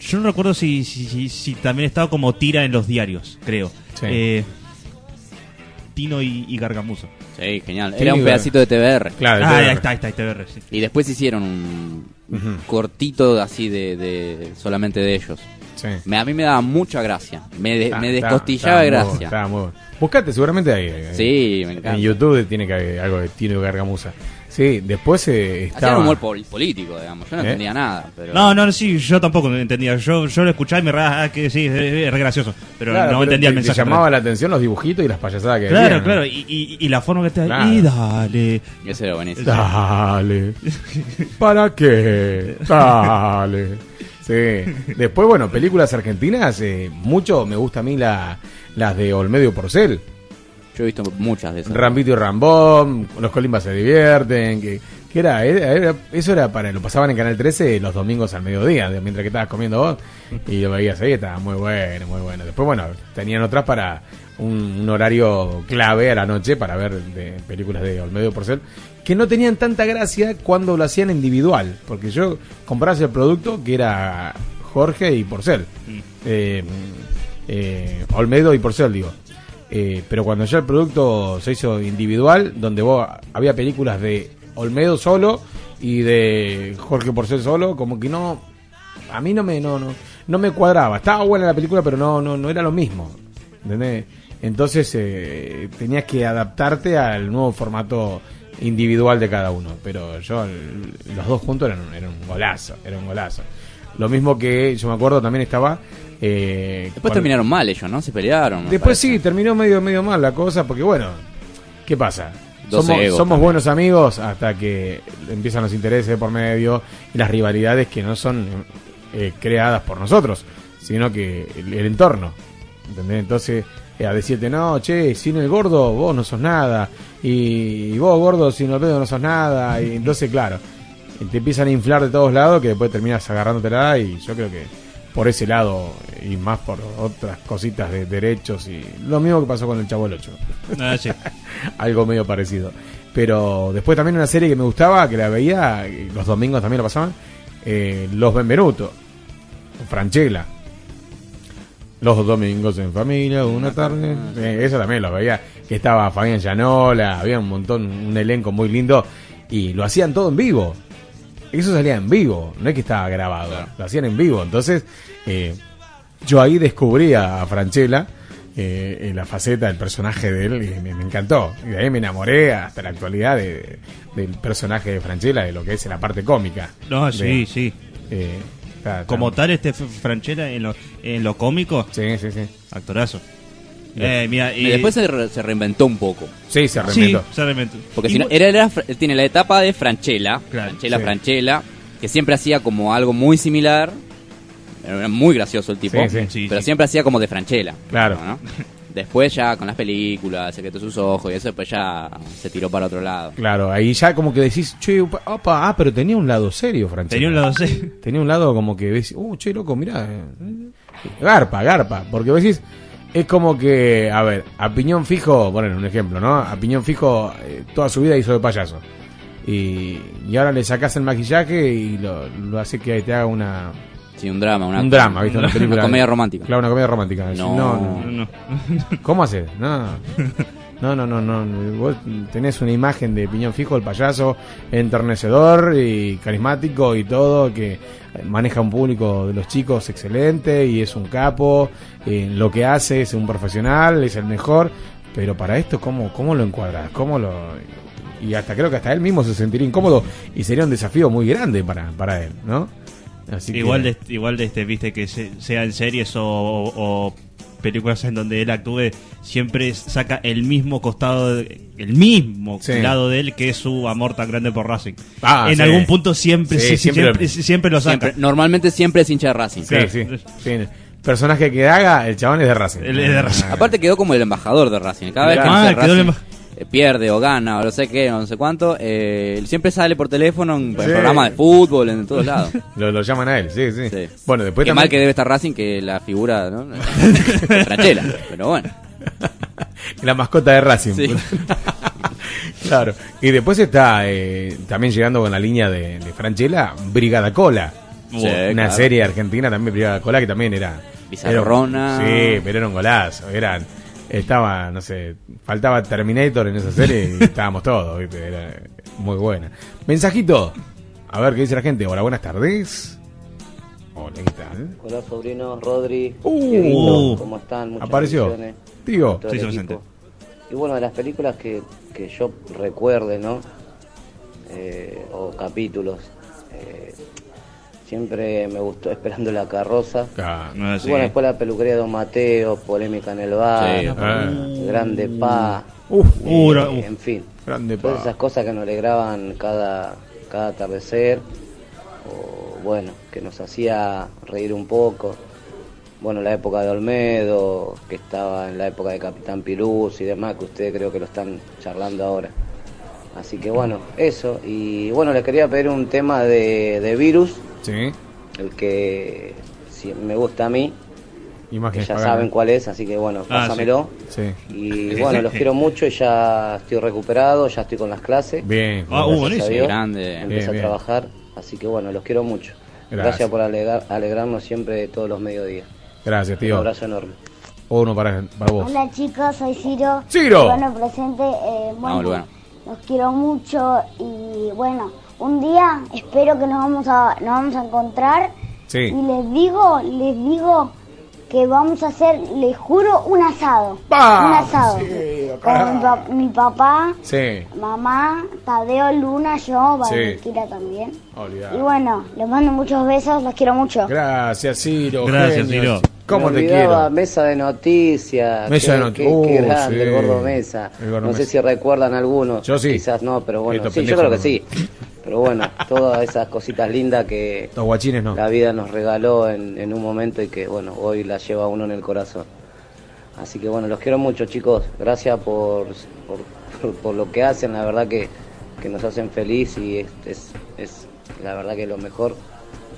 Yo no recuerdo si, si, si- si también estaba como tira en los diarios, creo. Sí. Eh, Tino y, y Gargamuso. Sí, genial. Era un pedacito de TBR. Claro, Ah, ahí está, ahí está, ahí TBR, sí. Y después hicieron un cortito así de, de solamente de ellos. Sí. Me, a mí me daba mucha gracia. Me, de- Está- me está- descostillaba de está muy- gracia. está muy bueno. Buscate, seguramente hay. hay- Sí, me encanta. En YouTube tiene que haber algo de Tino Gargamusa. Sí, después eh, Hacían estaba. humor pol- político, digamos. Yo no ¿Eh? entendía nada. Pero... No, no, sí, yo tampoco entendía. Yo, yo lo escuchaba y me ah, que sí, es, es re gracioso. Pero Claro, no pero entendía el te- te mensaje. llamaba la atención los dibujitos y las payasadas que Claro, decían. claro. Y, y, y la forma que te Claro. Y dale. Ese era buenísimo. Dale. ¿Para qué? Dale. Sí. Después, bueno, películas argentinas, eh, mucho me gusta a mí la, las de Olmedo Porcel. Yo he visto muchas de esas. Rambito y Rambón, los Colimbas se divierten, que, que era, era- eso era para, lo pasaban en Canal 13 los domingos al mediodía, mientras que estabas comiendo vos, y lo veías ahí, estaba muy bueno, muy bueno. Después, bueno, tenían otras para un, un horario clave a la noche para ver de películas de Olmedo y Porcel, que no tenían tanta gracia cuando lo hacían individual, porque yo compraba el producto que era Jorge y Porcel. Eh, eh, Olmedo y Porcel, digo. Eh, pero cuando ya el producto se hizo individual, donde vos había películas de Olmedo solo y de Jorge Porcel solo, como que no, a mí no me, no, no, no me cuadraba. Estaba buena la película, pero no, no, no era lo mismo. ¿entendés? Entonces eh, tenías que adaptarte al nuevo formato individual de cada uno. Pero yo, los dos juntos eran, eran un golazo, era un golazo. Lo mismo que yo me acuerdo también estaba. Eh, Después terminaron mal ellos, ¿no? Se pelearon. Después parece. sí, terminó medio medio mal la cosa, porque bueno, ¿qué pasa? Dos Somos, egos somos también. buenos amigos hasta que empiezan los intereses por medio y las rivalidades que no son eh, creadas por nosotros, sino que el, el entorno. ¿entendés? Entonces, eh, a decirte, no, che, sin el gordo vos no sos nada, y, y vos gordo sin el pedo no sos nada, y entonces, claro, te empiezan a inflar de todos lados que después terminas agarrándotela y yo creo que por ese lado y más por otras cositas de derechos y lo mismo que pasó con el Chavo el 8 Ah, sí. [LAUGHS] algo medio parecido. Pero después también una serie que me gustaba que la veía los domingos también la pasaban eh, Los Benvenuto Franchella. Los domingos en familia una tarde. Eh, eso también lo veía que estaba Fabián Llanola había un montón un elenco muy lindo y lo hacían todo en vivo eso salía en vivo, no es que estaba grabado, lo hacían en vivo. Entonces, eh, yo ahí descubrí a Franchella eh, la faceta del personaje de él y me, me encantó. Y de ahí me enamoré hasta la actualidad de- del personaje de Franchella, de lo que es la parte cómica. No, De- sí, sí. eh, está- Como tal, este Franchella en lo, en lo cómico, Sí, sí, sí. actorazo. Eh, mira, Y después se, re- se reinventó un poco. Sí, se Sí, reinventó. se reinventó. Porque si no, era, tiene la etapa de Franchella, Claro, Franchella, sí. Franchella, que siempre hacía como algo muy similar. Era muy gracioso el tipo, Sí, sí. Sí, pero sí. siempre hacía como de Franchella. Claro. ¿no? Después ya con las películas, El secreto de sus ojos y eso, después ya se tiró para otro lado. Claro, ahí ya como que decís, che, opa, opa, ah, pero tenía un lado serio, Franchella. Tenía un lado C. Tenía un lado como que ves, uh, che, loco, mirá. eh, Garpa, garpa. Porque vos decís, es como que, a ver, a piñón fijo, bueno, un ejemplo, ¿no? A piñón fijo eh, toda su vida hizo de payaso. Y, y ahora le sacás el maquillaje y lo, lo hace que te haga una, Sí, un drama, una, un drama, ¿viste? Una [LAUGHS] película. Una comedia romántica. Claro, una comedia romántica. No. no, no. No, no. ¿Cómo haces? [LAUGHS] No. No, no, no, no. Vos tenés una imagen de piñón fijo, el payaso, enternecedor y carismático y todo, que maneja un público de los chicos excelente y es un capo. En lo que hace es un profesional, es el mejor. Pero para esto, ¿cómo, cómo lo encuadras? ¿Cómo lo.? Y hasta creo que hasta él mismo se sentiría incómodo y sería un desafío muy grande para, para él, ¿no? Así que- Igual de, igual de este, viste, que se- sea en series o, o películas en donde él actúe, siempre saca el mismo costado, de- el mismo Sí. lado de él, que es su amor tan grande por Racing. Ah, en sí. algún punto siempre, Sí, sí, siempre siempre, lo- siempre, lo saca. Siempre- normalmente siempre es hincha de Racing. Sí, sí, sí. Personaje que haga, el chabón es de Racing. De. Aparte quedó como el embajador de Racing. Cada vez que Ah, Racing, pierde o gana o no sé qué, o no sé cuánto, eh, siempre sale por teléfono en, Sí. programas de fútbol, en todos lados. [LAUGHS] Lo, lo llaman a él, sí, sí. Sí. Bueno, después Qué también... mal que debe estar Racing que la figura, ¿no? [LAUGHS] De Franchella, pero bueno. [LAUGHS] La mascota de Racing. Sí. claro. Y después está eh, también llegando con la línea de, de Franchella, Brigada Cola. Sí, Una claro. serie argentina también, Brigada Cola, que también era... Bizarrona. era- sí, pero era un golazo. Eran, estaba, no sé, faltaba Terminator en esa serie y [LAUGHS] estábamos todos, ¿viste? Era muy buena. Mensajito. A ver qué dice la gente. Hola, buenas tardes. Hola, ¿qué tal? Hola sobrinos, Rodri, Uh, ¿cómo están? Muchas apareció. Tío. Y bueno, de las películas que, que yo recuerde, ¿no? Eh, o capítulos. eh, siempre me gustó Esperando la carroza. Ah, bueno, después la peluquería de Don Mateo, Polémica en el bar, Sí, ah. Grande Pa, Uf, eh, uf. en fin. grande Todas pa. esas cosas que nos alegraban cada, cada atardecer, o bueno, que nos hacía reír un poco. Bueno, la época de Olmedo, que estaba en la época de Capitán Piruz y demás, que ustedes creo que lo están charlando ahora. Así que bueno, eso. Y bueno, les quería pedir un tema de, de Virus, Sí. el que si me gusta a mí, que ya saben cuál es, así que bueno, Ah, pásamelo. Sí. Y [LAUGHS] bueno, los quiero mucho y ya estoy recuperado, ya estoy con las clases. Bien. Ah, uh. Dios. Grande. Empecé Bien, a bien. trabajar, así que bueno, los quiero mucho. Gracias. Gracias, por alegar- alegrarnos siempre todos los mediodías. Gracias, Un tío. abrazo enorme. Uno para, para vos. Hola chicos, soy Ciro. ¡Ciro! Bueno, presente. eh, bueno, los quiero mucho y bueno, un día espero que nos vamos a, nos vamos a encontrar Sí. y les digo, les digo que vamos a hacer, les juro, un asado. ¡Vamos! Un asado. Sí, Con mi, pa- mi papá, Sí. mamá, Tadeo, Luna, yo, Sí. Valentina también. Olvidado. Y bueno, les mando muchos besos, los quiero mucho. Gracias, Ciro. Gracias. Ciro. ¿Cómo Me te quiero? Mesa de noticias. Mesa qué, de noti- qué- Uh, qué grande sí. el gordo Mesa. El gordo no sé si recuerdan algunos. Yo sí. Quizás no, pero bueno, sí, yo creo que sí. [LAUGHS] Pero bueno, todas esas cositas lindas que Los guachines no. la vida nos regaló en, en un momento y que bueno, hoy la lleva uno en el corazón. Así que bueno, los quiero mucho chicos, gracias por, por, por- por lo que hacen, la verdad que, que nos hacen feliz y es, es, es la verdad que lo mejor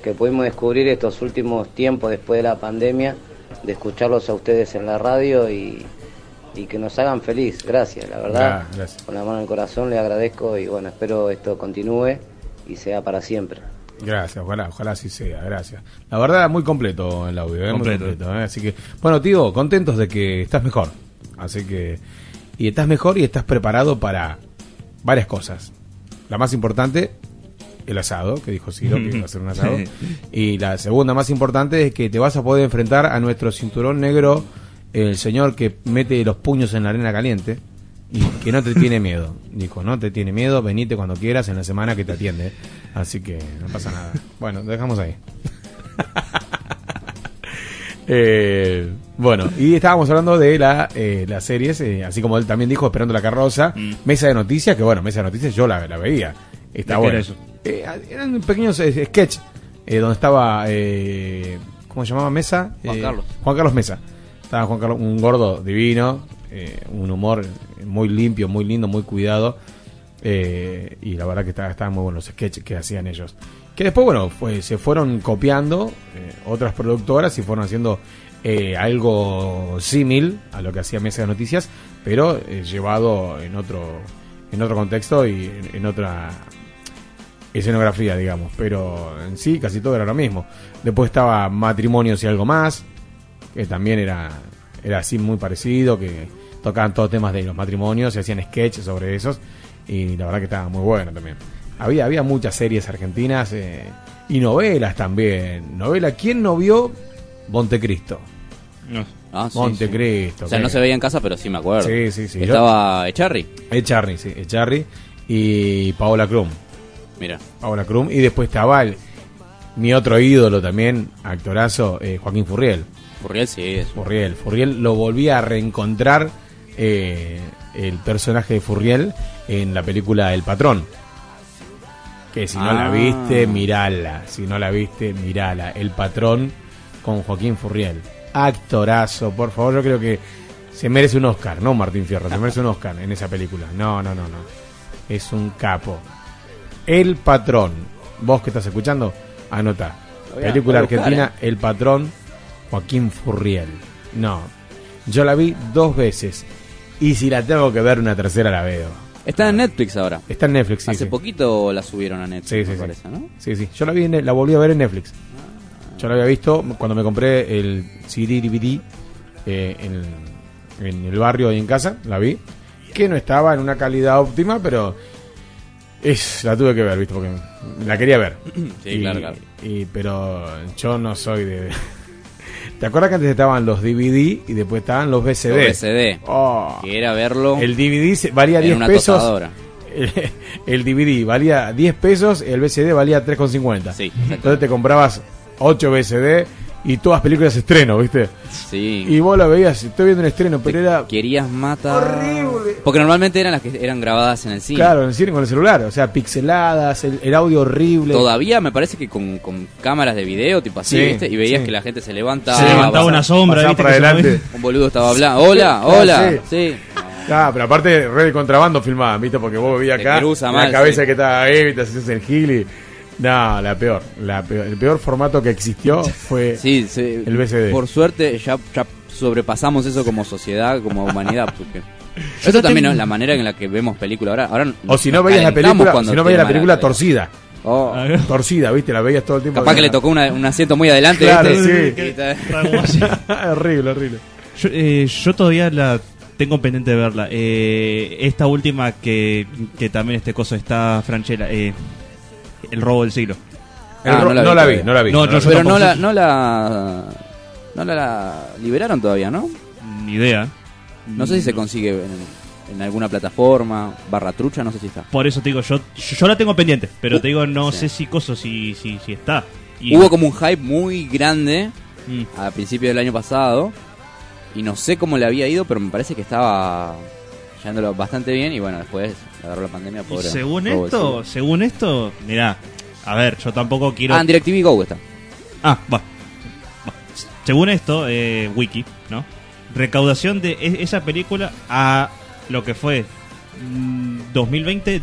que pudimos descubrir estos últimos tiempos después de la pandemia, de escucharlos a ustedes en la radio y, y que nos hagan feliz, gracias, la verdad, Ah, gracias. con la mano en el corazón le agradezco y bueno, espero esto continúe y sea para siempre. Gracias, ojalá, ojalá así sea, gracias. La verdad, muy completo el audio, ¿eh? Muy Completo. completo, ¿eh? Así que, bueno, tío, contentos de que estás mejor. Así que, y estás mejor y estás preparado para varias cosas. La más importante, el asado, que dijo Ciro, que iba a hacer un asado. [LAUGHS] Y la segunda más importante es que te vas a poder enfrentar a nuestro cinturón negro el señor que mete los puños en la arena caliente y que no te tiene miedo. Dijo, no te tiene miedo, venite cuando quieras en la semana que te atiende. Así que no pasa nada. Bueno, dejamos ahí. [LAUGHS] Eh, bueno, y estábamos hablando de la, eh, las series, eh, así como él también dijo, Esperando la carroza, Mesa de Noticias, que bueno, Mesa de Noticias yo la, la veía. Está ¿De qué bueno. era eso? Eh, eran pequeños eh, sketch donde estaba, ¿cómo se llamaba Mesa? Juan Carlos. Juan Carlos Mesa. Estaba Juan Carlos, un gordo divino, eh, un humor muy limpio, muy lindo, muy cuidado. eh, y la verdad que estaban estaban muy buenos los sketches que hacían ellos. Que después, bueno, fue, se fueron copiando eh, otras productoras y fueron haciendo algo símil a lo que hacía Mesa de Noticias, pero llevado en otro, en otro contexto y en otra escenografía, digamos. Pero en sí, casi todo era lo mismo. Después estaba Matrimonios y algo más, que también era, era así muy parecido, que tocaban todos temas de los matrimonios, se hacían sketches sobre esos, y la verdad que estaba muy bueno también. Había, había muchas series argentinas eh, y novelas también. Novela, ¿quién no vio Montecristo? Ah, sí, Montecristo. O sea, que- no se veía en casa, pero sí me acuerdo. Sí, sí, sí. Estaba Echarri. Echarri, sí, Echarri y Paola Krum. Mira. Paola Krum. Y después estaba el- mi otro ídolo también, actorazo, eh, Joaquín Furriel. Furriel sí es. Furriel. Furriel lo volví a reencontrar eh, el personaje de Furriel en la película El Patrón. Que si no la Ah. viste, mirala. Si no la viste, mirala. El Patrón con Joaquín Furriel. Actorazo, por favor. Yo creo que se merece un Oscar, no Martín Fierro. Se merece un Oscar en esa película. No, no, no, no. Es un capo. El Patrón. Vos que estás escuchando, anota. Película buscar, argentina, El Patrón, Joaquín Furriel. No. Yo la vi dos veces. Y si la tengo que ver una tercera, la veo. Está en Netflix ahora. Está en Netflix, sí. Hace sí. poquito la subieron a Netflix, Sí, sí, me sí. parece, ¿no? Sí, sí. Yo la, vi en- la volví a ver en Netflix. Yo la había visto cuando me compré el CD DVD eh, en, en el barrio y en casa. La vi. Que no estaba en una calidad óptima, pero es la tuve que ver, ¿viste? Porque la quería ver. [CLEARS THROAT] Sí, Y- claro, claro. y- pero yo no soy de... ¿Te acuerdas que antes estaban los DVD y después estaban los VCD? Los VCD. Oh. Que era verlo. El DVD valía en 10 una pesos. tostadora. [LAUGHS] El, el DVD valía 10 pesos, el VCD valía 3,50. Sí, Entonces te comprabas 8 VCD y todas películas estreno, ¿viste? Sí. Y vos la veías, estoy viendo un estreno, pero era Querías matar. Porque normalmente eran las que eran grabadas en el cine. claro en el cine con el celular, o sea, pixeladas, el, el audio horrible. Todavía me parece que con, con cámaras de video, tipo así, Sí, ¿viste? Y veías sí. que la gente se levantaba. Se levantaba una sombra, pasaba ¿viste? para que se adelante. Un boludo estaba hablando. Hola, hola. sí. Sí. Ah, pero aparte, red de contrabando filmaban, ¿viste? Porque vos veías De acá, la mal, cabeza sí. que estaba ahí, te hacías el gil y... No, la peor, la peor. El peor formato que existió fue [LAUGHS] Sí, sí. el VCD. Por suerte ya, ya sobrepasamos eso como sociedad, como humanidad. Porque eso no también tengo- es la manera en la que vemos películas. Ahora, ahora O si no veías la película, cuando si no veías la película torcida. Oh, Torcida, ¿viste? La veías todo el tiempo. capaz que le tocó una- un asiento muy adelante. Claro, ¿viste? sí. [LAUGHS] Horrible, horrible. Yo, eh, yo todavía la tengo pendiente de verla. Eh, esta última que, que también este coso está Franchella, eh, El robo del siglo. Ah, ro- no la vi no, la vi, todavía. no la vi. No, no yo- la vi. Pero no la, no la no la liberaron todavía, ¿no? Ni idea. No sé si se consigue en, en alguna plataforma, barra trucha, no sé si está. Por eso te digo, yo, yo, la tengo pendiente, pero te digo, no Sí. sé si coso, si, si, si está. Y- Hubo como un hype muy grande Mm. a principios del año pasado y no sé cómo le había ido, pero me parece que estaba llevándolo bastante bien y bueno, después agarró la pandemia Y pobre. según esto, según esto, mirá, a ver, yo tampoco quiero... Ah, en DirecTV Go está. Ah, va. Va. Según esto, eh, Wiki, ¿no? Recaudación de e- esa película a lo que fue mm, 2020,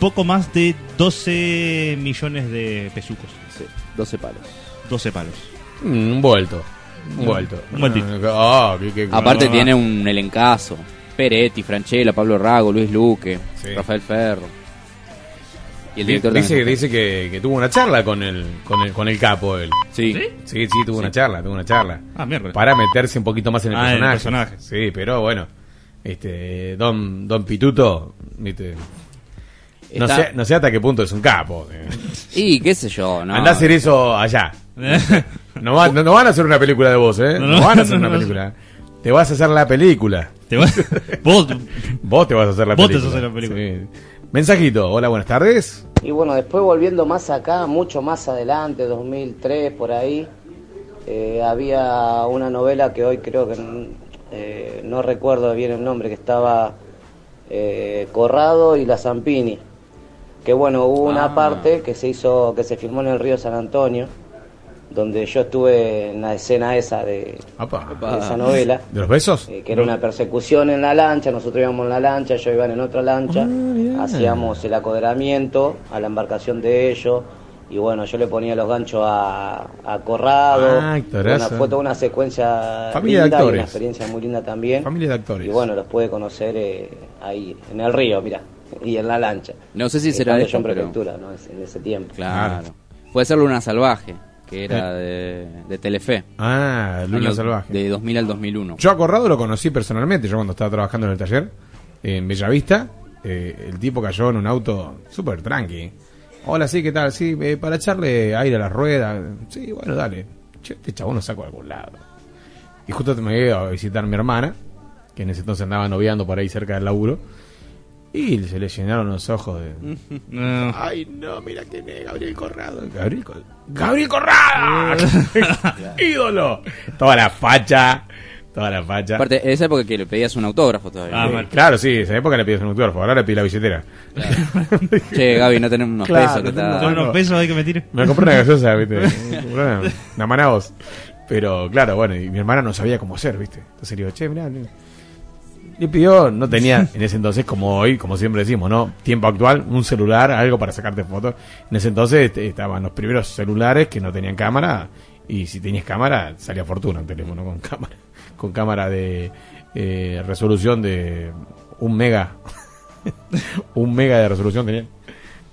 poco más de 12 millones de pesucos. Sí, 12 palos. 12 palos. Mm, Un vuelto. Un vuelto. Un vueltito. Ah, qué- qué- Aparte ah. tiene un elencazo. Peretti, Franchella, Pablo Rago, Luis Luque, Sí. Rafael Ferro. Y el Di- director Dice, también. dice que, que tuvo una charla con el, con el, con el capo él. Sí. Sí, sí, tuvo una charla, tuvo una charla. Ah, mierda. Para meterse un poquito más en el Ah, el personaje. Sí, pero bueno. Este, Don, Don Pituto, viste, no, sé, no sé hasta qué punto es un capo. eh. Y qué sé yo, ¿no? Andá a hacer eso allá. [LAUGHS] No, va- no, no van a hacer una película de vos, ¿eh? No, van a hacer no, una no. película. Te vas a hacer la película. Te vas- [LAUGHS] vos, Vos te vas a hacer la Vos te película. vas a hacer la película. Sí. Mensajito. Hola, buenas tardes. Y bueno, después volviendo más acá, mucho más adelante, 2003, por ahí, eh, había una novela que hoy creo que eh, no recuerdo bien el nombre, que estaba eh, Corrado y La Zampini. Que bueno, hubo una Ah. parte que se hizo, que se filmó en el río San Antonio, donde yo estuve en la escena esa de, de esa novela. ¿De los besos? Eh, que era una persecución en la lancha, nosotros íbamos en la lancha, ellos iban en otra lancha, Ah, hacíamos el acoderamiento a la embarcación de ellos, y bueno, yo le ponía los ganchos a, a Corrado, Ah. Bueno, fue toda una secuencia Familia de linda y actores. una experiencia muy linda también, Familia de actores. y bueno, los pude conocer eh, ahí, en el río, mira, y en la lancha. No sé si Eh, será en pero- prefectura, ¿no? En ese tiempo. Claro. Puede ser Luna Salvaje, que era de, de Telefe. Ah, Luna Salvaje. De 2000 al 2001. Yo a Corrado lo conocí personalmente, yo cuando estaba trabajando en el taller, en Bellavista, eh, el tipo cayó en un auto súper tranqui. Hola, sí, ¿qué tal? Sí, eh, para echarle aire a la rueda. Sí, bueno, dale. Che, este chabón lo saco de algún lado. Y justo me iba a visitar mi hermana, que en ese entonces andaba noviando por ahí cerca del laburo. Y se le llenaron los ojos de... [LAUGHS] No. Ay, no, mira quién es Gabriel Corrado. Gabriel, Cor- Gabriel Corrado. [LAUGHS] Ídolo. Toda la facha. Toda la facha. Aparte, en esa época que le pedías un autógrafo todavía. Ah, Eh, claro, sí, en esa época le pides un autógrafo, ahora le pides la billetera. Che, Gaby, no tenemos unos Claro, pesos que no. Con unos pesos hay que meter. Me compré una gaseosa, ¿viste? [LAUGHS] Una, una Manaos. Pero claro, bueno, y mi hermana no sabía cómo hacer, ¿viste? Entonces le digo, che, mirá. le- Le pidió, no [LAUGHS] tenía en ese entonces, como hoy, como siempre decimos, ¿no? Tiempo actual, un celular, algo para sacarte fotos. En ese entonces este, estaban los primeros celulares que no tenían cámara. Y si tenías cámara, salía fortuna un teléfono con [LAUGHS] cámara. Con cámara de eh, resolución de un mega. [LAUGHS] un mega de resolución tenía.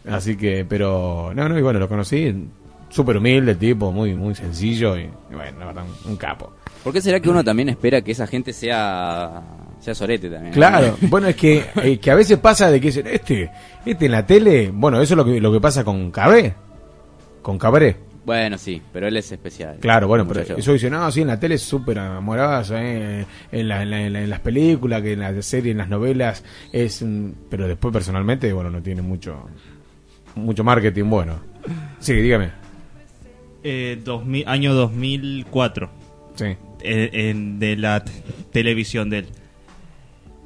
Así que, pero, no, no, y bueno, lo conocí, súper humilde el tipo, muy, muy sencillo y, y bueno, la verdad, un, un capo. ¿Por qué será que uno también espera que esa gente sea sea sorete también? Claro, bueno, es que, eh, que a veces pasa de que dicen, este, este en la tele, bueno, eso es lo que, lo que pasa con Cabré, con Cabré. Bueno, sí, pero él es especial. Claro, bueno, pero eso dice, no, sí, en la tele es súper amorosa, eh, en, la- en la- en la- en las películas, que en las series, en las novelas, es, mm, pero después personalmente, bueno, no tiene mucho, mucho marketing bueno. Sí, dígame. Eh, 2000, año 2004. Sí. Eh, en- de la televisión de él.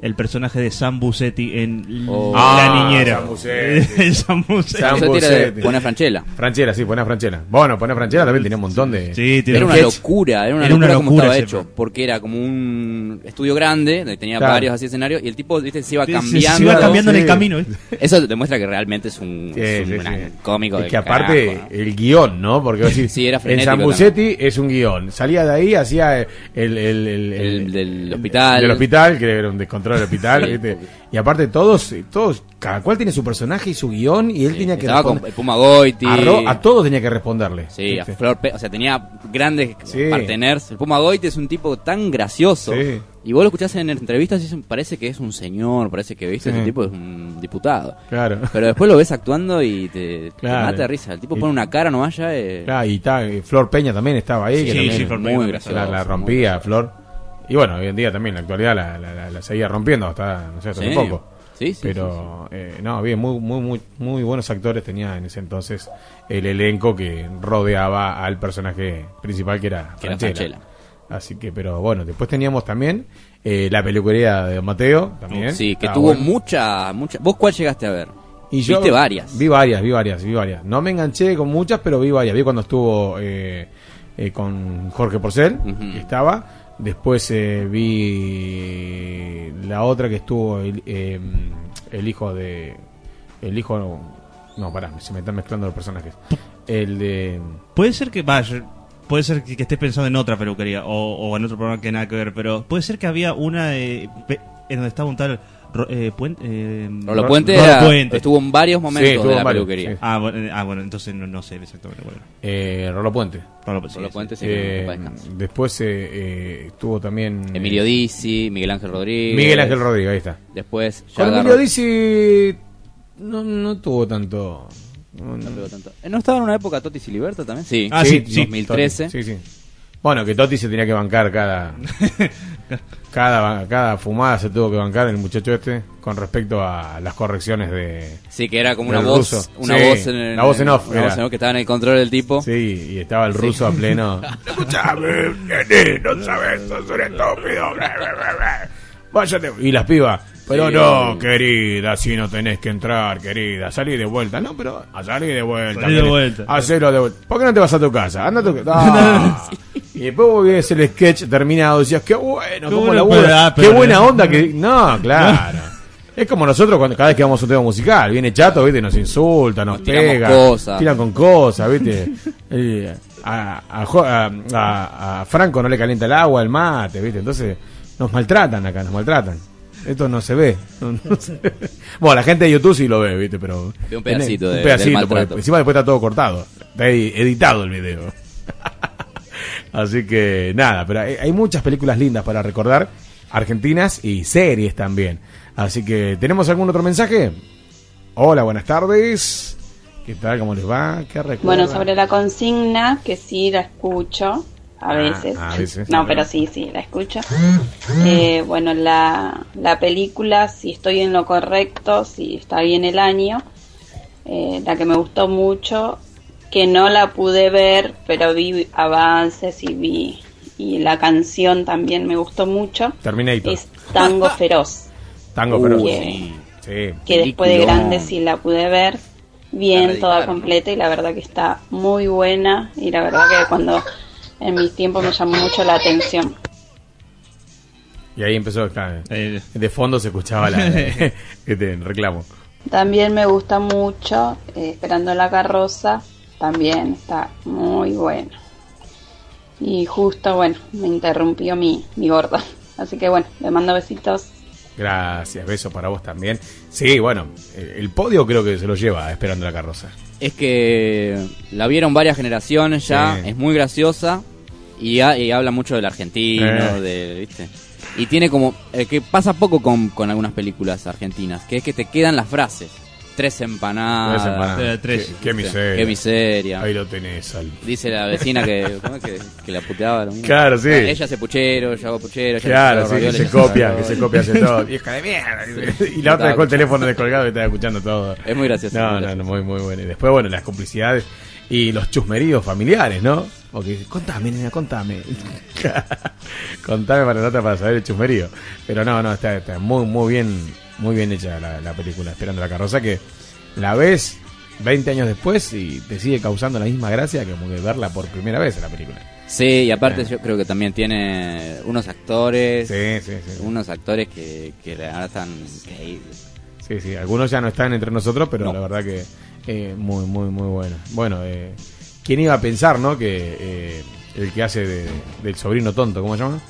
El personaje de Sam Bussetti en Oh. La Ah, Niñera. Sam Bussetti. El Sam. Sam Bussetti. Buena Franchella. Franchella, sí, buena Franchella. Bueno, buena Franchella también tenía un montón de... Sí, tiene Era un una locura, era una Era una locura como locura estaba hecho, porque era como un estudio grande, donde tenía Claro. varios así escenarios, y el tipo ¿viste? se iba se- cambiando. Se iba cambiando en el camino. [LAUGHS] Eso demuestra que realmente es un, Sí, es un sí, gran sí. cómico Es del que aparte carajo, ¿no? el guion, ¿no? Porque vos [LAUGHS] decís, Sí, era en San Bucetti es un guion. Salía de ahí, hacía el, el, el, el- El del hospital. del hospital, que era un descontrol del hospital. Y aparte todos, todos, cada cual tiene su personaje y su guion y él tenía que Estaba con responder- el Puma Goiti. a, Ro- a todos tenía que responderle. Sí, a ¿viste? Flor Pe- o sea, tenía grandes Sí. parteners. El Puma Goiti es un tipo tan gracioso. Sí. Y vos lo escuchás en entrevistas y es un- parece que es un señor, parece que viste, Sí. ese tipo es un diputado. Claro. Pero después lo ves actuando y te, te Claro. mata de risa. El tipo Y- pone una cara nomás ya. eh, Claro, y está, eh, Flor Peña también estaba ahí. que Sí, también sí, Flor muy Peña, gracioso. la, la rompía Flor. Y bueno, hoy en día también, la actualidad la, la, la- la seguía rompiendo hasta, no sé, hasta Sí. hace poco. Sí, sí, Pero, eh, no, bien, muy, muy, muy, muy buenos actores tenía en ese entonces el elenco que rodeaba al personaje principal que era Que Franchella. Así que, pero bueno, después teníamos también eh, la peluquería de Don Mateo, también. Sí, que Estaba tuvo bueno. mucha, mucha. ¿Vos cuál llegaste a ver? Y yo Viste varias. Vi varias, vi varias, vi varias. No me enganché con muchas, pero vi varias. Vi cuando estuvo eh, eh, con Jorge Porcel, Ujú. que estaba. Después eh, vi la otra que estuvo el, eh, el hijo de... El hijo... No, pará, se me están mezclando los personajes. El de... Puede ser que vaya. Puede ser que, estés pensando en otra peluquería o, o en otro programa que nada que ver, pero puede ser que había una de, en donde estaba un tal eh, Puente. eh, Rolo Ro- Puente, Rolo era- Puente. estuvo en varios Sí, momentos estuvo de en la varios, peluquería. sí. Ah, bueno, eh, ah, bueno, entonces no, no sé exactamente. Bueno, Eh, Rolo Puente. Rolo, sí, Rolo sí. Puente, Eh, después eh, eh, estuvo también... Emilio Dizzi, Miguel Ángel Rodríguez. Miguel Ángel Rodríguez, ahí está. Después, ya Con Emilio Dizzi no, no tuvo tanto... no- No pegó tanto. ¿No estaba en una época Totti Siliberto también? Sí. Ah, sí, sí. 2013. Sí, sí. Bueno, que Totti se tenía que bancar cada. [LAUGHS] [LAUGHS] cada, cada fumada se tuvo que bancar el muchacho este con respecto a las correcciones de. Sí, que era como una voz, ruso. una Sí, voz en el- la voz en off. una voz en off que estaba en el control del tipo. Sí, y estaba el Sí. ruso a pleno. [LAUGHS] Escuchame, nene, no sabes, sos un estúpido. Váyate. Y las pibas. Pero Sí. no, querida, así no tenés que entrar, querida. Salí de vuelta. No, pero a salir de vuelta. Salí de vuelta. Hacelo de vuelta. ¿Por qué no te vas a tu casa? Anda a tu casa. [LAUGHS] Y después vos ves el sketch terminado. Decías, qué bueno, Qué cómo bueno, labura. ah, Qué buena onda que. [LAUGHS] No, claro. Es como nosotros cuando cada vez que vamos a un tema musical, viene chato, ¿viste? Nos insulta, nos, pega, cosas. tiran con cosas, ¿viste? [LAUGHS] A, a Jo- a- a- a Franco no le calienta el agua, el mate, ¿viste? Entonces nos maltratan acá, nos maltratan. Esto no se ve. no- no [LAUGHS] se ve. Bueno, la gente de YouTube sí lo ve, ¿viste? Pero Ve un pedacito un de- pedacito, del porque maltrato. encima después está todo cortado. Está edi- editado el video. Así que nada, pero hay, hay muchas películas lindas para recordar, argentinas y series también. Así que, ¿tenemos algún otro mensaje? Hola, buenas tardes. ¿Qué tal? ¿Cómo les va? ¿Qué recuerdan? Bueno, sobre la consigna, que sí la escucho a Ah, veces. a veces. No, pero sí, sí, la escucho. Eh, bueno, la, la película, si estoy en lo correcto, si está bien el año, eh, la que me gustó mucho, que no la pude ver, pero vi avances y vi, y la canción también me gustó mucho, Terminator. es Tango [LAUGHS] Feroz. Tango, Uh, pero sí. sí. que después de grande sí la pude ver bien, toda completa y la verdad que está muy buena y la verdad que cuando en mis tiempos me llamó mucho la atención. Y ahí empezó, claro, Eh, de fondo se escuchaba la [LAUGHS] [LAUGHS] este, reclamo. También me gusta mucho eh, Esperando la carroza, también está muy bueno. Y justo, bueno, me interrumpió mi, mi gorda. Así que bueno, le mando besitos. Gracias, beso para vos también. Sí, bueno, el podio creo que se lo lleva esperando la carroza. Es que la vieron varias generaciones ya, Sí. es muy graciosa y, ha- y habla mucho del argentino, Eh. de, ¿viste? Y tiene como, eh, que pasa poco con, con algunas películas argentinas, que es que te quedan las frases. Tres empanadas. Tres empanadas. eh, tres. Qué, qué miseria. Qué miseria. Ahí lo tenés, al. Dice la vecina que, ¿cómo es que, que la puteaba. lo mismo? Claro, sí. Ella hace puchero, yo hago puchero. ella Claro, sí, que se copia, que se copia hace todo. [LAUGHS] Hija de mierda. Y la otra dejó el teléfono descolgado y estaba escuchando todo. Es muy gracioso. No, muy no, gracioso. no, muy, muy bueno. Y después, bueno, las complicidades y los chusmeríos familiares, ¿no? Porque dice, contame, nena, contame. [LAUGHS] contame para nota para saber el chusmerío. Pero no, no, está, está muy, muy bien, muy bien hecha la, la película, Esperando la carroza, que la ves 20 años después y te sigue causando la misma gracia que como verla por primera vez en la película. Sí, y aparte Eh. yo creo que también tiene unos actores, Sí, sí, sí. unos actores que, que verdad están increíbles. Sí, sí, algunos ya no están entre nosotros, pero No. la verdad que eh, muy, muy, muy bueno. Bueno, eh, ¿quién iba a pensar, no? Que eh, el que hace de- del sobrino tonto, ¿cómo se llama?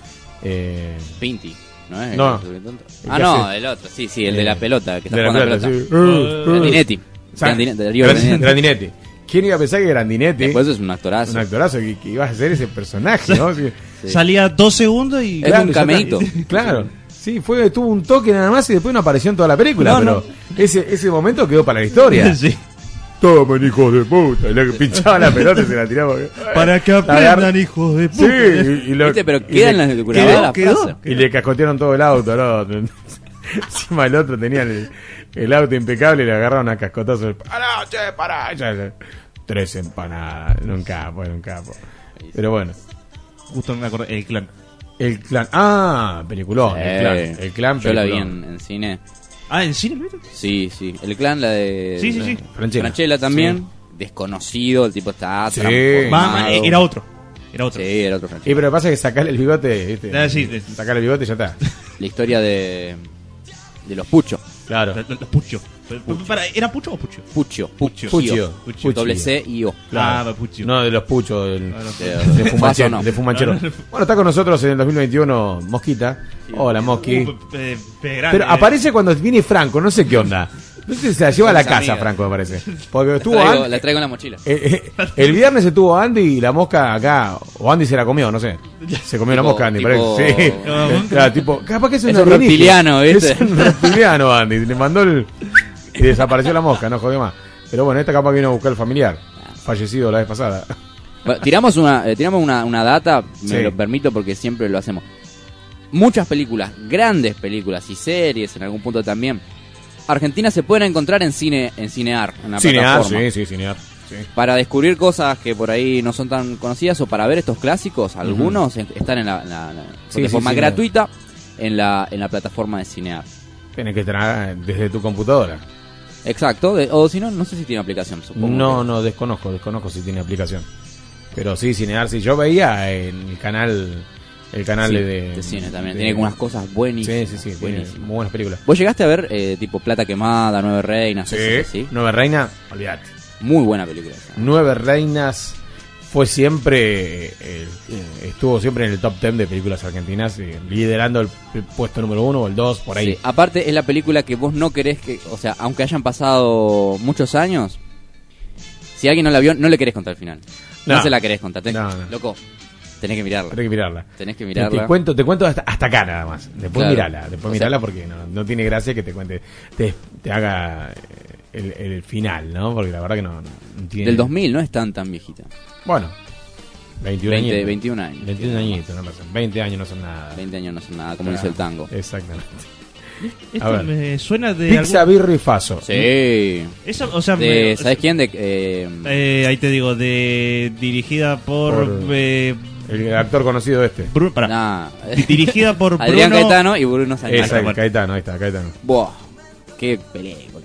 Eh, Pinti, ¿no es? No. El tonto? El Ah, no, hace- el otro, sí, sí, el de Eh, la pelota, que está de la pelota, sí. Uh, uh. Grandinetti. De Grandinetti. Grandinetti. ¿Quién iba a pensar que Grandinetti, Después es un actorazo. un actorazo, que, que ibas a ser ese personaje, ¿no? Sí. Salía dos segundos y. Es un cameíto. Claro. Sí, fue, tuvo un toque nada más y después no apareció en toda la película, No, pero ese, ese momento quedó para la historia. [LAUGHS] Sí. Tomen, hijos de puta. Y le pinchaba la pelota y se la tiraba. Para que aprendan, hijos de Sí, puta. y, y lo- ¿Viste? Pero y quedan le- las quedó, las quedó. frases. Y le cascotearon todo el auto al otro. [LAUGHS] Encima el otro tenía el, el auto impecable y le agarraron a cascotazo. ¡Pará, che, pará! Ya, ya. Tres empanadas. En un capo, en un capo. Pero bueno. Justo me acordé. El clan. El clan. Ah, peliculón. el clan. El clan Yo la vi en, en cine. Ah, ¿en cine lo viste? Sí, sí. El clan, la de. Sí, sí, sí. Franchella. Franchella también. Desconocido, el tipo está Sí. Va, era otro. Era otro. Sí, era otro Y Franchella. pero pasa que sacarle el bigote, ¿viste? Ah, sí, sí. Sacarle el bigote y ya está. La historia de. de los Puchos. Claro. Los, los Pucho. Para, ¿Era Pucho o Pucho? Pucho. Pucho. Pucho. Pucho. Doble C y O. Claro. Ah, Pucho. No, de los puchos, del- Ah, no. De- de, fumanchero, no. de fumanchero. Bueno, está con nosotros en el 2021 Mosquita. Hola, Mosqui. Uh, pe- grande, Pero eh. aparece cuando viene Franco, no sé qué onda. No sé si se la lleva a la casa, amigas. Franco, me parece. [LAUGHS] Porque La estuvo traigo, Andy- la traigo en la mochila. eh, eh, el viernes estuvo Andy y la mosca acá. O Andy se la comió, no sé. Se comió la Tipo- mosca, Andy, tipo- parece. Sí. Ah, [LAUGHS] Claro, tipo, capaz que es, Es un un reptiliano. ¿viste? Es un reptiliano, Andy. Le mandó el. Y desapareció la mosca, no jodió más. Pero bueno, esta capaz que vino a buscar el familiar. Fallecido la vez pasada. Bueno, tiramos una, eh, tiramos una, una data, me Sí. lo permito porque siempre lo hacemos. Muchas películas, grandes películas y series en algún punto también. Argentina se pueden encontrar en cine, en Cinear, en la Cinear, plataforma. sí, sí, cinear. Sí. Para descubrir cosas que por ahí no son tan conocidas o para ver estos clásicos, algunos en- están en la, la- la- Sí, de forma gratuita en la, en la plataforma de Cinear. Tienes que tener desde tu computadora. Exacto, de- o si no, no sé si tiene aplicación, supongo. No, que- no, desconozco, desconozco si tiene aplicación. Pero sí, Cinear, sí. Yo veía en el canal, el canal Sí, de, de cine también. Tiene unas cosas buenísimas. Sí, sí, sí, tiene buenísimas. muy buenas películas. ¿Vos llegaste a ver eh, tipo Plata Quemada, Nueve Reinas? Sí, así? Nueve Reinas, olvídate. Muy buena película. esa. Nueve Reinas fue siempre, eh, estuvo siempre en el top 10 de películas argentinas, eh, liderando el, puesto número uno o el dos, por ahí. Sí, Aparte es la película que vos no querés que, o sea, aunque hayan pasado muchos años, si alguien no la vio, no le querés contar el final. No, No. se la querés contar. Tenés- No, no. Loco, tenés que mirarla. Tenés que mirarla. Tenés que Te, mirarla. te cuento, te cuento hasta, hasta acá nada más. Después Claro. mirala, después O sea- mirala porque no, no tiene gracia que te cuente, te, te haga eh, el, el final, ¿no? Porque la verdad que no, no tiene... Del 2000, no es tan tan viejita. Bueno, 21 20, añitos. 21 años. 21 añitos, no pasa. 20 años no son nada. 20 años no son nada, como Claro, dice el tango. Exactamente. [LAUGHS] Este A ver. me suena de. Pizza, algún- birra y faso. Sí. Eso, o sea, De- me- ¿Sabes quién? De, eh, Eh, ahí te digo, de dirigida por, Por- eh, El actor conocido este. Nah. Dirigida por [LAUGHS] Adrián Bruno- Caetano y Bruno Sánchez. Exacto. Caetano, ahí está, Caetano. Buah, qué película.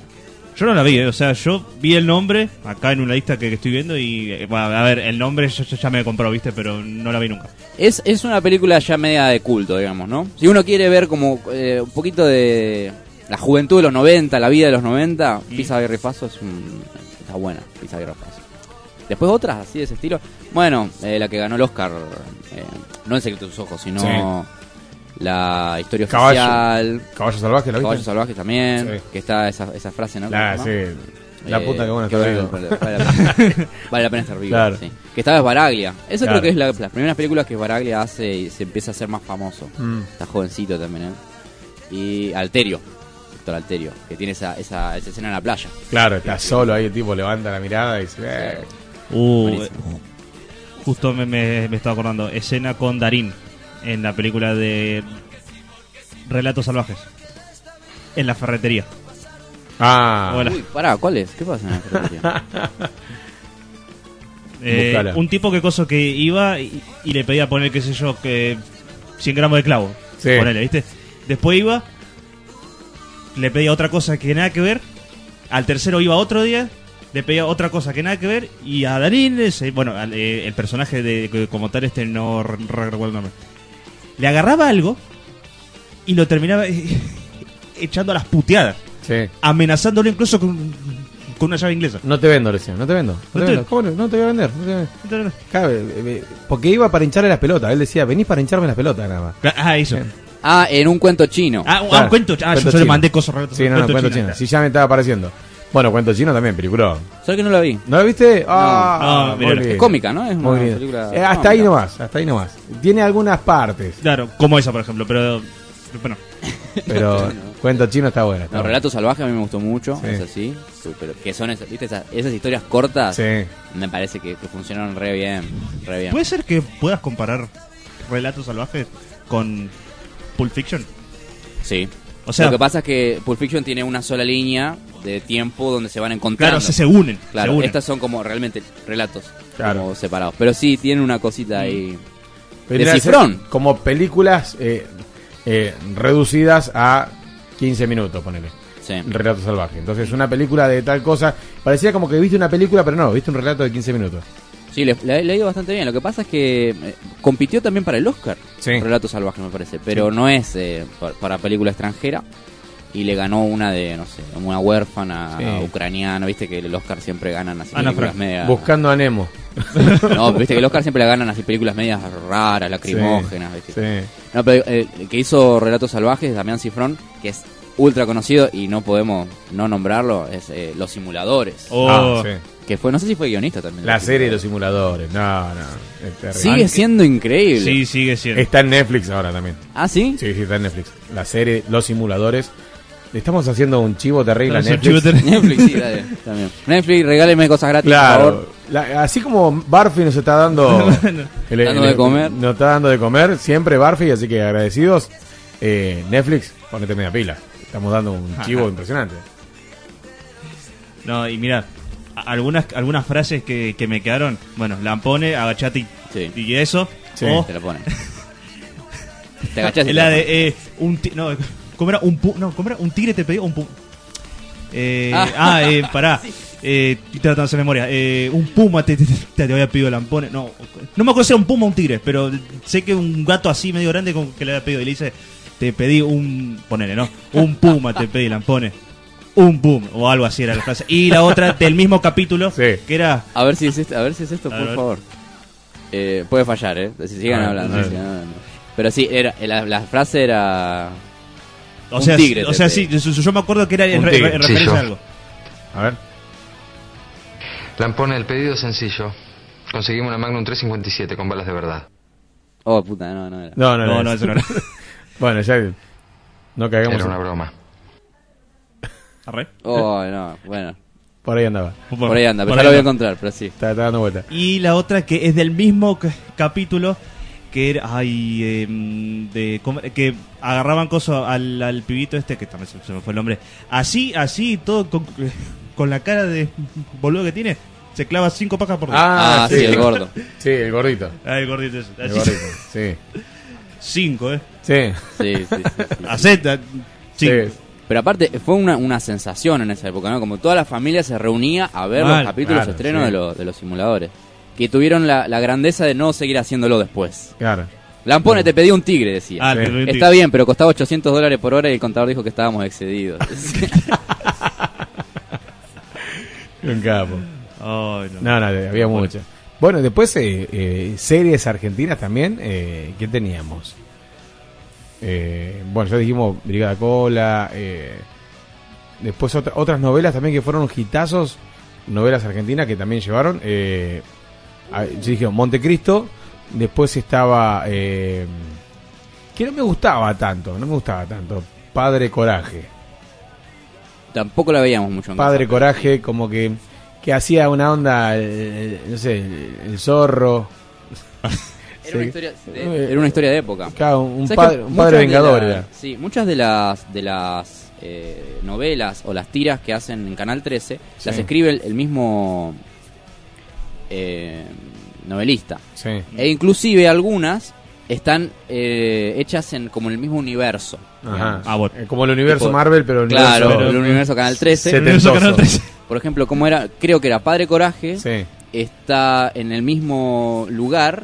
Yo no la vi, eh, o sea, yo vi el nombre acá en una lista que, que estoy viendo y, eh, bueno, a ver, el nombre ya, ya- ya me compró, ¿viste? Pero no la vi nunca. Es, es una película ya media de culto, digamos, ¿no? Si uno quiere ver como eh, un poquito de la juventud de los 90, la vida de los 90, Pisa Guerra y es un, está buena, Pisa y Faso. Después otras así de ese estilo. Bueno, eh, la que ganó el Oscar, eh, no El secreto de tus ojos, sino la historia Caballo. oficial. Caballo salvaje, ¿la viste? Caballos salvajes también, Sí. que está esa, esa frase, ¿no? La, ¿Cómo se sí, la Eh, puta que bueno vale, vivo. vale la pena, [LAUGHS] vale la pena estar vivo. Claro. sí. Que estaba es Baraglia. Esa Claro. creo que es la, las primeras películas que Baraglia hace y se empieza a hacer más famoso. Mm. Está jovencito también, ¿eh? Y Alterio, Víctor Alterio, que tiene esa, esa, esa escena en la playa. Claro, está solo ahí, el tipo levanta la mirada y dice, eh, Uh, eh, justo me, me, me estaba acordando, escena con Darín en la película de Relatos Salvajes. En la ferretería. ah, Hola. Uy, pará, ¿cuál es? ¿Qué pasa en la ferretería? [LAUGHS] Eh, un tipo que coso que iba y, y le pedía poner, qué sé yo, que 100 gramos de clavo. Sí. Ponele, ¿viste? Después iba, le pedía otra cosa que nada que ver. Al tercero iba otro día, le pedía otra cosa que nada que ver. Y a Darín, ese- bueno, al- eh, el personaje de como tal, este no re- re- recuerdo el nombre. Le agarraba algo y lo terminaba [LAUGHS] echando a las puteadas. sí. Amenazándolo incluso con, con una llave inglesa. No te vendo, le decía, no te vendo. No, No te te- vendo. ¿Cómo no? No te voy a vender. No te eh, porque iba para hincharle las pelotas. Él decía, venís para hincharme las pelotas nada más. Ah, eso. ah, en un cuento chino. Ah, un- ah, Claro. un cuento. Ah, yo, Cuento yo le chino. mandé cosas relatos. Sí, no, no, cuento chino. chino. Sí, ya me estaba apareciendo. Bueno, cuento chino también, película. ¿Sabes que no la vi? ¿No la viste? Ah, No, lindo. Es cómica, ¿no? Es una Muy lindo. película Eh, hasta cómica. ahí nomás, hasta ahí nomás. Tiene algunas partes, Claro, como esa, por ejemplo, pero. Bueno, pero [LAUGHS] cuento chino está buena. está No, buena. Relatos Salvajes a mí me gustó mucho, Sí. es así. sí, Pero que son esas, ¿viste? esas, esas historias cortas, Sí. me parece que, que funcionaron re bien. Re bien. ¿puede ser que puedas comparar Relatos Salvajes con Pulp Fiction? Sí. O sea- lo que pasa es que Pulp Fiction tiene una sola línea de tiempo donde se van encontrando. Claro, se, se unen. Claro, se unen. estas son como realmente relatos Claro. como separados. Pero sí, tienen una cosita ahí. De a ser cifrón. Como películas eh, eh, reducidas a 15 minutos, ponele. Sí. El relato salvaje. Entonces, una película de tal cosa. Parecía como que viste una película, pero no, viste un relato de 15 minutos. Sí, le, le- le ha ido bastante bien. Lo que pasa es que eh, compitió también para el Oscar. Sí. Relatos Salvajes, me parece. Pero no es eh, pa- para película extranjera. Y le ganó una de, no sé, una huérfana Sí. ucraniana. Viste que el Oscar siempre ganan así Ana películas medias. Buscando a Nemo. [LAUGHS] No, viste que el Oscar siempre le ganan así películas medias raras, lacrimógenas. ¿viste? Sí. No, pero eh, el que hizo Relatos Salvajes, Damián Cifrón, que es ultra conocido y no podemos no nombrarlo, es eh, Los Simuladores. Oh, Ah, sí. Que fue, no sé si fue guionista también. La serie de los simuladores. No, no. es. Sigue siendo increíble. Sí, sigue siendo. Está en Netflix ahora también. ¿Ah, sí? Sí, sí, está en Netflix. La serie Los Simuladores. Estamos haciendo un chivo terrible a Estamos un Netflix. chivo terrible. [LAUGHS] Netflix, sí, dale, también. Netflix, regáleme cosas gratis, por Claro, favor. la- así como Barfi nos está dando, [LAUGHS] el- Dando el- de comer. nos está dando de comer siempre Barfi, así que agradecidos. Eh, Netflix, ponete media pila. Estamos dando un [LAUGHS] chivo impresionante. No, y mira, algunas, algunas frases que, que me quedaron. Bueno, lampone, agachate y, Sí. y eso. Sí. o Te la pone. Te agachás y [LAUGHS] te la de. Eh, un no, ¿cómo era? Un pu- no, ¿cómo era? Un tigre te pedía un pu- Eh, Ah. ah, eh, [LAUGHS] pará. Eh, estoy tratando de hacer memoria. Eh, un puma te, te, te, te había pedido lampone. No, no me acuerdo si era un puma o un tigre, pero sé que un gato así medio grande como que le había pedido. Y le dice: Te pedí un. Ponele, ¿no? Un puma te pedí lampone. Un puma. O algo así era la frase. Y la otra del mismo capítulo, Sí. que era. A ver si es esto, a ver si es esto, A por ver. favor. Eh, puede fallar, ¿eh? Si sigan ver, hablando. a ver. si no, no. Pero sí, era, la, la frase era... O Un sea, tigre o sea pedí. sí, yo, yo me acuerdo que era en, re- en referencia a algo. A ver. Lampone, el pedido sencillo. Conseguimos una Magnum 357 con balas de verdad. Oh, puta, no, no era. No, no, No, no. no, eso no era. [LAUGHS] bueno, ya no caigamos. Era en- una broma. Arre. Oh, no, bueno. Por ahí andaba. Por ahí anda, pero Por ya ahí lo voy a encontrar, pero sí. Está, está dando vuelta. Y la otra que es del mismo capítulo que era ay em, de que agarraban cosas al, al pibito este que también se, se me fue el nombre así así todo con, con la cara de boludo que tiene se clava cinco pajas por día Ah, sí, el gordo. Sí, el gordito. Ah, el gordito ese. El gordito. Sí. cinco eh Sí. Sí, sí, sí. sí. Acepta Sí. Pero aparte fue una, una sensación en esa época, ¿no? Como toda la familia se reunía a ver Mal, los capítulos claro, estrenos sí. de, los de los simuladores. Que tuvieron la, la grandeza de no seguir haciéndolo después. Claro. Lampone, te pedí un tigre, decía. Ah, Sí. Está bien, pero costaba 800 dólares por hora y el contador dijo que estábamos excedidos. [LAUGHS] Un capo. No. No, no, había muchas. Bueno, después eh, eh, series argentinas también. Eh, ¿Qué teníamos? Eh, bueno, ya dijimos Brigada Cola. eh, después otra- otras novelas también que fueron hitazos. Novelas argentinas que también llevaron. Eh, a- yo dije Montecristo. Después estaba. Eh, que no me gustaba tanto. No me gustaba tanto. Padre Coraje. Tampoco la veíamos mucho en Padre casa. Coraje, como que, que hacía una onda, eh, no sé, el, el zorro. [LAUGHS] Era, una Sí. historia de, era una historia de época. Claro, un ¿Sabes padre, un vengador la-. Sí, muchas de las de las eh, novelas o las tiras que hacen en Canal 13 Sí. las escribe el, el mismo eh, novelista. Sí. E inclusive algunas están eh, hechas en como en el mismo universo. Ajá. Ah, bueno. Eh, Como el universo Tipo- Marvel, pero el Claro, universo el universo Canal 13. setentoso. Universo Canal 13. Por ejemplo, como era, creo que era Padre Coraje, Sí. está en el mismo lugar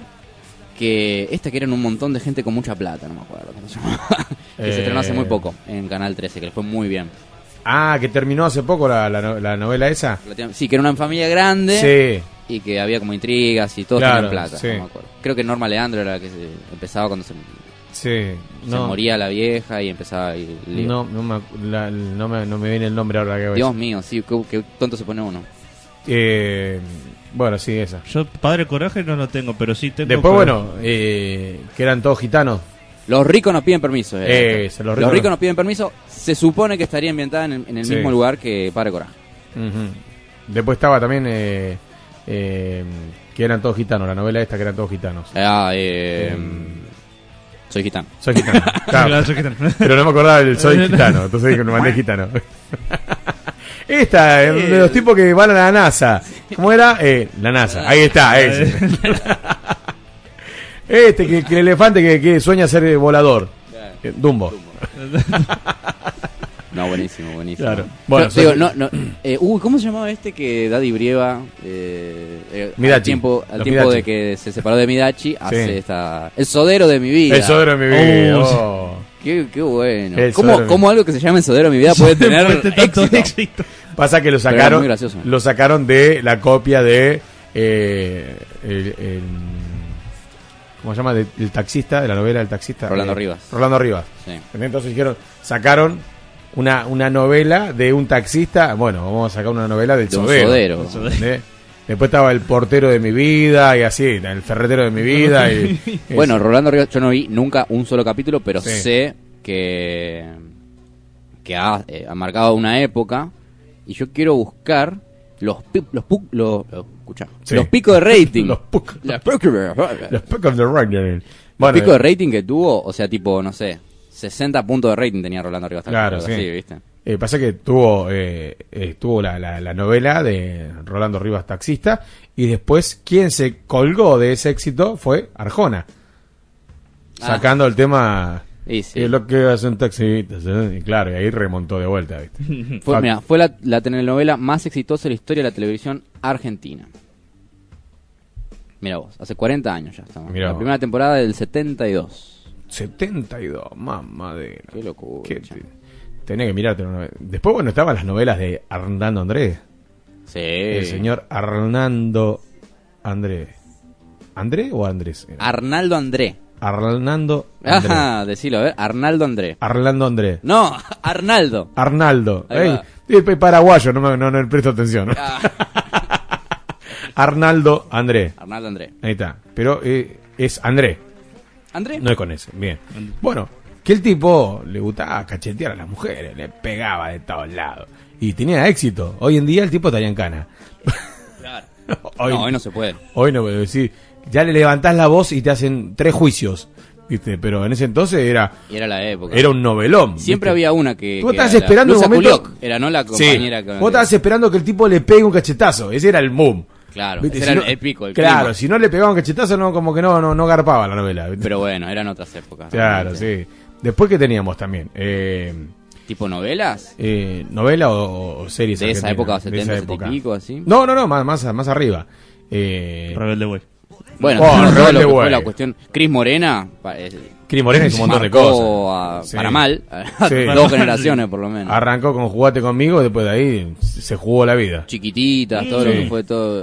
que esta que eran un montón de gente con mucha plata, no me acuerdo cómo se llamaba. [LAUGHS] que Eh. se estrenó hace muy poco en Canal 13, que le fue muy bien. Ah, que terminó hace poco la, la, no- la novela esa. Sí, que era una familia grande Sí. y que había como intrigas y todos Claro, tenían plata, sí. no me acuerdo. Creo que Norma Leandro era la que se- empezaba cuando se, Sí. se No, moría la vieja y empezaba no, no, me, la- no, me, no me viene el nombre ahora que voy Dios mío, sí, qué, qué tonto se pone uno. Eh, bueno, sí, esa. yo padre coraje no lo tengo pero sí tengo Después, bueno, eh, que eran todos gitanos. Los ricos no piden permiso. Eh, se los los, ricos ricos no- no piden permiso. Se supone que estaría ambientada en el, en el Sí. mismo lugar que Padre Coraje. Ujú. Después estaba también eh, eh, que eran todos gitanos, la novela esta que eran todos gitanos. Ah, eh, soy gitano. Soy gitano. [LAUGHS] claro. Claro, soy gitano. Pero no me acordaba del soy [LAUGHS] gitano, entonces dije, no mandé gitano. [LAUGHS] Esta, eh, de los tipos que van a la NASA. ¿Cómo era? Eh, la NASA. Ahí está, ese. [LAUGHS] Este, que, que el elefante que, que sueña ser eh, volador. Eh, Dumbo. [LAUGHS] No, buenísimo, buenísimo. Claro. Bueno, No, te digo, soy- no, no, eh, uy, ¿cómo se llamaba este que Daddy Brieva eh, eh, Midachi. al tiempo, al tiempo Midachi. de que se separó de Midachi hace Sí. esta el sodero de mi vida. El sodero de mi vida. Oh, sí. oh. Qué, qué bueno. ¿Cómo, cómo algo que se llame el sodero de mi vida puede [LAUGHS] tener Puede tanto éxito? éxito. Pasa que lo sacaron, lo sacaron de la copia de eh, el, el- ¿cómo se llama? De- del taxista, de la novela del taxista. Rolando Eh, Rivas. Rolando Rivas. Sí. Entonces dijeron, sacaron una, una novela de un taxista, bueno, vamos a sacar una novela del De un sodero. sodero. ¿entendés? Después estaba el portero de mi vida y así, el ferretero de mi vida. y, [LAUGHS] Bueno, Rolando Rivas, yo no vi nunca un solo capítulo, pero Sí. sé que, que ha, eh, ha marcado una época y yo quiero buscar los, pi- los, pu- los- los escuchá. Sí. Los picos de rating. Los picos. Los picos de- Los. Los Bueno, picos de eh, rating que tuvo, o sea, tipo, no sé, 60 puntos de rating tenía Rolando Rivas. Claro, sí. así, ¿viste? Eh, pasa que tuvo, eh, eh, tuvo la, la- la novela de Rolando Rivas Taxista y después quien se colgó de ese éxito fue Arjona. Ah. Sacando el tema Y sí. eh, lo que hacen taxistas. ¿eh? Y claro, y ahí remontó de vuelta. ¿viste? [LAUGHS] Fue, fue la, la telenovela más exitosa de la historia de la televisión argentina. Mira vos, hace 40 años ya estamos. Mirá la vos. primera temporada del 72. 72, mamadera. Qué locura. Qué te- Tenía que mirarte una. Después, bueno, estaban las novelas de Arnando Andrés. Sí. El señor Arnando Andrés. ¿André o Andrés? era? Arnaldo André. Andrés. Ajá, decilo, a ver. Arnaldo André. Arlando Andrés. No, [LAUGHS] Arnaldo. Arnaldo. Ey, pe- paraguayo, no, me, no, no presto atención. [LAUGHS] Arnaldo Andrés. Arnaldo André. Ahí está. Pero eh, es André. ¿André? No es con ese. Bien. Bueno, que el tipo le gustaba cachetear a las mujeres, le pegaba de todos lados. Y tenía éxito. Hoy en día el tipo estaría en cana. [LAUGHS] Hoy- no, hoy no se puede. Hoy no, pero decir, ya le levantás la voz y te hacen tres juicios. ¿Viste? Pero en ese entonces era, Y era la época. era un novelón. Siempre ¿viste? había una que. Vos que estabas esperando un momento. Era no la Sí. compañera que. Vos estabas esperando que el tipo le pegue un cachetazo. Ese era el boom. Claro, ¿Viste? ese Si era no- el pico, el Claro, clima. si no le pegaba un cachetazo, no, como que no, no, no garpaba la novela. ¿viste? Pero bueno, eran otras épocas. Claro, realmente. sí. Después que teníamos también. Eh, ¿Tipo novelas? eh, novela o, o series De esa época, de 70, esa 70 y época. pico, así. No, no, no, más, más, más arriba. Eh, Rebelde Way. Bueno, Oh, todo lo Rebelde que fue la cuestión. Cris Morena. eh, Cris Morena hizo un montón de cosas. a- Sí. Para mal. a [LAUGHS] Sí. Dos generaciones, por lo menos. Arrancó con Jugate conmigo, después de ahí se jugó la vida. Chiquititas, todo lo que fue todo.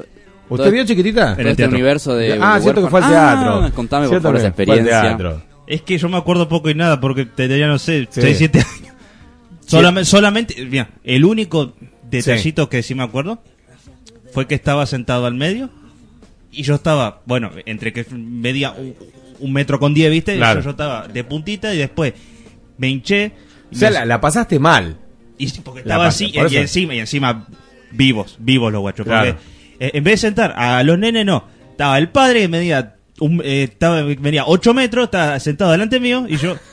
¿Usted todo- vio chiquitita? todo este universo de. Ah, de cierto que fue al huérfanos. teatro. Ah, contame por Cierto favor esa que fue al experiencia. teatro. Es que yo me acuerdo poco y nada porque tenía, no sé, Sí. 6, 7 años. Solamente, solamente, mira, el único detallito que sí me acuerdo fue que estaba sentado al medio y yo estaba, bueno, entre que medía un, un metro con 10, ¿viste? Claro. Yo, yo estaba de puntita y después me hinché. O sea, me- la, la pasaste mal. y sí, porque estaba así por y, encima y encima vivos, vivos los guachos. Claro. Porque eh, en vez de sentar a los nenes, no. Estaba el padre que medía, un, eh, estaba, medía 8 metros, estaba sentado delante mío y yo... [LAUGHS]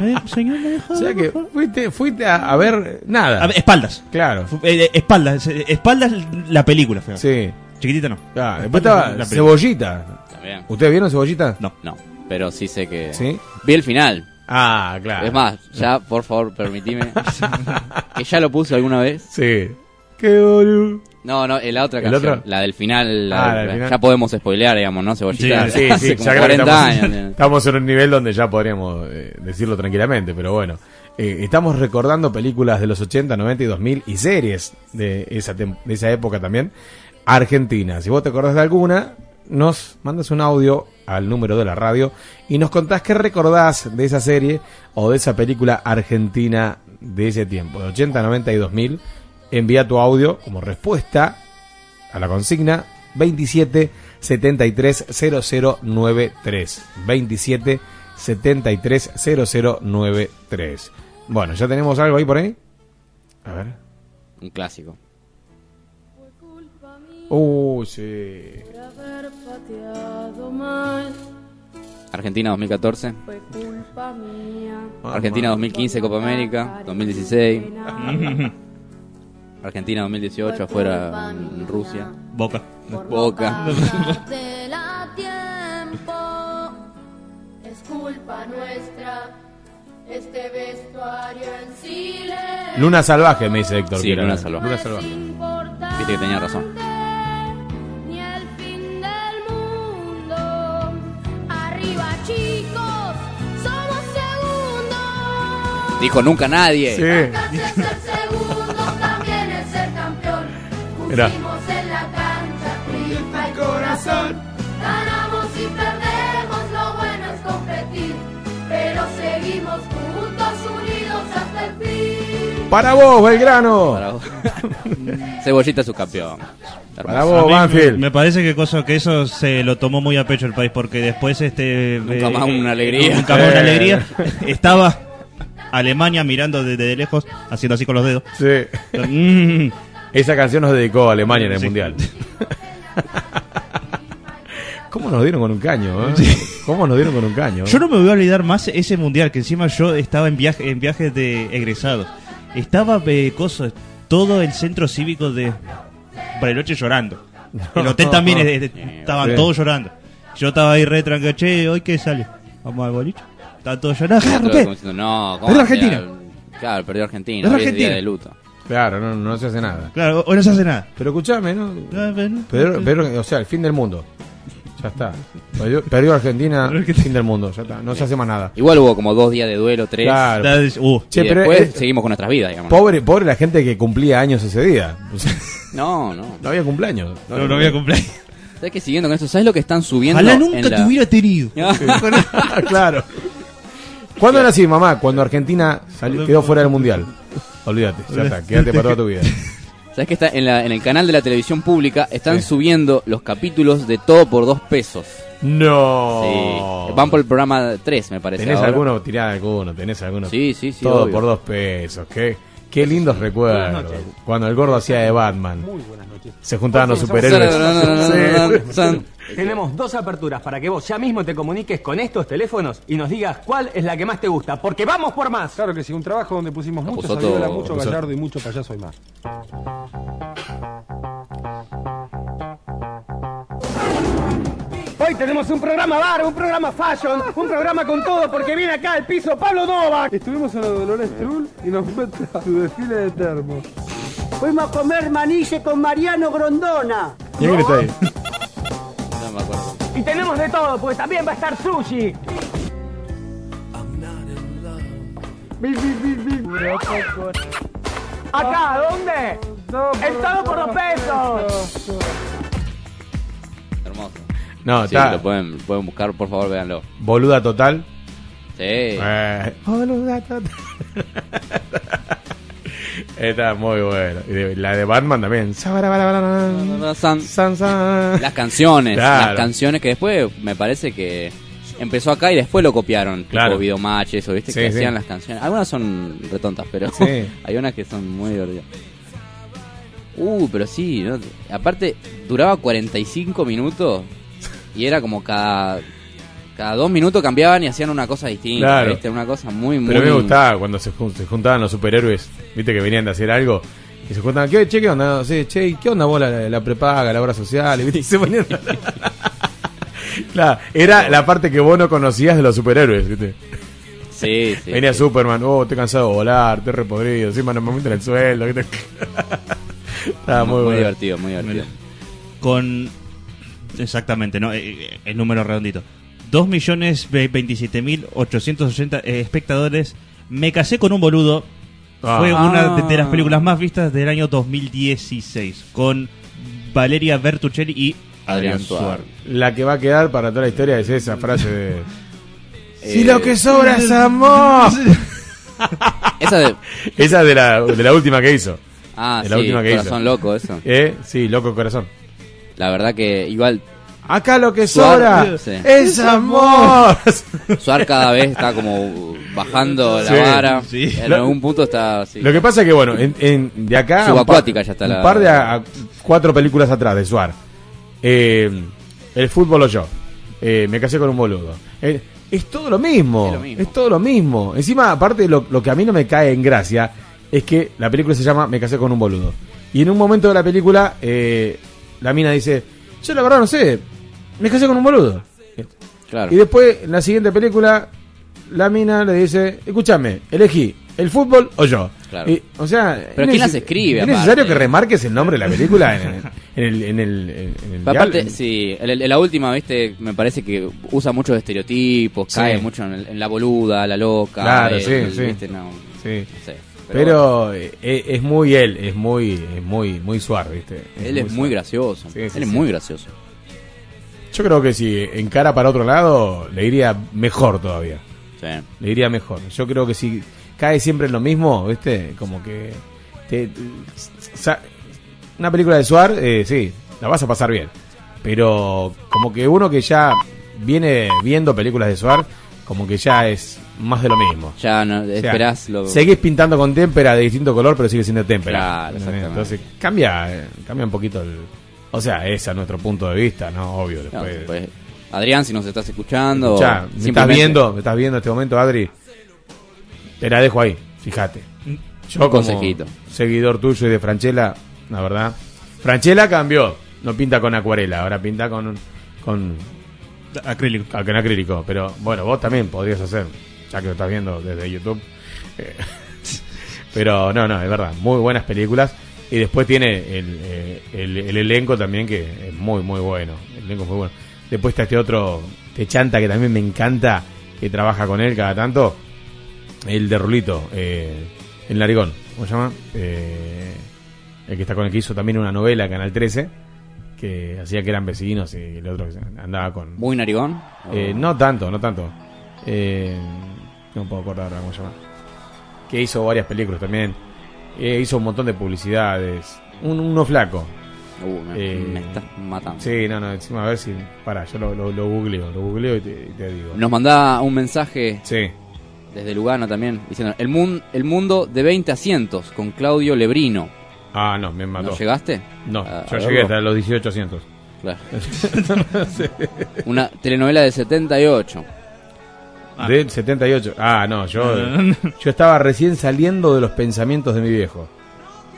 Eh, señor, ¿me deja? O sea que fuiste, fuiste a, a ver nada. A ver, espaldas. Claro. Eh, espaldas, espaldas la película, feo. Sí. Chiquitita no. Ah, después estaba. Cebollita. También. ¿Ustedes vieron Cebollita? No. No, pero sí sé que. ¿Sí? Vi el final. Ah, claro. Es más, ya, por favor, permitime. [LAUGHS] que ya lo puse alguna vez. Sí. Qué boludo. No, no, la otra ¿El canción. otro? La del final. la- Ah, la del final. Ya podemos spoilear, digamos, ¿no? Cebollita. Sí, sí, ya creo que 40 estamos, años. estamos en un nivel donde ya podríamos eh, decirlo tranquilamente, pero bueno. Eh, estamos recordando películas de los 80, 90 y 2000 y series de esa, tem- de esa época también, argentina. Si vos te acordás de alguna, nos mandas un audio al número de la radio y nos contás qué recordás de esa serie o de esa película argentina de ese tiempo, de 80, 90 y 2000. Envía tu audio como respuesta a la consigna 27 73 0093 27 73 0093 bueno ya tenemos algo ahí por ahí a ver Un clásico. Uh sí haber pateado mal, Argentina 2014. fue culpa mía. Argentina 2015, Copa América. 2016. [LAUGHS] Argentina 2018, afuera en Rusia. Boca. Boca. [LAUGHS] Es culpa nuestra. Este vestuario en silencio. Luna salvaje me dice Héctor Sí. Luna salvaje. Luna salvaje Viste que tenía razón. Arriba, chicos, somos segundos. Dijo nunca nadie. sí Es ser segundo, también es ser campeón. Mira. Pusimos en la cancha triunfa el corazón. Ganamos y perdemos, lo bueno es competir. Pero seguimos juntos, unidos hasta el fin. para vos Belgrano Para vos. [LAUGHS] Cebollita es su campeón. Para A vos mí Banfield Me parece que, cosa, que eso se lo tomó muy a pecho el país porque después este Nunca más una alegría. nunca más una Eh. alegría estaba Alemania mirando desde de lejos haciendo así con los dedos sí Mm, Esa canción nos dedicó a Alemania en el Sí. Mundial. [LAUGHS] ¿Cómo nos dieron con un caño? eh? ¿Cómo nos dieron con un caño? Yo no me voy a olvidar más ese mundial, que encima yo estaba en viaje en viajes de egresados. Estaba eh, coso, todo el centro cívico de Bariloche llorando. [LAUGHS] El hotel también estaban Sí. todos llorando. Yo estaba ahí re tranquilo, che, ¿hoy qué sale? Vamos al boliche. Estaban todos llorando. Otro "Gerardo, ¿qué? como diciendo, no, ¿cómo Perdió? Argentina. Claro, perdió Argentina. Perdió Argentina. de luto. Claro, no, no se hace nada. Claro, hoy no se hace nada. Pero escúchame, ¿no? Ah, bueno. Pero, pero, o sea, el fin del mundo. Ya está. Perdió, perdió Argentina, fin del mundo. Ya está. No se hace más nada. Igual hubo como dos días de duelo, tres. Claro. Uh, Che, y pero después seguimos con nuestras vidas, digamos. Pobre, pobre la gente que cumplía años ese día. O [LAUGHS] sea, No, no. no había cumpleaños. No, no había cumpleaños. ¿Sabes que siguiendo con esto? ¿Sabes lo que están subiendo? Ojalá en nunca la- te hubiera tenido. [LAUGHS] claro. ¿Cuándo era así, mamá? Cuando Argentina salió- quedó fuera del mundial. Olvídate, ya está, [LAUGHS] quédate para toda tu vida. ¿Sabes que está en, la- en el canal de la televisión pública? Están subiendo los capítulos de todo por dos pesos. No. Sí. Van por el programa 3, me parece. ¿Tenés ahora. alguno? Tirá alguno, tenés alguno. Sí, sí, sí, Todo obvio. por dos pesos. Qué, qué lindos recuerdos. Cuando el gordo hacía de Batman. Se juntaban los superhéroes. Tenemos dos aperturas para que vos ya mismo te comuniques con estos teléfonos y nos digas cuál es la que más te gusta, porque vamos por más. Claro que sí, un trabajo donde pusimos mucho Saviola, mucho. Gallardo y mucho payaso y más. Hoy tenemos un programa bar, un programa fashion, un programa con todo, porque viene acá el piso Pablo Novak. Estuvimos en de Dolores Trull y nos muestra su desfile de termos. Fuimos a comer manille con Mariano Grondona. ¿Quién está ahí? No me acuerdo. Y tenemos de todo, pues también va a estar sushi. Bi, bi, bi, bi. ¿Acá? ¿Dónde? El todo por dos pesos. No, Sí, está. lo pueden, pueden buscar, por favor, véanlo. Boluda total. Sí. Eh, boluda total. [LAUGHS] Está muy bueno. La de Batman también. San- San, san. Las canciones, Claro. las canciones que después me parece que empezó acá y después lo copiaron. Claro. Tipo videomatch, eso, ¿viste? Sí, que sí. hacían las canciones. Algunas son retontas, pero Sí. [LAUGHS] hay unas que son muy divertidas. Uh, pero sí, ¿no? aparte duraba 45 minutos y era como cada cada dos minutos cambiaban y hacían una cosa distinta, Claro. ¿viste? Una cosa muy, muy... Pero me gustaba cuando se, jun- se juntaban los superhéroes, viste que venían de hacer algo. Y se juntaban, ¿qué, che, qué onda? Sí, che, ¿qué onda vos la, la prepaga, la obra social? Y, ¿viste? y se ponían... [LAUGHS] claro, era la parte que vos no conocías de los superhéroes, ¿viste? Sí, sí. Venía sí. Superman, oh, estoy cansado de volar, estoy repodrido, encima no me aumentan el sueldo, ¿viste? [LAUGHS] Estaba muy, muy, bueno. divertido, muy divertido. Con. Exactamente, ¿no? Eh, eh, El número redondito. 2.027.880 eh, espectadores. Me casé con un boludo. Ah. Fue una de, de las Ah. películas más vistas del año 2016. Con Valeria Bertuccelli y Adrián Suar. La que va a quedar para toda la historia es esa frase de... [LAUGHS] Si Eh, lo que sobra es amor. [LAUGHS] Esa de... Esa de la, de la última que hizo. Ah, de la sí, última que Corazón hizo. Loco, eso. ¿Eh? Sí, loco corazón. La verdad que igual Acá lo que Suar- sobra sí. es amor. [LAUGHS] Suar cada vez está como bajando la Sí, vara. sí. En Lo- algún punto está así. Lo que pasa es que, bueno, en, en- de acá. un Subacuática par- ya está un la- par de a- a- cuatro películas atrás de Suar. Eh, el fútbol o yo. Eh, me casé con un boludo. Eh, es todo lo mismo. Es Es, lo mismo. todo lo mismo. Encima, aparte, lo, lo que a mí no me cae en gracia es que la película se llama Me casé con un boludo. Y en un momento de la película, eh, la mina dice: Yo la verdad no sé, me casé con un boludo. Claro. Y después, en la siguiente película, la mina le dice, escúchame, elegí, ¿el fútbol o yo? Claro. Y, o sea, Pero ¿quién las escribe, Es necesario que remarques el nombre de la película en, el... [LAUGHS] En el, en- el aparte, dial- sí, en, la última, viste, me parece que usa muchos estereotipos, Sí. cae mucho en, el- en la boluda, la loca. Claro, el- sí, sí. viste, no, Sí. no sé. Pero, eh, eh, es muy él, es muy es muy muy suave, ¿viste? Él es muy suave. gracioso. Sí, él sí, es sí. muy gracioso. Yo creo que si encara para otro lado, le iría mejor todavía. Sí. Le iría mejor. Yo creo que si cae siempre en lo mismo, ¿viste? Como que. te- una película de Suar, eh, sí, la vas a pasar bien. Pero como que uno que ya viene viendo películas de Suar, como que ya es más de lo mismo. Ya no, O sea, esperás lo... Seguís pintando con témpera de distinto color, pero sigue siendo témpera. Claro, exactamente. Entonces cambia, cambia un poquito el... O sea, ese es nuestro punto de vista, ¿no? Obvio. No, Después, Adrián, si nos estás escuchando... Escuchá, o me estás simplemente- viendo, me estás viendo en este momento, Adri. Te la dejo ahí, fíjate. Yo como consejito. seguidor tuyo y de Franchella, la verdad. Franchella cambió, no pinta con acuarela, ahora pinta con con acrílico. Con acrílico, pero bueno, vos también podrías hacer, ya que lo estás viendo desde YouTube. Eh, [LAUGHS] pero no, no, es verdad, muy buenas películas. Y después tiene el, eh, el, el elenco también que es muy, muy bueno. El elenco es muy bueno. Después está este otro, este chanta que también me encanta, que trabaja con él cada tanto. El de Rulito, eh, el Narigón, ¿cómo se llama? Eh, el que está con el que hizo también una novela, Canal 13, que hacía que eran vecinos y el otro que andaba con... ¿Muy narigón? Eh, no tanto, no tanto. Eh, no puedo acordar cómo se llama. Que hizo varias películas también. Eh, hizo un montón de publicidades. Un, uno flaco. Uh, me, Eh, me estás matando. Sí, no, no, encima a ver si. Pará, yo lo, lo, lo googleo, lo googleo y te, y te digo. Nos manda un mensaje Sí. desde Lugano también, diciendo, el, mun- el mundo de 20 asientos, con Claudio Lebrino. Ah, no, me mató. ¿No llegaste? No, A- yo a llegué verlo. hasta los 18 asientos. Claro. Sí. [LAUGHS] Una telenovela de 78. Del 78. Ah, no, yo, [LAUGHS] yo estaba recién saliendo de los pensamientos de mi viejo.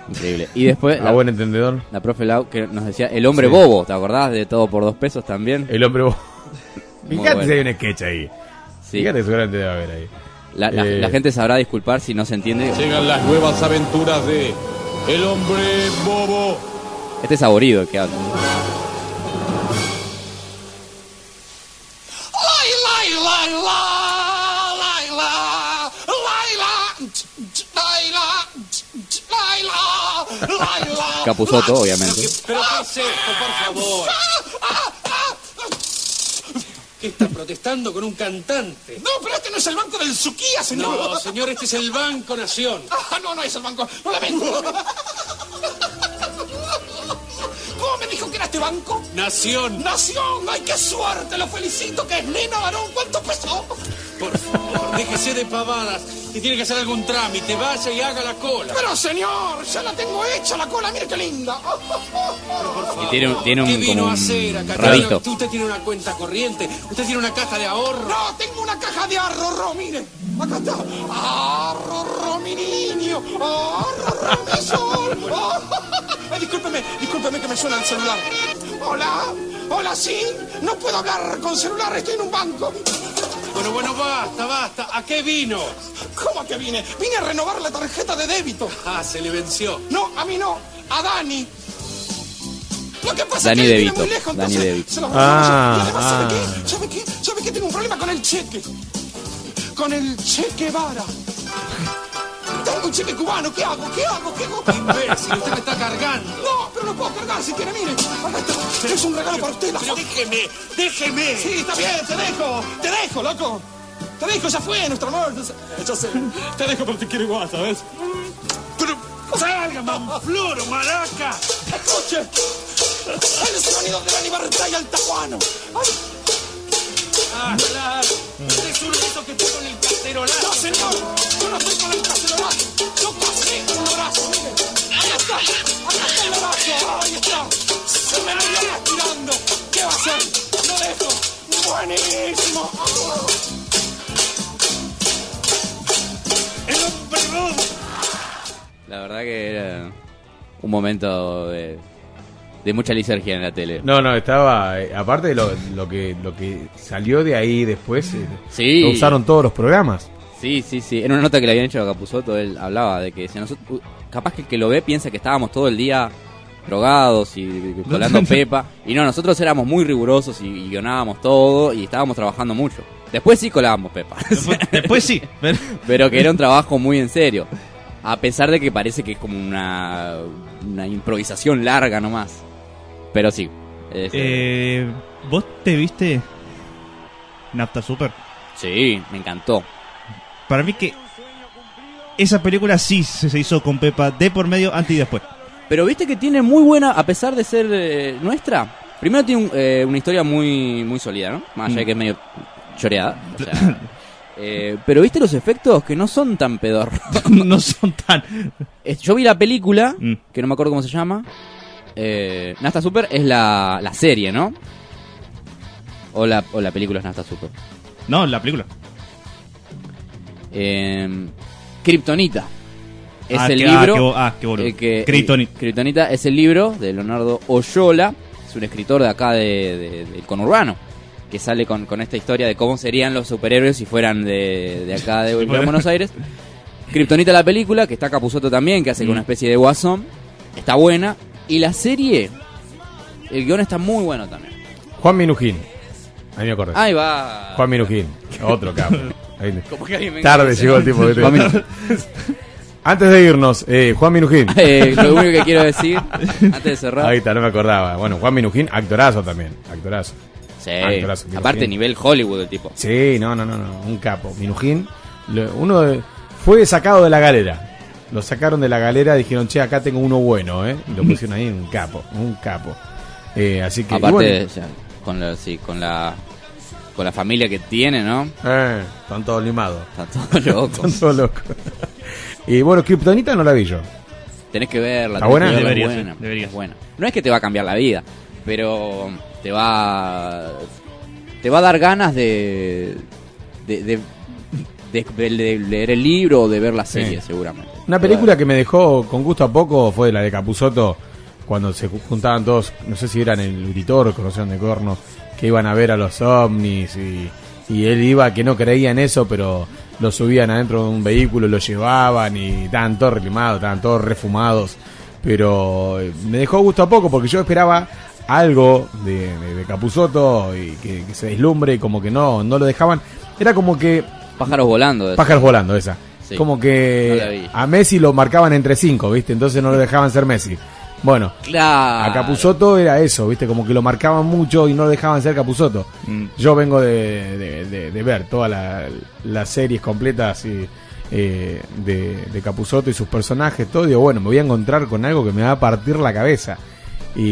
Increíble. Y después, [LAUGHS] A buen entendedor. la profe Lau que nos decía, el hombre Sí. bobo, ¿te acordás de todo por dos pesos también? El hombre bobo. Fíjate bueno. si hay un sketch ahí. Sí. Fíjate, seguramente debe haber ahí. La, la- Eh, la gente sabrá disculpar si no se entiende. Llegan las nuevas aventuras de El hombre bobo. Este es saborido que habla. Capusotto, obviamente. ¿Pero qué es esto, por favor? ¿Qué está protestando con un cantante? No, pero este no es el banco del Suquía, señor. No, señor, este es el Banco Nación. Ah, no, no es el banco. Lo lamento. ¿Cómo me dijo que era este banco? Nación. Nación. ¡Ay, qué suerte! Lo felicito, que es nena, varón. ¿Cuánto pesó? Por favor, déjese de pavadas. Si tiene que hacer algún trámite, vaya y haga la cola. Pero, señor, ya la tengo hecha la cola. Mire qué linda. Y tiene, un- tiene ¿Qué un, vino como a hacer acá? rabito. Usted tiene una cuenta corriente, usted tiene una caja de ahorro. No, tengo una caja de arrorro, mire. Acá está. Arrorro, mi niño. Arrorro, mi sol. Ay, [LAUGHS] discúlpeme, discúlpeme que me suena el celular. Hola, hola, sí. No puedo hablar con celular, estoy en un banco. Bueno, bueno, basta, basta. ¿A qué vino? ¿Cómo que vine? Vine a renovar la tarjeta de débito. Ah, se le venció. No, a mí no, a Dani. Lo que pasa Dani es que DeVito, muy lejos, Dani entonces DeVito. se lo Ah, y además, ¿sabe ah. qué? ¿Sabe qué? ¿Sabe qué? Tengo un problema con el cheque. Con el cheque vara. Tengo un cheque cubano, ¿qué hago? ¿Qué hago? ¿Qué hago? Imbécil, usted me está cargando. No, pero no puedo cargar si quiere, mire. Acá está. Es un regalo para usted. la Pero déjeme, déjeme. Sí, está bien, te dejo. Te dejo, loco. Te dejo, ya fue nuestro amor. Ya sé. Te dejo, pero te quiero igual, ¿sabes? Pero salga, manfloro, maraca. Escuche. El sonido de la libertad y el tajuano. Ay, Que con el. No, señor. Yo no estoy con el cacerolazo. Yo pasé el brazo, mire. Ahí está. Acá está el brazo. Ahí está. Se me anda respirando. ¿Qué va a hacer? Lo dejo. Buenísimo. El hombre. La verdad que era un momento de, de mucha lisergia en la tele. No, no, estaba. eh, aparte de lo, lo que lo que salió de ahí después, eh, Sí. lo usaron todos los programas. Sí, sí, sí. En una nota que le habían hecho a Capuzotto, él hablaba de que si nosotros, capaz que el que lo ve piensa que estábamos todo el día drogados y, colando [LAUGHS] pepa. Y no, nosotros éramos muy rigurosos y, y guionábamos todo y estábamos trabajando mucho. Después sí colábamos pepa. [LAUGHS] Después sí. pero- [LAUGHS] Pero que era un trabajo muy en serio. A pesar de que parece que es como una, una improvisación larga nomás. Pero sí. es, Eh, ¿Vos te viste Nafta Super? Sí, me encantó. Para mí que esa película sí se hizo con Pepa de por medio, antes y después. Pero viste que tiene muy buena, a pesar de ser eh, nuestra. Primero tiene un- eh, una historia muy muy sólida, ¿no? Más allá de que es medio choreada. O sea, [LAUGHS] Eh, pero viste los efectos que no son tan pedorros. [LAUGHS] no son tan. Yo vi la película, Mm. que no me acuerdo cómo se llama. Eh, Nasta Super es la, la serie, ¿no? O la, o la película es Nasta Super. No, la película. Eh, Kryptonita. Es Ah, el qué- ah, libro. qué bo- ah, qué boludo. eh, que- Kryptonita. Kryptonita es el libro de Leonardo Oyola. Es un escritor de acá de, de- del conurbano. Que sale con, con esta historia de cómo serían los superhéroes si fueran de, de acá de, [LAUGHS] de fueran- Buenos Aires. Kryptonita la película, que está Capuzoto también, que hace con una especie de guasón. Está buena. Y la serie, el guion está muy bueno también. Juan Minujín. Ahí me acordé. Ahí va. Juan Minujín. Otro capo. Ahí- Como que alguien me Tarde llegó el. Juan Minujín. [LAUGHS] Antes de irnos, eh, Juan Minujín. [LAUGHS] Eh, lo único que quiero decir, antes de cerrar. Ahí está, no me acordaba. Bueno, Juan Minujín, actorazo también. Actorazo. Sí, Actorazo, aparte nivel Hollywood el tipo. Sí, no, no, no, no, un capo. Minujín, lo- uno de- fue sacado de la galera. Lo sacaron de la galera, dijeron, che, acá tengo uno bueno, ¿eh? Y lo pusieron ahí, un capo, un capo. Eh, así que, Aparte, bueno, sea, con la, sí, con la con la familia que tiene, ¿no? eh, están todos limados. Están todos locos. [LAUGHS] Están todos locos. y bueno, Kryptonita no la vi yo. Tenés que verla. ¿Está buena? Debería es ser, buena, debería es buena. No es que te va a cambiar la vida, pero te va te va a dar ganas de de, de, de- de- de leer el libro o de ver la serie, Sí. seguramente. Una película que me dejó con gusto a poco fue la de Capuzoto, cuando se ju- juntaban todos, no sé si eran el Uritor, conocían de Corno, que iban a ver a los ovnis y, y él iba que no creía en eso, pero lo subían adentro de un vehículo, lo llevaban y estaban todos reclimados, estaban todos refumados. Pero eh, me dejó gusto a poco porque yo esperaba algo de, de, de Capusotto y que, que se deslumbre y como que no, no lo dejaban. Era como que Pájaros volando. Pájaros volando, esa. Sí. Como que a Messi lo marcaban entre cinco, ¿viste? Entonces no lo dejaban ser Messi. Bueno, Claro. a Capuzotto era eso, ¿viste? Como que lo marcaban mucho y no lo dejaban ser Capuzotto. Mm. Yo vengo de, de- de- de ver todas la- las series completas y, eh, de, Capuzotto y sus personajes, todo. Digo, bueno, me voy a encontrar con algo que me va a partir la cabeza. Y,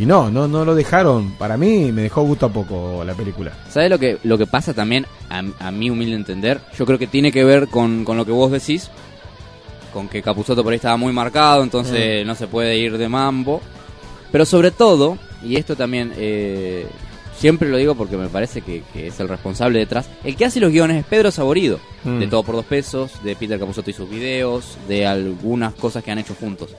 y no, no, no lo dejaron. Para mí me dejó gusto a poco la película. ¿Sabes lo que, lo que pasa también, a, a mi humilde entender? Yo creo que tiene que ver con, con lo que vos decís, con que Capuzotto por ahí estaba muy marcado, entonces no se puede ir de mambo. Pero sobre todo, y esto también eh, siempre lo digo porque me parece que, que es el responsable detrás, el que hace los guiones es Pedro Saborido, Mm. de Todo por Dos Pesos, de Peter Capuzotto y sus videos, de algunas cosas que han hecho juntos.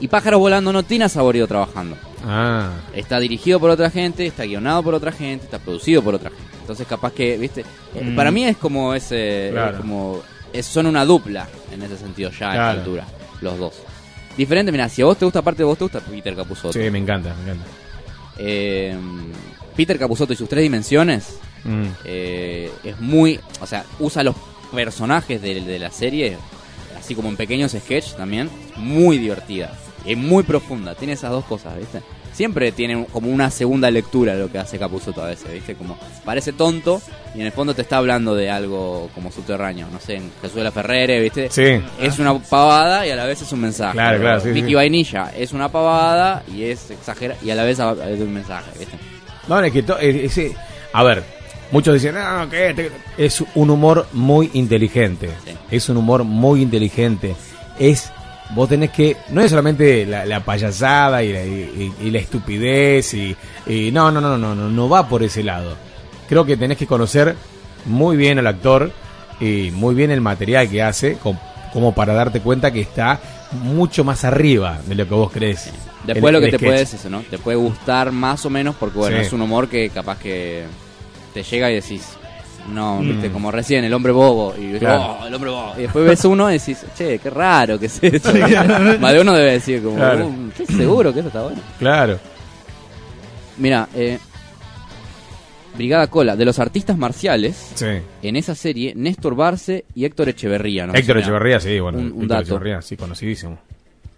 Y Pájaros Volando no tiene a Saborido trabajando. Ah, Está dirigido por otra gente, está guionado por otra gente, está producido por otra gente. Entonces capaz que, viste, Eh, Mm. para mí es como ese, Claro. es como, es- son una dupla en ese sentido ya a Claro. esta altura, los dos. Diferente, mira, si a vos te gusta, aparte de vos te gusta Peter Capusotto. sí, me encanta, me encanta. Eh, Peter Capusotto y sus tres dimensiones Mm. eh, es muy, o sea, usa los personajes de, de la serie, así como en pequeños sketches también, muy divertida y muy profunda. Tiene esas dos cosas, ¿viste? Siempre tiene como una segunda lectura lo que hace Capuzotto a veces, ¿viste? Como parece tonto y en el fondo te está hablando de algo como subterráneo, no sé, en Jesús de la Ferrere, ¿viste? Sí. Es una pavada y a la vez es un mensaje. Claro, claro, sí, Mickey sí. Vainilla es una pavada y es exagera y a la vez es un mensaje, ¿viste? No, es que ese, a ver, muchos dicen, no, que este-". es un humor muy inteligente. Sí. Es un humor muy inteligente. Es, vos tenés que, no es solamente la, la payasada y la, y- y la estupidez y, y no, no, no, no, no, no va por ese lado. Creo que tenés que conocer muy bien al actor y muy bien el material que hace, com- como para darte cuenta que está mucho más arriba de lo que vos crees. Después El- lo que te sketch. puede es eso, ¿no? Te puede gustar más o menos porque, bueno, Sí. es un humor que capaz que te llega y decís, no, Mm. viste, como recién, el hombre bobo. Y, Claro. "Oh, el hombre bobo. Y después ves uno y decís, che, qué raro que es [LAUGHS] esto. más de uno debe decir, como, Claro. "Uh, ¿estás seguro que eso está bueno? Claro. Mira, eh, Brigada Cola, de los artistas marciales, Sí. en esa serie, Néstor Barce y Héctor Echeverría. ¿no? Héctor Echeverría, sí, bueno, Un, un Héctor dato. Echeverría, sí, conocidísimo.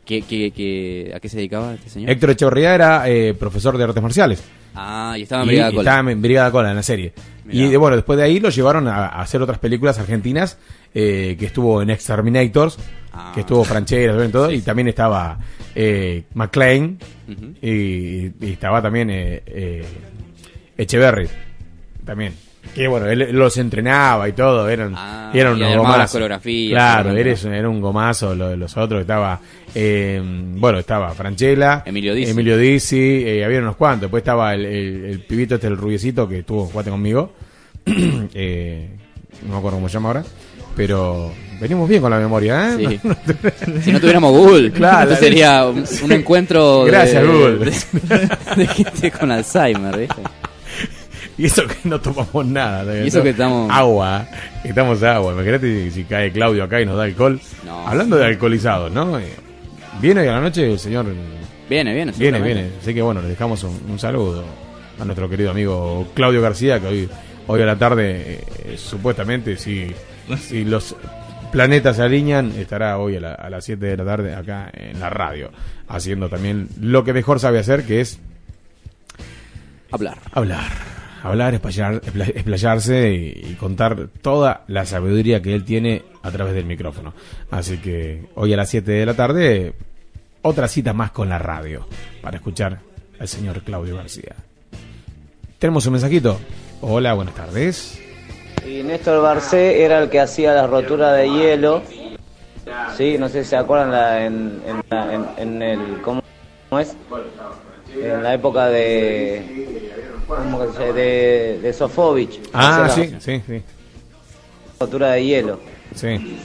¿Qué, qué, qué- a qué se dedicaba este señor? Héctor Echeverría era eh, profesor de artes marciales. Ah, y estaba en Brigada y Cola. estaba en Brigada Cola en la serie. Mirá. Y bueno, después de ahí lo llevaron a, a hacer otras películas argentinas, eh, que estuvo en Exterminators, Ah. que estuvo Franchera, y todo, y también estaba eh, McLean, y estaba también eh, eh, Echeverry, también. Que bueno, él los entrenaba y todo, eran, Ah, eran unos gomazos. Claro, eres, era un gomazo lo de los otros. Estaba, eh, bueno, estaba Franchella, Emilio Dizzi. Emilio Dizzi, eh, había unos cuantos. Después estaba el, el- el pibito este, el rubiecito que estuvo jugate conmigo. [CLEARS THROAT] Eh, no me acuerdo cómo se llama ahora. Pero venimos bien con la memoria, ¿eh? Sí. [LAUGHS] Si no tuviéramos Google, [LAUGHS] Claro, esto sería un, un encuentro Gracias, de, Google. de, de gente con Alzheimer, ¿viste? [LAUGHS] Y eso que no tomamos nada. Y eso que estamos- Agua. Estamos agua. Imagínate si, cae Claudio acá y nos da alcohol. No. Hablando de alcoholizados, ¿no? Eh, Viene hoy a la noche el señor. Viene, viene. Viene, viene. Así que bueno, le dejamos un, un saludo a nuestro querido amigo Claudio García, que hoy, hoy a la tarde, eh, supuestamente, si, si los planetas se alinean, estará hoy a, la- a las 7 de la tarde acá en la radio, haciendo también lo que mejor sabe hacer, que es Hablar. Hablar. Hablar, espla- explayarse y, contar toda la sabiduría que él tiene a través del micrófono. Así que hoy a las 7 de la tarde, otra cita más con la radio para escuchar al señor Claudio García. Tenemos un mensajito. Hola, buenas tardes. Y Néstor Barcé era el que hacía la rotura de hielo. Sí, no sé si se acuerdan la- en, en, en- el. ¿Cómo cómo es? En la época de. ¿Cómo que se llama? De, de Sofovich. Ah, sí, la sí, sí. Rotura de hielo. Sí.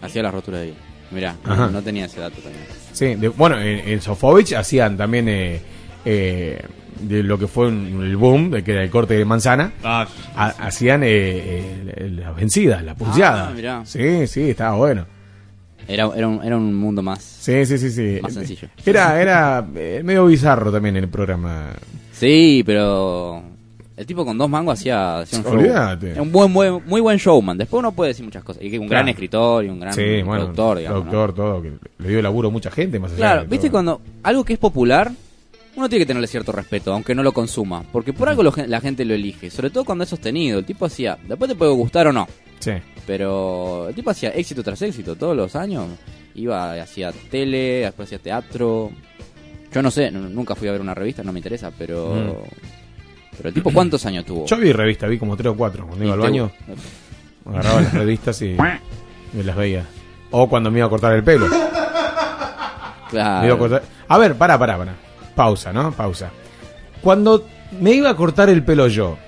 Hacía la rotura ahí. Mirá, Ajá. no, tenía ese dato también. Sí, de- bueno, en, en Sofovich hacían también eh, eh, de lo que fue un- el boom, de que era el corte de manzana. Ah, Ha- hacían eh, eh, las vencidas, las pulseadas. Ah, mirá. Sí, sí, estaba bueno. Era, era, un, era un mundo más. Sí, sí, sí, sí. Más sencillo. Era, era eh, medio bizarro también el programa. Sí, pero. El tipo con dos mangos hacía, hacía un show. Olvídate. Un buen, buen, muy buen showman. Después uno puede decir muchas cosas. Y que un gran escritor y un gran sí, bueno, productor, digamos. ¿no? doctor, todo, que le dio laburo a mucha gente más allá Claro, de viste todo. cuando algo que es popular, uno tiene que tenerle cierto respeto, aunque no lo consuma. Porque por algo lo la gente lo elige. Sobre todo cuando es sostenido. El tipo hacía. Después te puede gustar o no. Sí. Pero el tipo hacía éxito tras éxito todos los años. Iba, hacía tele, después hacía teatro. Yo no sé, nu- nunca fui a ver una revista, no me interesa, pero. Pero el tipo, ¿cuántos años tuvo? Mm. Yo vi revista, vi como tres o cuatro. Cuando iba al te- baño, agarraba las revistas y me las veía. O cuando me iba a cortar el pelo. Claro. Me iba a, cortar- a ver, pará, pará, pará. Pausa, ¿no? Pausa. Cuando me iba a cortar el pelo yo,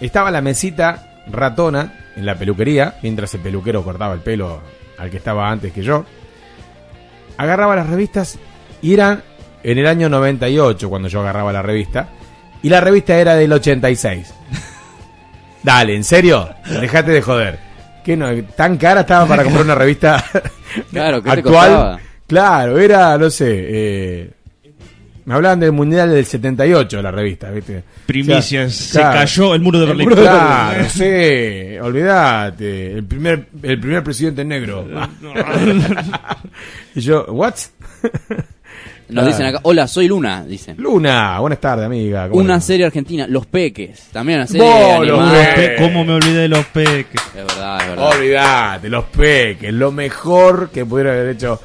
estaba la mesita ratona en la peluquería, mientras el peluquero cortaba el pelo al que estaba antes que yo. Agarraba las revistas y eran en el año 98 cuando yo agarraba la revista. Y la revista era del 86. [LAUGHS] Dale, ¿en serio? Dejate de joder. ¿Qué no? ¿Tan cara estaba para comprar una revista [LAUGHS] Claro, ¿qué te actual? costaba? Claro, era, no sé, eh, me hablaban del Mundial del 78 la revista, ¿viste? Primicias, se cayó el muro de Berlín. Claro, sí, olvídate, el primer, el primer presidente negro. [LAUGHS] y yo, ¿what? Nos dicen acá, hola, soy Luna, dicen. Luna, buenas tardes, amiga. ¿cómo Una serie argentina, Los Peques. También una serie animada. Peques. ¿Cómo me olvidé de los peques? Es verdad, es verdad. Olvídate, los peques, lo mejor que pudieron haber hecho.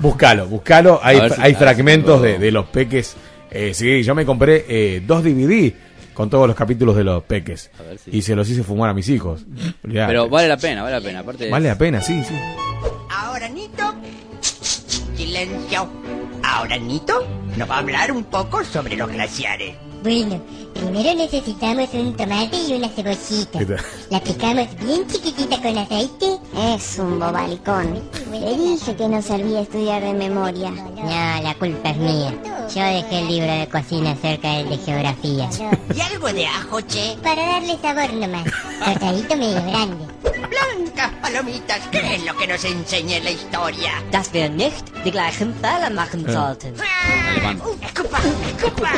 Buscalo, buscalo. Hay, si- hay si fragmentos de, de los peques. Eh, sí, yo me compré eh, dos DVD con todos los capítulos de los peques. ver si- Y se los hice fumar a mis hijos. Pero vale la pena, vale la pena. Aparte, Vale la pena, sí, sí. Ahora, Nito. Silencio. Ahora, Nito nos va a hablar un poco sobre los glaciares. Bueno, primero necesitamos un tomate y una cebollita. La picamos bien chiquitita con aceite. Es un bobalicón. Le dije que no servía estudiar de memoria. No, la culpa es mía. Yo dejé el libro de cocina cerca del de geografía. ¿Y algo de ajo, che? Para darle sabor nomás. Cortadito medio grande. Blancas palomitas, ¿qué es lo que nos enseña la historia? dass wir nicht die gleichen Fehler machen sollten. Alemán. ¡Escupa! ¡Escupa!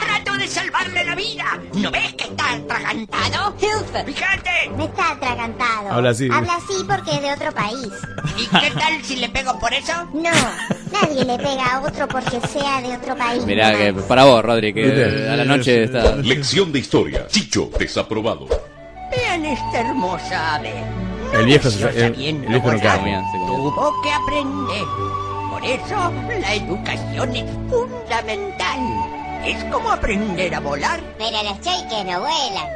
¡Trato de salvarle la vida! ¿No ves que está atragantado? ¡Hilfe! ¡Fíjate! No está atragantado. Habla así. Habla así porque es de otro país. ¿Y qué tal si le pego por eso? No, nadie le pega a otro porque sea de otro país. Mirá que para vos, Rodri, que a la noche está. Lección de historia. Chicho, desaprobado. Vean esta hermosa ave. El viejo, se- el, bien el viejo no. Tuvo que aprender. Por eso la educación es fundamental. Es como aprender a volar. Pero los cheques no vuelan.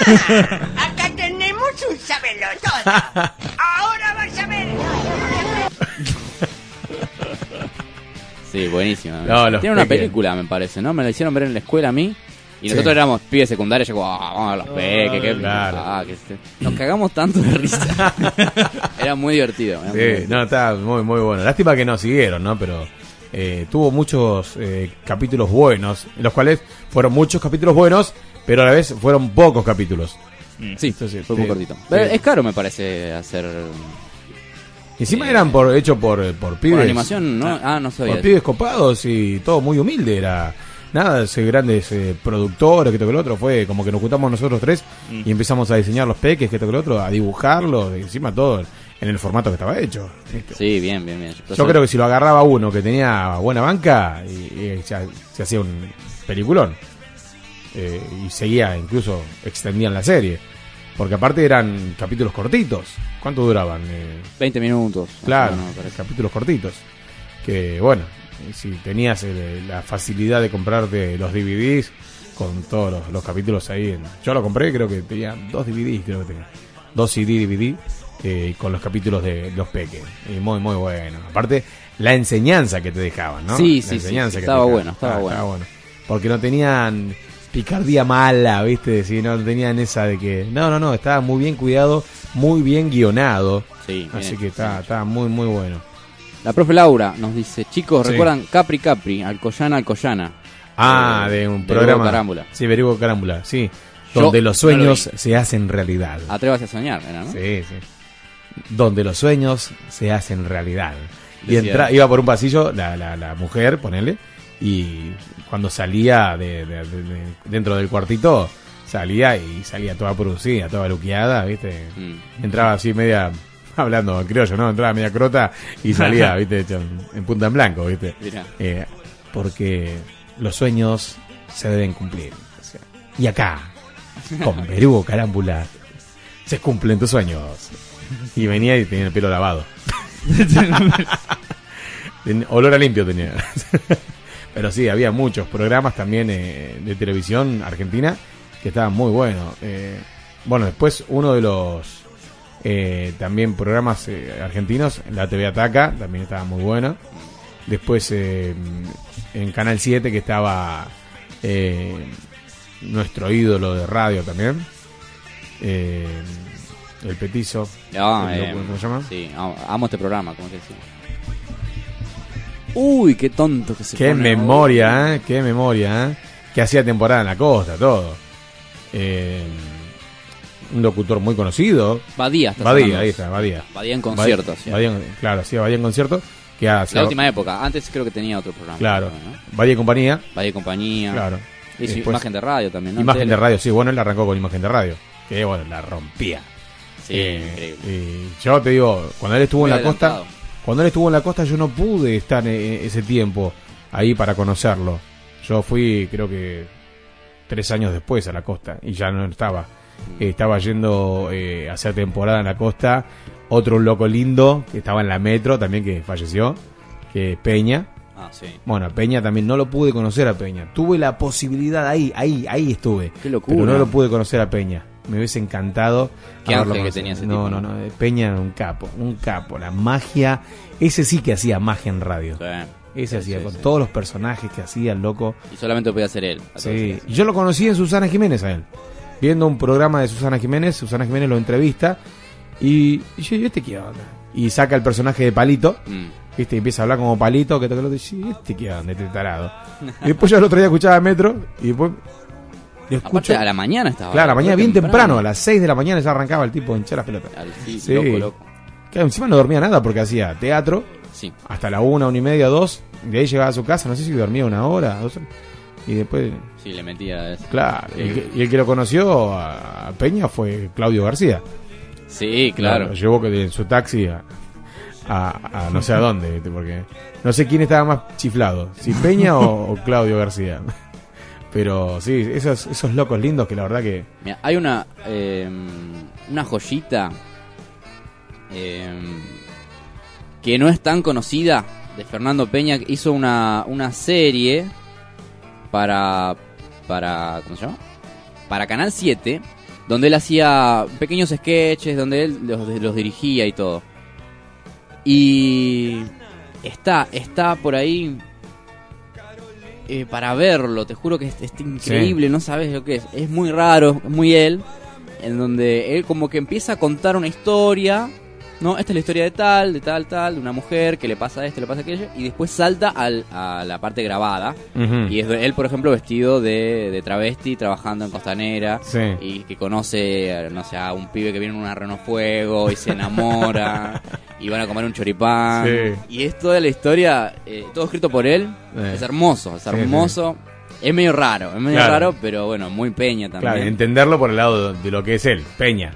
[LAUGHS] Acá tenemos un todo. Ahora vas a ver. Sí, buenísima. No, los Tiene una peques. película, me parece, ¿no? Me la hicieron ver en la escuela a mí. Y Sí. nosotros éramos pibes secundarios, yo como, ah, vamos a los peques, qué claro. ah, que este- Nos cagamos tanto de risa. [LAUGHS] Era muy divertido. era muy Sí, divertido. no, está muy, muy bueno. Lástima que no siguieron, ¿no? Pero eh, tuvo muchos eh, capítulos buenos, en los cuales fueron muchos capítulos buenos, pero a la vez fueron pocos capítulos. Sí, Entonces, fue muy sí, cortito. sí. Pero es caro, me parece, hacer. Encima eran por hecho por, por pibes. animación, ¿no? Ah, no sabía Por eso. pibes copados y todo muy humilde era. Nada de ser grandes eh, productores, que esto que lo otro. Fue como que nos juntamos nosotros tres Mm. y empezamos a diseñar los peques, que esto que lo otro, a dibujarlos, y encima todo en el formato que estaba hecho. ¿viste? Sí, bien, bien, bien. Yo creo que si lo agarraba uno que tenía buena banca, y, y se, se hacía un peliculón. Eh, y seguía, incluso extendían la serie. Porque aparte eran capítulos cortitos. ¿Cuánto duraban? Eh, 20 minutos. Claro, capítulos cortitos. Que bueno, si tenías eh, la facilidad de comprarte los DVDs con todos los, los capítulos ahí. En, yo lo compré, creo que tenía dos DVDs, creo que tenía. Dos CD, DVD, eh, con los capítulos de los peques. Y muy, muy bueno. Aparte, la enseñanza que te dejaban, ¿no? Sí, La sí, sí, enseñanza sí, que estaba te bueno, estaba Ah, bueno. Porque no tenían picardía mala, ¿viste? Si no tenían esa de que. No, no, no, estaba muy bien cuidado, muy bien guionado. Sí, Así que está, está muy, muy bueno. La profe Laura nos dice, chicos, Sí. ¿recuerdan Capri Capri, Alcoyana Alcoyana? Ah, de un de programa. Carámbula. Sí, Verigo Carámbula, sí. Yo Donde los no lo sueños se hacen realidad. Atrévase a soñar, era, ¿no? Sí, sí. Donde los sueños se hacen realidad. Y entra, iba por un pasillo la, la, la mujer, ponele, y cuando salía de, de- de- de- dentro del cuartito, salía y salía toda producida, toda luqueada, ¿viste? Mm. Entraba así media, [LAUGHS] hablando en criollo, ¿no? Entraba media crota y salía, [LAUGHS] ¿viste? En, en punta en blanco, ¿viste? Mirá. Eh, porque los sueños se deben cumplir. Y acá, con [LAUGHS] Berugo Carámbula, se cumplen tus sueños. Y venía y tenía el pelo lavado. Olor a limpio tenía. Pero sí, había muchos programas también eh, de televisión argentina que estaban muy buenos. Eh, bueno, después uno de los eh, también programas eh, argentinos, la TV Ataca, también estaba muy bueno. Después eh, en Canal 7 que estaba eh, nuestro ídolo de radio también. Eh, el petizo. Ah, El eh, loco, ¿Cómo se llama? Sí, amo, este programa, como te decía. Uy, qué tonto que se Qué pone. memoria, ¿eh? Qué memoria, ¿eh? Que hacía temporada en la costa, todo. Eh, un locutor muy conocido. Badía, estás Badía, ahí está, Badía. Badía en concierto, Badía, sí. Badía en- claro, hacía Badía en concierto. Que La última época. Antes creo que tenía otro programa. Claro. ¿no? Badía y compañía. Badía y compañía. Claro. Y su Después- imagen de radio también, ¿no? Imagen de radio, sí, bueno, él arrancó con imagen de radio. Que bueno, la rompía. Sí, Eh, increíble. y yo te digo, cuando él estuvo Muy en la costa, cuando él estuvo en la costa yo no pude estar ese tiempo ahí para conocerlo. Yo fui, creo que tres años después a la costa y ya no estaba. Mm. Eh, estaba yendo eh, a hacer temporada en la costa. Otro loco lindo que estaba en la metro también que falleció, que es Peña. Ah, sí. Bueno, a Peña también no lo pude conocer a Peña. Tuve la posibilidad ahí, ahí, ahí estuve. Qué locura. Pero no lo pude conocer a Peña. Me hubiese encantado. Qué haberlo ángel que tenía ese no, tipo, No, ¿no? no, Peña era un capo, un capo. La magia, ese sí que hacía magia en radio. Ese Sí, hacía, sí, con sí. todos los personajes que hacía, el loco. Y solamente podía ser él. Sí. Yo lo conocí en Susana Jiménez a él. Viendo un programa de Susana Jiménez, Susana Jiménez lo entrevista. Y, y yo, ¿y este qué onda? Y saca el personaje de Palito. Mm. ¿Viste? Y empieza a hablar como Palito, que toca el otro. Y yo, ¿y este qué onda? Este tarado. [LAUGHS] y después yo el otro día escuchaba Metro. Y después. Lo escucho. Aparte, a la mañana estaba. Claro, a la mañana bien temprano. a las 6 de la mañana ya arrancaba el tipo a hinchar las pelotas. Al- sí, loco, loco. Claro, encima no dormía nada porque hacía teatro Sí. hasta la una, una y media, dos. De ahí llegaba a su casa, no sé si dormía una hora, dos horas. Y después, Sí, le metía eso. claro. Sí, Y, el que, y el que lo conoció a Peña fue Claudio García. Sí, claro. Lo llevó en su taxi a, a- a no sé a dónde, porque no sé quién estaba más chiflado, si Peña o, o Claudio García. Pero sí, esos, esos locos lindos que la verdad que... Mira, hay una eh, una joyita eh, que no es tan conocida de Fernando Peña que hizo una, una serie para para ¿cómo se llama? Para Canal 7, donde él hacía pequeños sketches, donde él los, los dirigía y todo. Y está está por ahí eh, para verlo, te juro que es, es increíble, no sabes lo que es. Es muy raro, es muy él, en donde él como que empieza a contar una historia, ¿no? Esta es la historia de tal, de tal, tal, de una mujer que le pasa esto, le pasa aquello, y después salta al- a la parte grabada. Y es él, por ejemplo, vestido de, de travesti, trabajando en Costanera, Sí. y que conoce, no sé, a un pibe que viene en un arreno fuego y se enamora, [LAUGHS] y van a comer un choripán. Sí. Y es toda la historia, eh, todo escrito por él. Eh. Es hermoso, es Sí, hermoso. Es medio raro, es medio Claro. raro, pero bueno, muy peña también. Claro, entenderlo por el lado de lo que es él, Peña.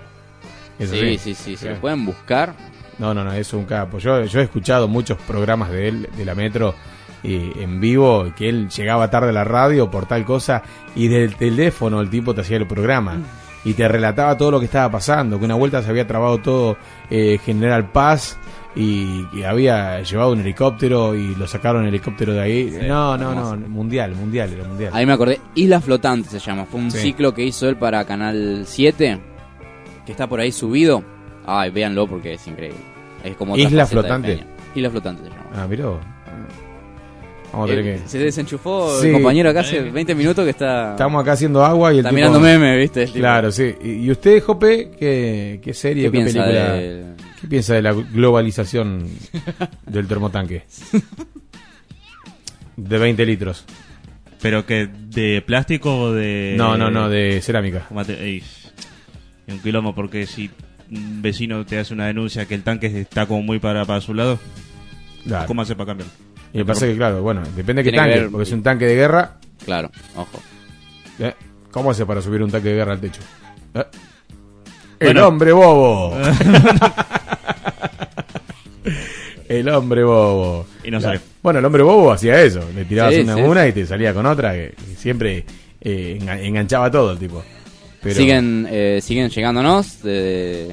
Sí, sí, sí, Sí. lo pueden buscar. No, no, no, es un capo. Yo, yo he escuchado muchos programas de él, de la Metro, eh, en vivo, que él llegaba tarde a la radio por tal cosa, y del teléfono el tipo te hacía el programa. Y te relataba todo lo que estaba pasando, que una vuelta se había trabado todo eh, General Paz y que había llevado un helicóptero y lo sacaron el helicóptero de ahí. Sí, no, no, no, mundial, mundial, era mundial. Ahí me acordé, Isla Flotante se llama. Fue un Sí. ciclo que hizo él para Canal 7, que está por ahí subido. Ay, véanlo porque es increíble. Es como otra Isla Flotante. Isla Flotante se llama. Ah, miró. Vamos a tener Eh, que... Se desenchufó Sí. el compañero acá hace 20 minutos que está... Estamos acá haciendo agua y el Está tipo- mirando memes, ¿viste? El tipo. Claro, sí. ¿Y usted, Jope, qué, qué serie, ¿Qué qué, piensa película? ¿Qué piensa de la globalización del termotanque? [LAUGHS] De 20 litros. ¿Pero que de plástico o de...? No, no, no, de cerámica. Mate- y un quilombo porque si un vecino te hace una denuncia que el tanque está como muy para, para su lado, Claro. ¿cómo hace para cambiar? Y me pasa que, claro, bueno, depende de qué que tanque, ver- porque es un tanque de guerra. Claro, ojo. ¿eh? ¿Cómo hace para subir un tanque de guerra al techo? ¿Eh? El Bueno. hombre bobo. [LAUGHS] el hombre bobo. Y no salió. Bueno, el hombre bobo hacía eso. Le tirabas Sí, una sí, a una sí. y te salía con otra que, que siempre eh, enga- enganchaba todo el tipo. Pero- Siguen, eh, siguen llegándonos. De,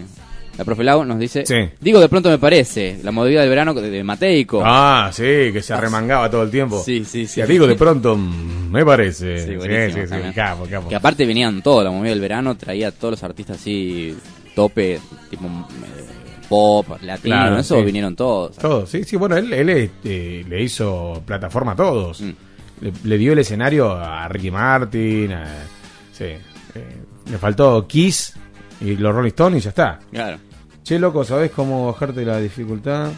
la profe Lau nos dice: Sí. Digo, de pronto me parece, la movida del verano de, Mateico. Ah, sí, que se arremangaba todo el tiempo. Sí, sí, sí. Si digo de pronto, mm, me parece. Sí, Sí, sí, capo, capo. Que aparte venían todos, la movida del verano traía a todos los artistas así, tope, tipo eh, pop, latino, Claro, eso vinieron todos. Todos, sí, sí, bueno, él, él este, le hizo plataforma a todos. Mm. Le, le dio el escenario a Ricky Martin, a- sí. Le faltó Kiss y los Rolling Stones y ya está. Claro. Che, loco, ¿sabés cómo bajarte la dificultad?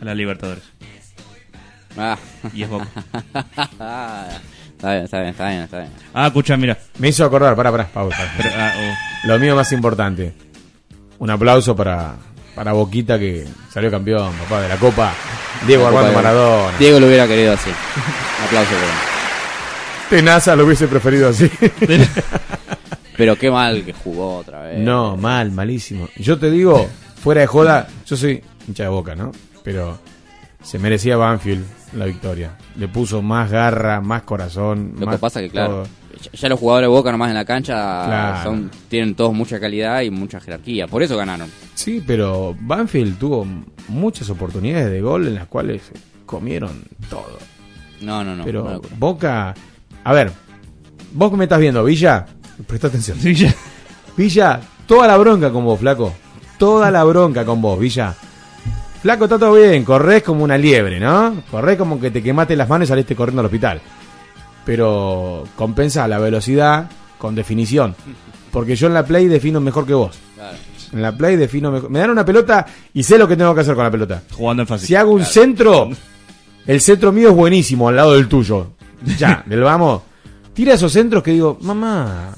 A la Libertadores. Ah. Y es [LAUGHS] está bien, está bien, está bien, está bien. Ah, escucha, mira. Me hizo acordar, pará, pará, pausa. Pero, ah, oh. Lo mío más importante. Un aplauso para, para Boquita que salió campeón, papá, de la Copa. Diego La Armando Copa de- Maradona. Diego lo hubiera querido así. Un aplauso él. Tenaza lo hubiese preferido así. [LAUGHS] Pero qué mal que jugó otra vez. No, mal, malísimo. Yo te digo, fuera de joda, yo soy hincha de boca, ¿no? Pero se merecía Banfield la victoria. Le puso más garra, más corazón. Lo más que pasa que, claro, todo. ya- los jugadores de Boca nomás en la cancha Claro. son, tienen todos mucha calidad y mucha jerarquía. Por eso ganaron. Sí, pero Banfield tuvo muchas oportunidades de gol en las cuales comieron todo. No, no, no. pero. Boca. A ver, vos que me estás viendo, Villa, presta atención. [LAUGHS] Villa. Villa, toda la bronca con vos, flaco. Toda la bronca con vos, Villa. Flaco, está todo bien, corres como una liebre, ¿no? Corres como que te quemaste las manos y saliste corriendo al hospital. Pero compensa la velocidad con definición. Porque yo en la play defino mejor que vos. Claro. En la play defino mejor. Me dan una pelota y sé lo que tengo que hacer con la pelota. Jugando en fácil. Si hago un centro, el centro mío es buenísimo al lado del tuyo. Ya, del vamos. Tira esos centros que digo, mamá.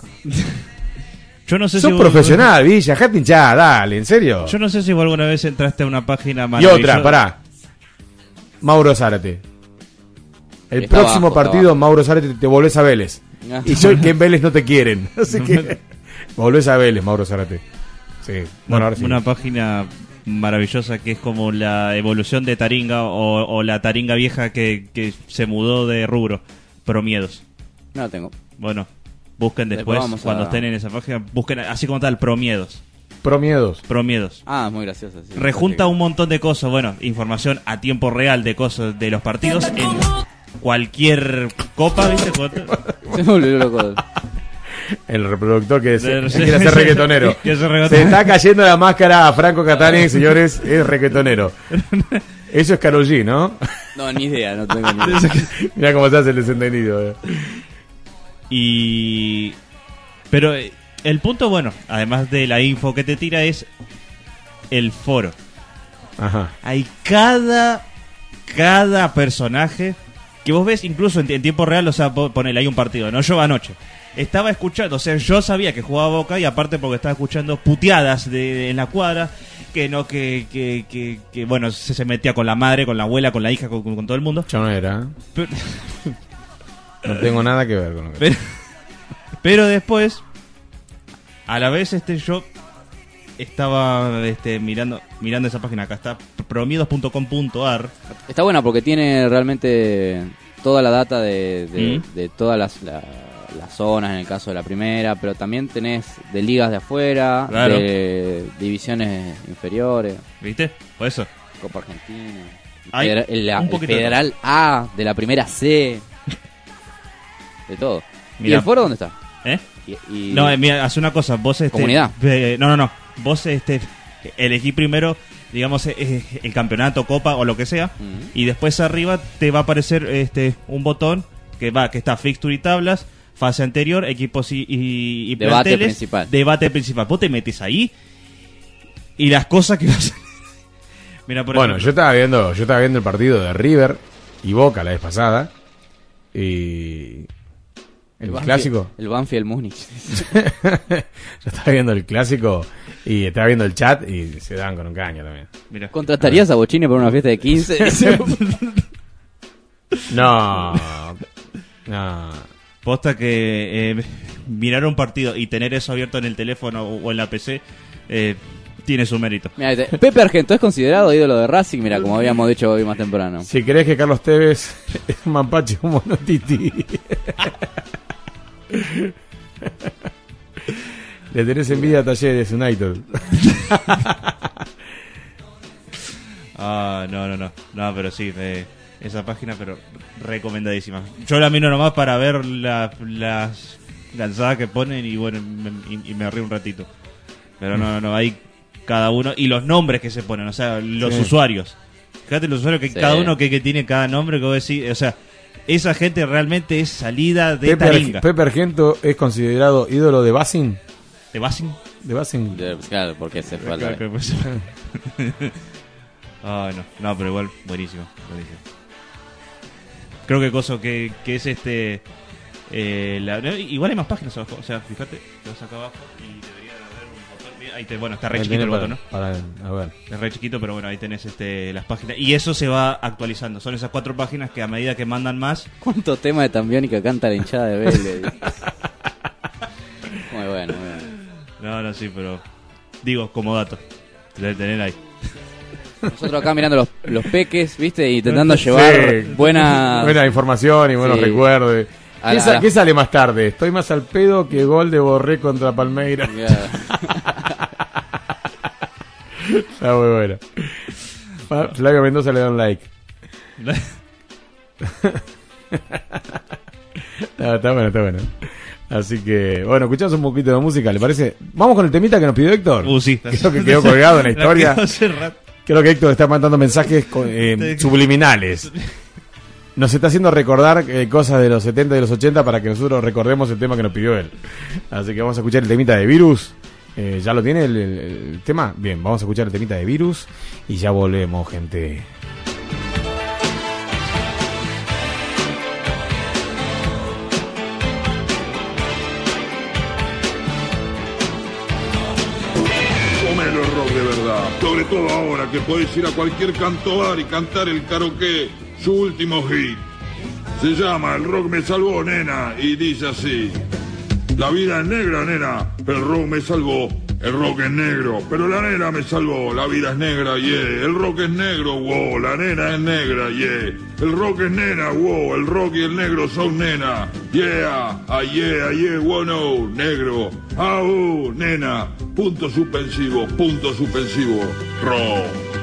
Yo no sé Sos si vos- profesional, Villa, dejate hinchar, dale, en serio. Yo no sé si vos alguna vez entraste a una página y maravillosa. otra, pará. Mauro Zárate. El Está próximo abajo, partido. Mauro Zárate, te volvés a Vélez. Y yo que en Vélez no te quieren. [LAUGHS] Así que volvés a Vélez, Mauro Zárate. Sí. Bueno, una, ahora sí. una página maravillosa que es como la evolución de Taringa o, o la Taringa vieja que, que se mudó de rubro. Promiedos. No lo tengo. Bueno, busquen Después después, vamos a- cuando estén en esa página, busquen así como tal, Promiedos. Promiedos. Promiedos. Ah, muy gracioso. sí. Rejunta un montón de cosas, bueno, información a tiempo real de cosas de los partidos en cualquier copa, [LAUGHS] Se me loco. El reproductor que se, quiere hacer reggaetonero. [LAUGHS] Que. Se está cayendo la máscara a Franco Catani, señores, es reggaetonero. [LAUGHS] Eso es Karol G, ¿no? No, ni idea, no tengo ni idea. Mira cómo se hace el desentendido. eh. Y. Pero eh, el punto, bueno, además de la info que te tira, es el foro. Ajá. Hay cada. Cada personaje que vos ves incluso en, en tiempo real, o sea, po- ponele, hay un partido, no yo anoche. Estaba escuchando, o sea, yo sabía que jugaba Boca y aparte porque estaba escuchando puteadas de, de- en la cuadra, que no, que, que, que, que, bueno, se, se metía con la madre, con la abuela, con la hija, con, con todo el mundo. Yo no era. ¿eh? Pero- [LAUGHS] No tengo nada que ver con lo que. Pero, pero después, a la vez, este yo estaba este, mirando mirando esa página acá está promiedos.com.ar Está buena porque tiene realmente toda la data de, de, Mm. de todas las, la- las zonas en el caso de la primera, pero también tenés de ligas de afuera, Claro. de divisiones inferiores. ¿Viste? Por eso. Copa Argentina. Hay el, el de Federal A, de la primera C. De todo. ¿Y Mira. el foro dónde está? ¿Eh? Y- y- No, eh, mira, hace una cosa, vos este, Comunidad. eh, no, no, no. Vos este elegí primero, digamos, eh, eh, el campeonato, copa o lo que sea, y después arriba te va a aparecer este un botón que va que está fixture y tablas, fase anterior, equipos y, y, y Debate planteles, principal. Debate principal. Vos te metes ahí y las cosas que [LAUGHS] vas a Mira, por Bueno, ejemplo, yo estaba viendo, yo estaba viendo el partido de River y Boca la vez pasada. Y. El, Banfield- clásico. El Banfield Múnich. [LAUGHS] yo estaba viendo el clásico y estaba viendo el chat y se dan con un caño también. Mira. ¿Contratarías a Bochini por una fiesta de 15? [LAUGHS] No. No. Posta que eh, mirar un partido y tener eso abierto en el teléfono o, o en la PC eh, tiene su mérito. Dice, Pepe Argento es considerado ídolo de Racing, mira, como habíamos dicho hoy más temprano. Si crees que Carlos Tevez [LAUGHS] es un mapache un [LAUGHS] monotiti. Le tenés envidia a Talleres United. Ah, no, no, no. No, pero sí, eh, esa página, pero recomendadísima. Yo la miro nomás para ver la- las lanzadas que ponen y bueno, me, y, y me río un ratito. Pero no, no, no, hay cada uno y los nombres que se ponen, o sea, los Sí. usuarios. Fíjate los usuarios que Sí. cada uno que, que tiene cada nombre que vos decís, o sea, esa gente realmente es salida de Pepe, taringa. Arg- Pepe Argento es considerado ídolo de Basing. ¿De Basing? De Basing. De- claro, porque se fue Claro, pues. Ay, [LAUGHS] no, no, pero igual, buenísimo, buenísimo. Creo que cosa que, que es este. eh, la- igual hay más páginas abajo, o sea, fíjate, te vas acá abajo y debería de haber un botón. Ahí te, bueno, está re Ahí chiquito el para- botón, ¿no? para- a ver. Es re chiquito, pero bueno, ahí tenés este, las páginas. Y eso se va actualizando. Son esas cuatro páginas que a medida que mandan más. ¿Cuántos temas de Tambiónica canta la hinchada de Vélez? [LAUGHS] muy bueno, muy bueno. No, no, sí, pero. Digo, como dato. Debe tener ahí. Nosotros acá mirando los, los peques, ¿viste? Y intentando [LAUGHS] llevar Sí. buena... Buena información y buenos Sí. recuerdos. ¿Qué, sa- sale más tarde? Estoy más al pedo que gol de Borré contra Palmeiras. [LAUGHS] Está muy bueno. Flavio Mendoza le da un like. [LAUGHS] Está bueno, está bueno. Así que, bueno, escuchamos un poquito de música, ¿le parece? Vamos con el temita que nos pidió Héctor. Uh, sí. Creo que quedó colgado en la historia. Creo que Héctor está mandando mensajes eh, subliminales. Nos está haciendo recordar eh, cosas de los 70 y de los 80 para que nosotros recordemos el tema que nos pidió él. Así que vamos a escuchar el temita de Virus. Eh, ¿Ya lo tiene el, el- el tema? Bien, vamos a escuchar el temita de Virus y ya volvemos, gente. Sobre todo ahora que podés ir a cualquier canto bar y cantar el karaoke, su último hit. Se llama El rock me salvó, nena, y dice así. La vida es negra, nena, el rock me salvó. El rock es negro, pero la nena me salvó. La vida es negra, yeah. El rock es negro, wow. La nena es negra, yeah. El rock es nena, wow. El rock y el negro son nena. Yeah, ah, yeah, yeah, wow, no. Negro. Ah, uh, nena. Punto suspensivo, punto suspensivo. Rock.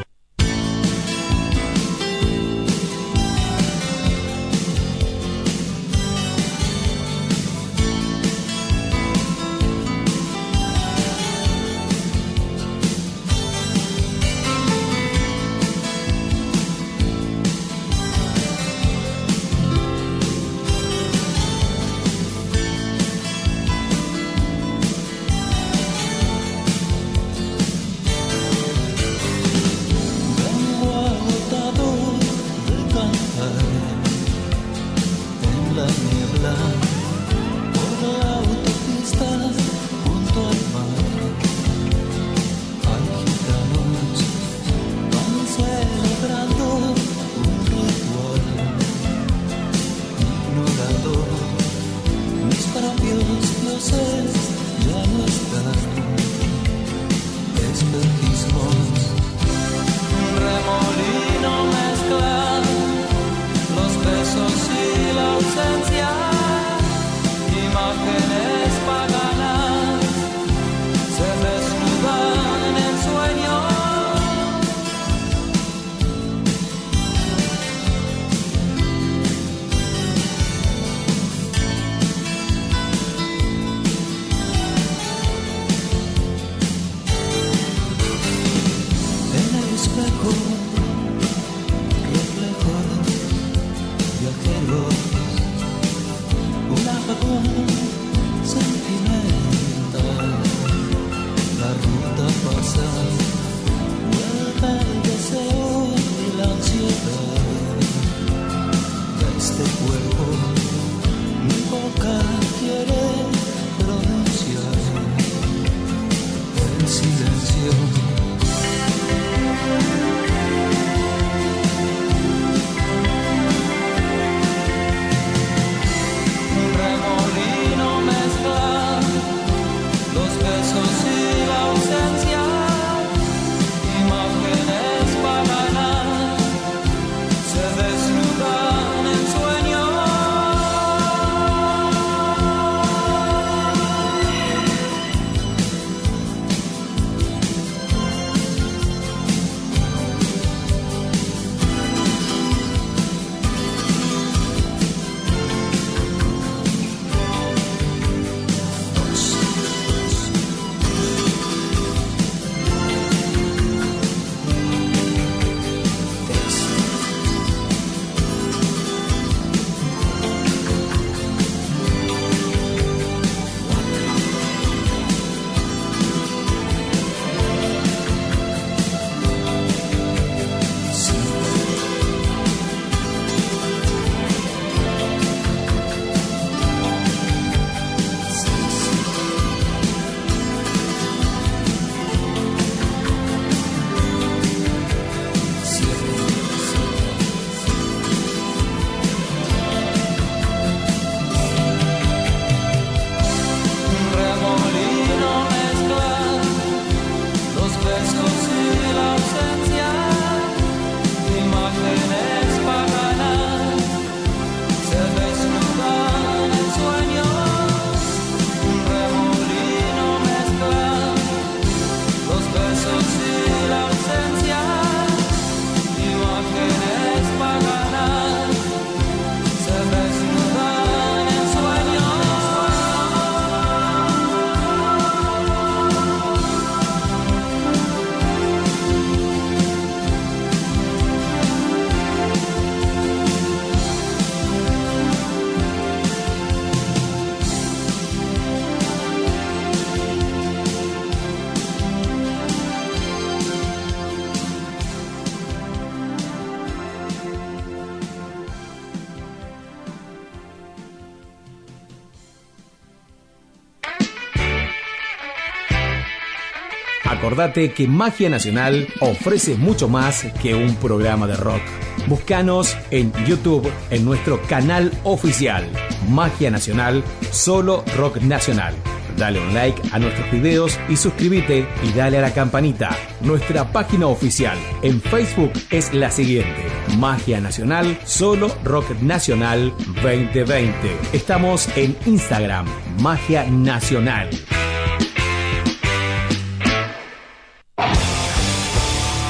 Acordate que Magia Nacional ofrece mucho más que un programa de rock. Búscanos en YouTube en nuestro canal oficial Magia Nacional, solo rock nacional. Dale un like a nuestros videos y suscríbete y dale a la campanita. Nuestra página oficial en Facebook es la siguiente: Magia Nacional, solo rock nacional 2020. Estamos en Instagram, Magia Nacional.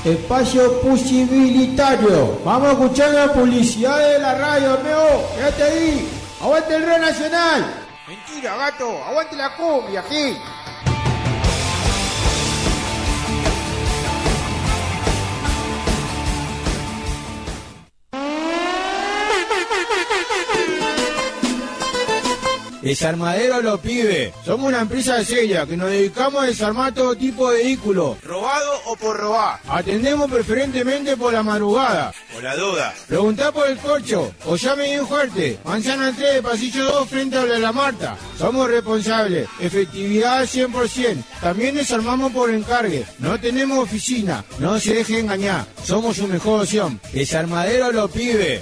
Espacio posibilitario. Vamos a escuchar la publicidad de la radio, Meo. Quédate ahí. Aguante el Rey Nacional. Mentira, gato. Aguante la cumbia aquí. Desarmadero los pibes. Somos una empresa seria que nos dedicamos a desarmar todo tipo de vehículos, robado o por robar. Atendemos preferentemente por la madrugada. Por la duda. Preguntá por el corcho o llame bien fuerte. Manzana 3, pasillo 2, frente a la Marta. Somos responsables. Efectividad al 100%. También desarmamos por encargue. No tenemos oficina. No se deje engañar. Somos su mejor opción. Desarmadero los pibes.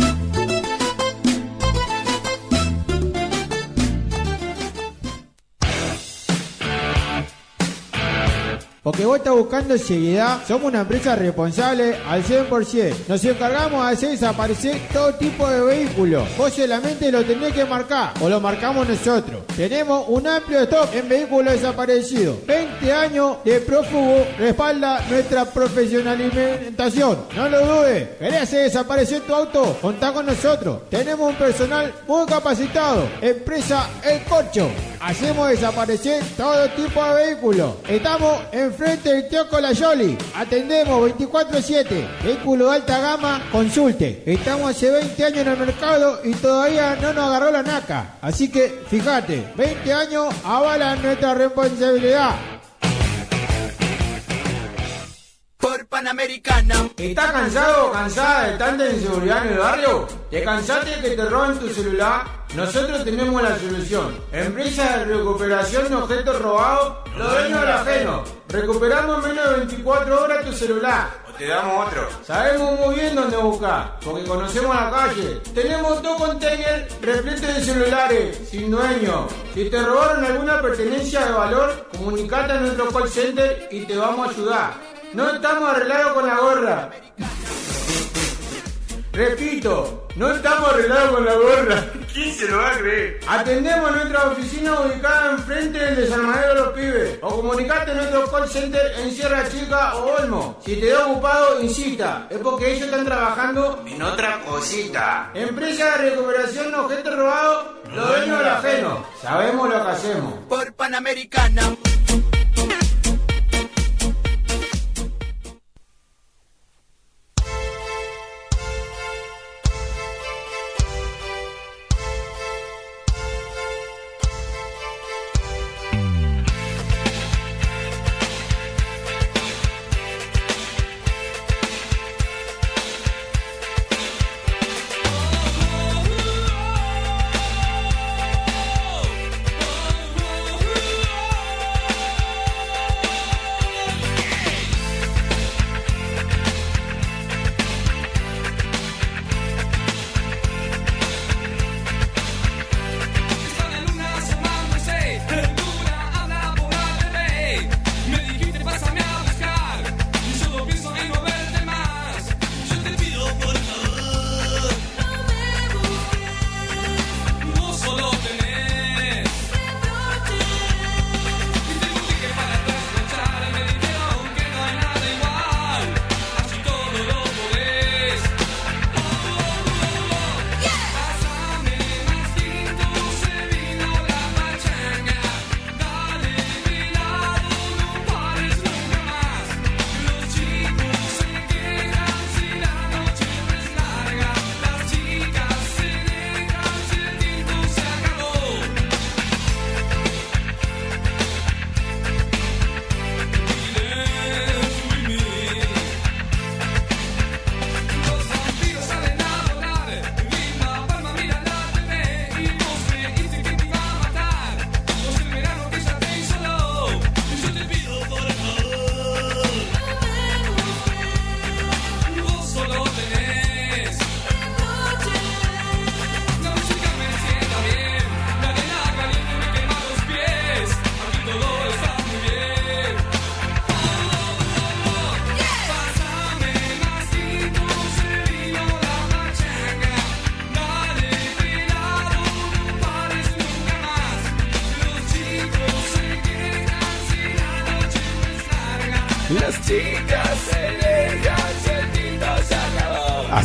Porque vos estás buscando seriedad, somos una empresa responsable al 100%. Nos encargamos de hacer desaparecer todo tipo de vehículos. Vos solamente lo tenés que marcar o lo marcamos nosotros. Tenemos un amplio stock en vehículos desaparecidos. 20 años de prófugo respalda nuestra profesionalización. No lo dudes. ¿Querés hacer desaparecer tu auto? Contá con nosotros. Tenemos un personal muy capacitado. Empresa El Corcho. Hacemos desaparecer todo tipo de vehículos. Estamos enfrente del kiosco La Yoli. Atendemos 24-7. Vehículo de alta gama, consulte. Estamos hace 20 años en el mercado y todavía no nos agarró la naca. Así que fíjate, 20 años avalan nuestra responsabilidad. Panamericana. ¿Estás cansado o cansada de tanta inseguridad en el barrio? ¿Te cansaste de que te roben tu celular? Nosotros tenemos la solución. Empresa de recuperación de objetos robados, lo dueños del ajeno. Recuperamos en menos de 24 horas tu celular. O te damos otro. Sabemos muy bien dónde buscar, porque conocemos la calle. Tenemos dos containers repletos de celulares, sin dueño. Si te robaron alguna pertenencia de valor, comunicate a nuestro call center y te vamos a ayudar. No estamos arreglados con la gorra. Repito, no estamos arreglados con la gorra. ¿Quién se lo va a creer? Atendemos nuestra oficina ubicada enfrente del desarmadero de los pibes. O comunicate a nuestro call center en Sierra Chica o Olmo. Si te da ocupado, insista. Es porque ellos están trabajando en otra cosita. Empresa de recuperación de objetos robados, lo dueños del ajeno. Sabemos lo que hacemos. Por Panamericana.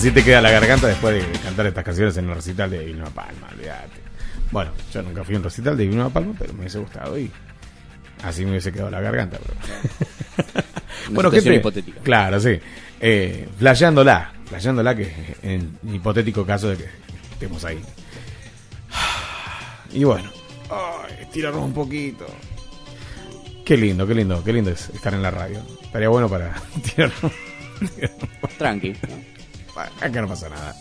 Así te queda la garganta después de cantar estas canciones en el recital de Divino Palma, olvídate. Bueno, yo nunca fui a un recital de Divino Palma, pero me hubiese gustado y así me hubiese quedado la garganta. Pero... [LAUGHS] Una situación hipotética. Claro, sí. Eh, flasheándola, flasheándola que en hipotético caso de que estemos ahí. [SIGHS] Y bueno, estirarnos un poquito. Qué lindo, qué lindo, qué lindo es estar en la radio. Estaría bueno para [LAUGHS] tirarnos. Tranqui. [LAUGHS] Acá no pasa nada.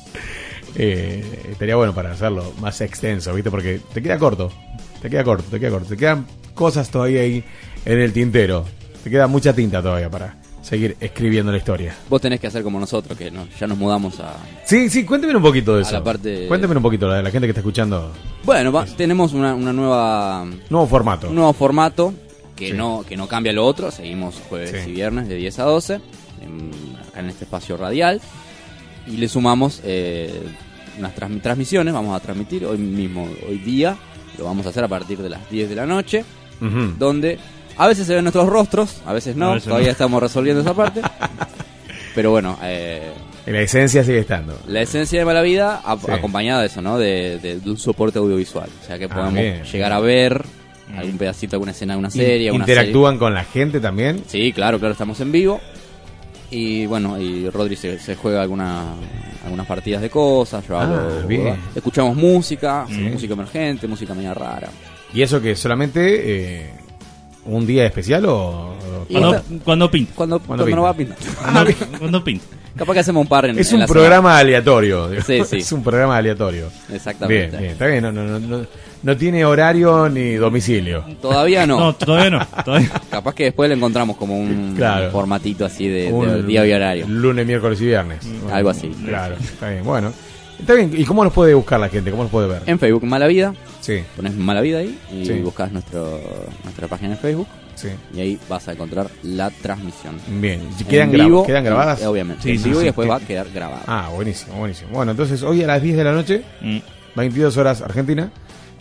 Eh, estaría bueno para hacerlo más extenso, ¿viste? Porque te queda corto. Te queda corto, te queda corto. Te quedan cosas todavía ahí en el tintero. Te queda mucha tinta todavía para seguir escribiendo la historia. Vos tenés que hacer como nosotros, que no, ya nos mudamos a... Sí, sí, cuénteme un poquito de A eso. la parte- Cuénteme un poquito la de la gente que está escuchando. Bueno, va- tenemos una, una nueva... Nuevo formato. Un nuevo formato que, Sí. no, que no cambia lo otro. Seguimos jueves Sí. y viernes de 10 a 12, en- acá en este espacio radial. Y le sumamos eh, unas trans- transmisiones. Vamos a transmitir hoy mismo, hoy día. Lo vamos a hacer a partir de las 10 de la noche. Ujú. Donde a veces se ven nuestros rostros, a veces no. A veces todavía no. estamos resolviendo esa parte. [LAUGHS] Pero bueno, eh, La esencia sigue estando. la esencia de Mala Vida a- Sí. acompañada de eso, ¿no? De, de- de un soporte audiovisual. O sea que Ah, podemos bien, llegar bien. a ver algún pedacito, alguna escena, alguna serie. alguna ¿Interactúan con la gente también? serie. Sí, claro, claro, estamos en vivo. Y bueno, y Rodri se, se juega alguna, algunas partidas de cosas. Yo Ah, hago- bien. Escuchamos música, Sí. música emergente, música media rara. Y eso que solamente eh, un día especial o...? Cuando, cuando pinta. Cuando, Cuando cuando no va a pinta. pintar. Cuando, [LAUGHS] cuando pinta. Capaz que hacemos un par en Es en un la programa aleatorio. Sí, sí. [LAUGHS] Es un programa aleatorio. Exactamente. Bien, bien, está bien. No, no, no, no, tiene horario ni domicilio. Todavía no. No, todavía no. Todavía. Capaz que después le encontramos como un Claro. formatito así de, de Un día y horario. Lunes, miércoles y viernes. Algo así. Claro, está bien. Bueno, está bien. ¿Y cómo los puede buscar la gente? ¿Cómo los puede ver? En Facebook, Mala Vida. Sí. Pones Mala Vida ahí y Sí. buscas nuestro, nuestra página en Facebook. Sí. Y ahí vas a encontrar la transmisión. Bien. ¿Y En ¿Quedan, gra- vivo, ¿Quedan grabadas? Obviamente. Sí, en sí, vivo sí. y después va a quedar grabado. Ah, buenísimo, buenísimo. Bueno, entonces hoy a las 10 de la noche, Mm. 22 horas Argentina,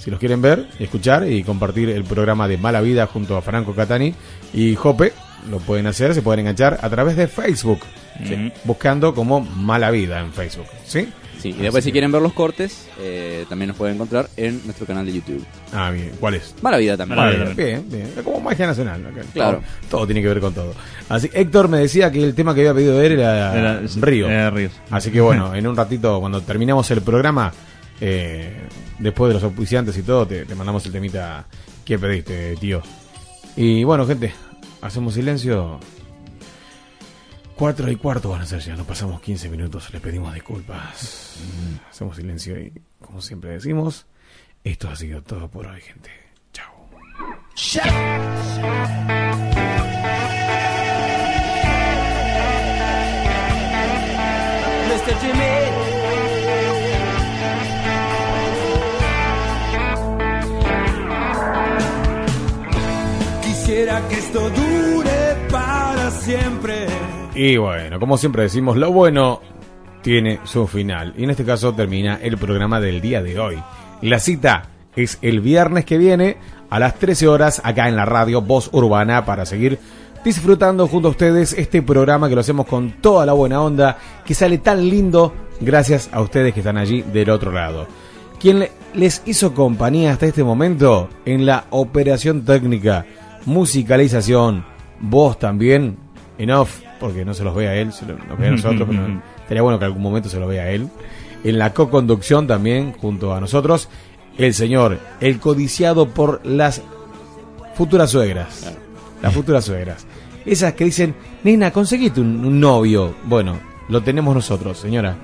si los quieren ver, escuchar y compartir el programa de Mala Vida junto a Franco Catani y Jope, lo pueden hacer, se pueden enganchar a través de Facebook, sí, buscando como Mala Vida en Facebook, ¿sí? Sí, y después si quieren ver los cortes, eh, también nos pueden encontrar en nuestro canal de YouTube. Ah, bien. ¿Cuál es? Mala Vida también. Mala Bien, Vida. bien, bien. Es como magia nacional. Claro. Todo, todo tiene que ver con todo. Así, Héctor me decía que el tema que había pedido él era, Era- Río. era Ríos. Así que bueno, en un ratito, cuando terminamos el programa, eh, después de los auspiciantes y todo, te, mandamos el temita que pediste, tío. Y bueno, gente, hacemos silencio. Cuatro y cuarto van a ser ya, nos pasamos 15 minutos, les pedimos disculpas. Hacemos silencio y, como siempre decimos, esto ha sido todo por hoy, gente. Chao. Y bueno, como siempre decimos, lo bueno tiene su final. Y en este caso termina el programa del día de hoy. La cita es el viernes que viene a las 13 horas acá en la radio Voz Urbana para seguir disfrutando junto a ustedes este programa que lo hacemos con toda la buena onda, que sale tan lindo gracias a ustedes que están allí del otro lado. Quien le- les hizo compañía hasta este momento en la operación técnica, musicalización, voz también, en off, porque no se los ve a él, se lo- nos ve a nosotros, pero [LAUGHS] estaría bueno que algún momento se lo vea a él. En la co-conducción también, junto a nosotros, el señor, el codiciado por las futuras suegras. Las futuras suegras. Esas que dicen, nena, conseguiste un, un novio. Bueno, lo tenemos nosotros, señora.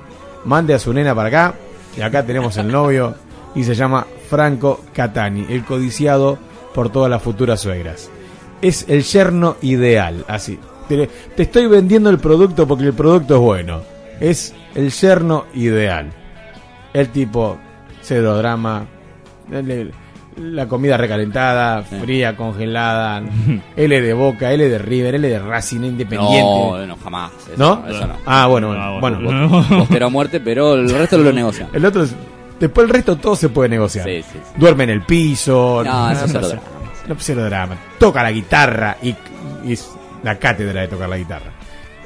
Mande a su nena para acá. Y acá tenemos el novio. Y se llama Franco Catani, el codiciado por todas las futuras suegras. Es el yerno ideal, así. Te, te estoy vendiendo el producto porque el producto es bueno. Es el yerno ideal. El tipo, cero drama. la comida recalentada, fría, congelada. [LAUGHS] L de Boca, L de River, L de Racing, Independiente. No, no, jamás. Eso, ¿No? Eso no. Ah, bueno, bueno. Bueno. bueno. A muerte, pero el resto lo negocian. El otro es- Después el resto todo se puede negociar. Sí, sí, sí. Duerme en el piso. No, eso es no, drama. No, cero drama. Toca la guitarra y, y es la cátedra de tocar la guitarra.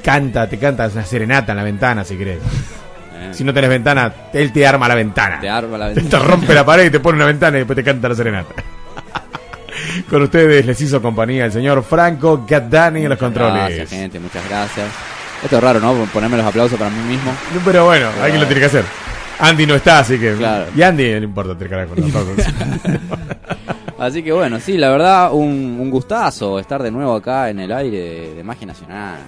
Canta, te canta una serenata en la ventana si querés. Eh, Si no tenés ventana, él te arma la ventana. Te arma la Te ventana. rompe la pared y te pone una ventana y después te canta la serenata. Con ustedes les hizo compañía el señor Franco Gaddani en los controles. Gracias, gente, muchas gracias. Esto es raro, ¿no? Ponerme los aplausos para mí mismo. Pero bueno, alguien lo tiene que hacer. Andy no está, así que. Claro. Y Andy no importa, te carajo. [LAUGHS] Así que bueno, sí, la verdad, un, un gustazo estar de nuevo acá en el aire de, de Magia Nacional.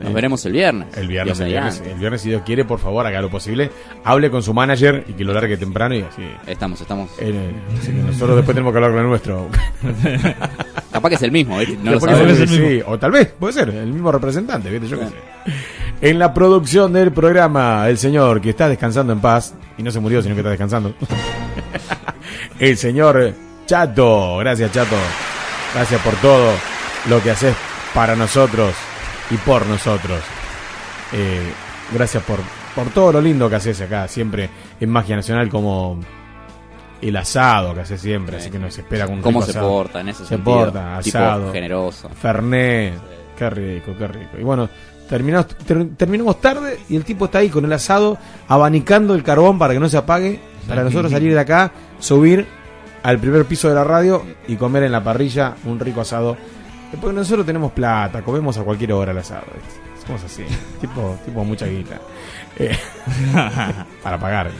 Nos veremos el viernes. El viernes, el viernes, el viernes, si Dios quiere, por favor, haga lo posible. Hable con su manager y que lo largue temprano y así. Estamos, estamos. Así que nosotros después tenemos que hablar con el nuestro. [LAUGHS] Capaz que es el mismo. No lo sabemos. el. Sí, o tal vez, puede ser, el mismo representante, ¿viste? Yo qué sé. En la producción del programa, el señor que está descansando en paz, y no se murió, sino que está descansando. [LAUGHS] el señor Chato, gracias Chato. Gracias por todo lo que haces para nosotros y por nosotros. Eh, gracias por, por todo lo lindo que haces acá, siempre en Magia Nacional, como el asado que haces siempre, así que nos espera con un Cómo rico se asado. porta en ese Se sentido. porta, Tipo asado. generoso. Fernet. Qué rico, qué rico. Y bueno, terminamos, ter- terminamos tarde y el tipo está ahí con el asado, abanicando el carbón para que no se apague, para nosotros salir de acá, subir al primer piso de la radio y comer en la parrilla un rico asado. Porque nosotros tenemos plata, comemos a cualquier hora el asado. Somos así, [LAUGHS] tipo, tipo mucha guita. Eh, [LAUGHS] para pagar.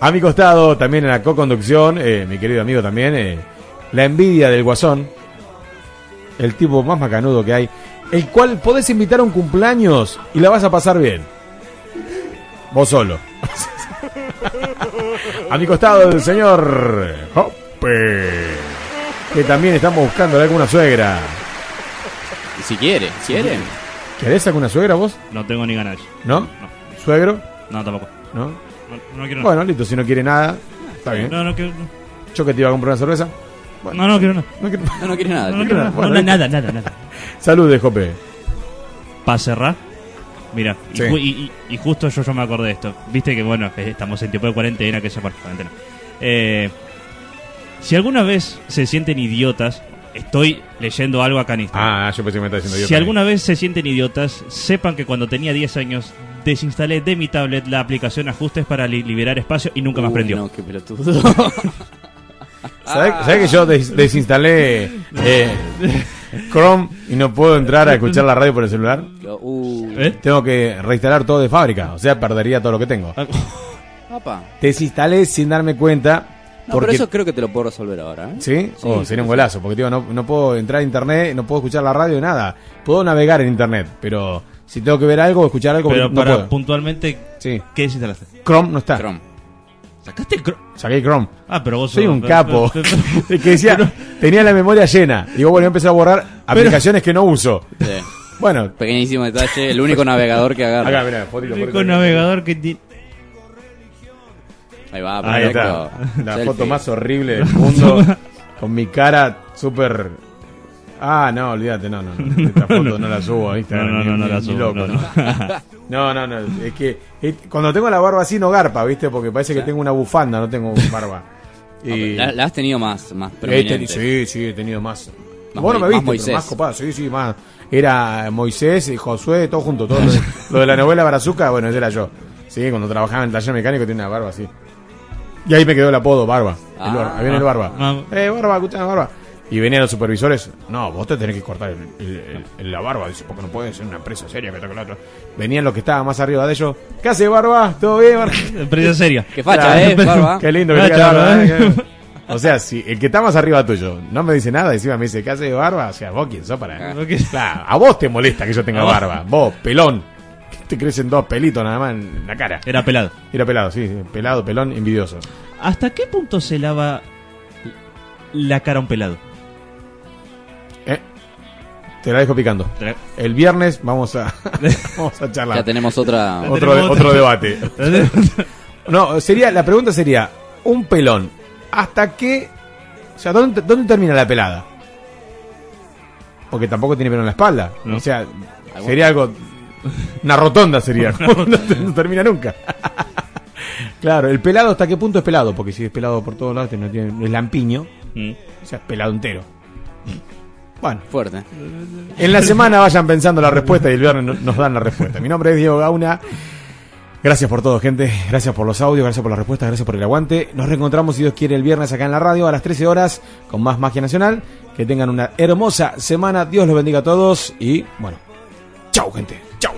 A mi costado, también en la co-conducción, eh, mi querido amigo también, eh, la envidia del guasón, el tipo más macanudo que hay, el cual podés invitar a un cumpleaños y la vas a pasar bien. Vos solo. [LAUGHS] A mi costado el señor Hoppe, que también estamos buscando alguna suegra. Si quiere, quiere. ¿Querés alguna suegra vos? No tengo ni ganas. ¿No? ¿Suegro? No, tampoco. ¿No? No, no quiero Bueno, listo, si no quiere nada, está bien. No, no quiero. Yo que te iba a comprar una cerveza. No, no quiero nada. No, quiero- No, no quiere nada. No, no quiero quiero nada. nada. Bueno, nada, nada, nada. Salud de Jope. Para cerrar, mira, y, Sí. ju- y- y- y justo yo, yo me acordé de esto. Viste que, bueno, estamos en tiempo de cuarentena, que se bueno, cuarentena. Eh, si alguna vez se sienten idiotas, estoy leyendo algo acá en Instagram. Ah, yo pensé que me estaba diciendo yo. Si alguna vez se sienten idiotas, sepan que cuando tenía 10 años desinstalé de mi tablet la aplicación Ajustes para li- liberar espacio y nunca más prendió. No, qué pelotudo. [LAUGHS] ¿Sabés, sabés que yo des- desinstalé eh, Chrome y no puedo entrar a escuchar la radio por el celular? Uh. ¿Eh? Tengo que reinstalar todo de fábrica, o sea, perdería todo lo que tengo. Apa. Desinstalé sin darme cuenta. No, porque, pero eso creo que te lo puedo resolver ahora. ¿eh? ¿Sí? Oh, Sí, sería un golazo, porque digo, no, no puedo entrar a internet, no puedo escuchar la radio, nada. Puedo navegar en internet, pero si tengo que ver algo o escuchar algo, Pero no para puedo. puntualmente, Sí. ¿qué desinstalaste? Chrome no está. Chrome. ¿Sacaste Chrome? Saqué Chrome. Ah, pero vos Soy sos- un pero- capo. pero- pero- El que decía, tenía la memoria llena. Digo, bueno, voy a empezar a borrar aplicaciones que no uso. Sí. Bueno, Pequeñísimo detalle, el único [LAUGHS] navegador que agarra. acá, mirá, fotito, El fotito. único navegador que tiene. Ahí va, Ahí perfecto. está. La Selfie. foto más horrible del [LAUGHS] mundo. con mi cara súper. Ah, no, olvídate, no, no. no. Esta foto no la subo a Instagram. No, no, no, la subo, loco, no, no. no. [LAUGHS] Es que cuando tengo la barba así no garpa, ¿viste? Porque parece que tengo una bufanda, no tengo barba. [LAUGHS] Y. La, la has tenido más, más He prominente. sí, sí, he tenido más. Más Vos no Mo- me más viste, Moisés. pero más copado, sí, sí, más. Era Moisés y Josué, todo junto. Todo lo, [LAUGHS] de, lo de la novela Barazuca, bueno, ese era yo. Sí, cuando trabajaba en el taller mecánico tenía una barba así. Y ahí me quedó el apodo, Barba. El Ah. barba. Ahí viene el Barba. Ah. Eh, Barba, escuchá, Barba. Y venían los supervisores. No, vos te tenés que cortar el- el- el- la barba. Dice, porque no puedes ser una empresa seria que toque la otra. Venían los que estaban más arriba de ellos. ¿Qué hace, Barba? ¿Todo bien, Barba? [LAUGHS] Empresa seria. Qué facha, Claro. eh, barba. [LAUGHS] Qué lindo que Facha, tenga barba. ¿eh? O sea, si el que está más arriba tuyo no me dice nada, encima me dice, ¿qué hace barba? O sea, vos quién sos para. Ah. Claro, a vos te molesta que yo tenga barba. Vos, pelón. Que te crecen dos pelitos nada más en la cara. Era pelado. Era pelado, sí, sí, pelado, pelón, envidioso. ¿Hasta qué punto se lava la cara a un pelado? Te la dejo picando. El viernes vamos a, [LAUGHS] vamos a charlar. Ya tenemos otra. otro, tenemos otro debate. [LAUGHS] No, sería, la pregunta sería, un pelón, ¿hasta qué? O sea, ¿dónde, dónde termina la pelada? Porque tampoco tiene pelo en la espalda. No. O sea, sería algo... Una rotonda sería. [LAUGHS] no, no termina nunca. claro, el pelado, ¿hasta qué punto es pelado? Porque si es pelado por todos lados, no tiene, es lampiño. Mm. O sea, es pelado entero. Bueno, Fuerte. en la semana vayan pensando la respuesta y el viernes no- nos dan la respuesta. Mi nombre es Diego Gauna. Gracias por todo, gente. Gracias por los audios, gracias por las respuestas, gracias por el aguante. Nos reencontramos, si Dios quiere, el viernes acá en la radio a las 13 horas con más Magia Nacional. Que tengan una hermosa semana. Dios los bendiga a todos y, bueno, chau, gente. Chau.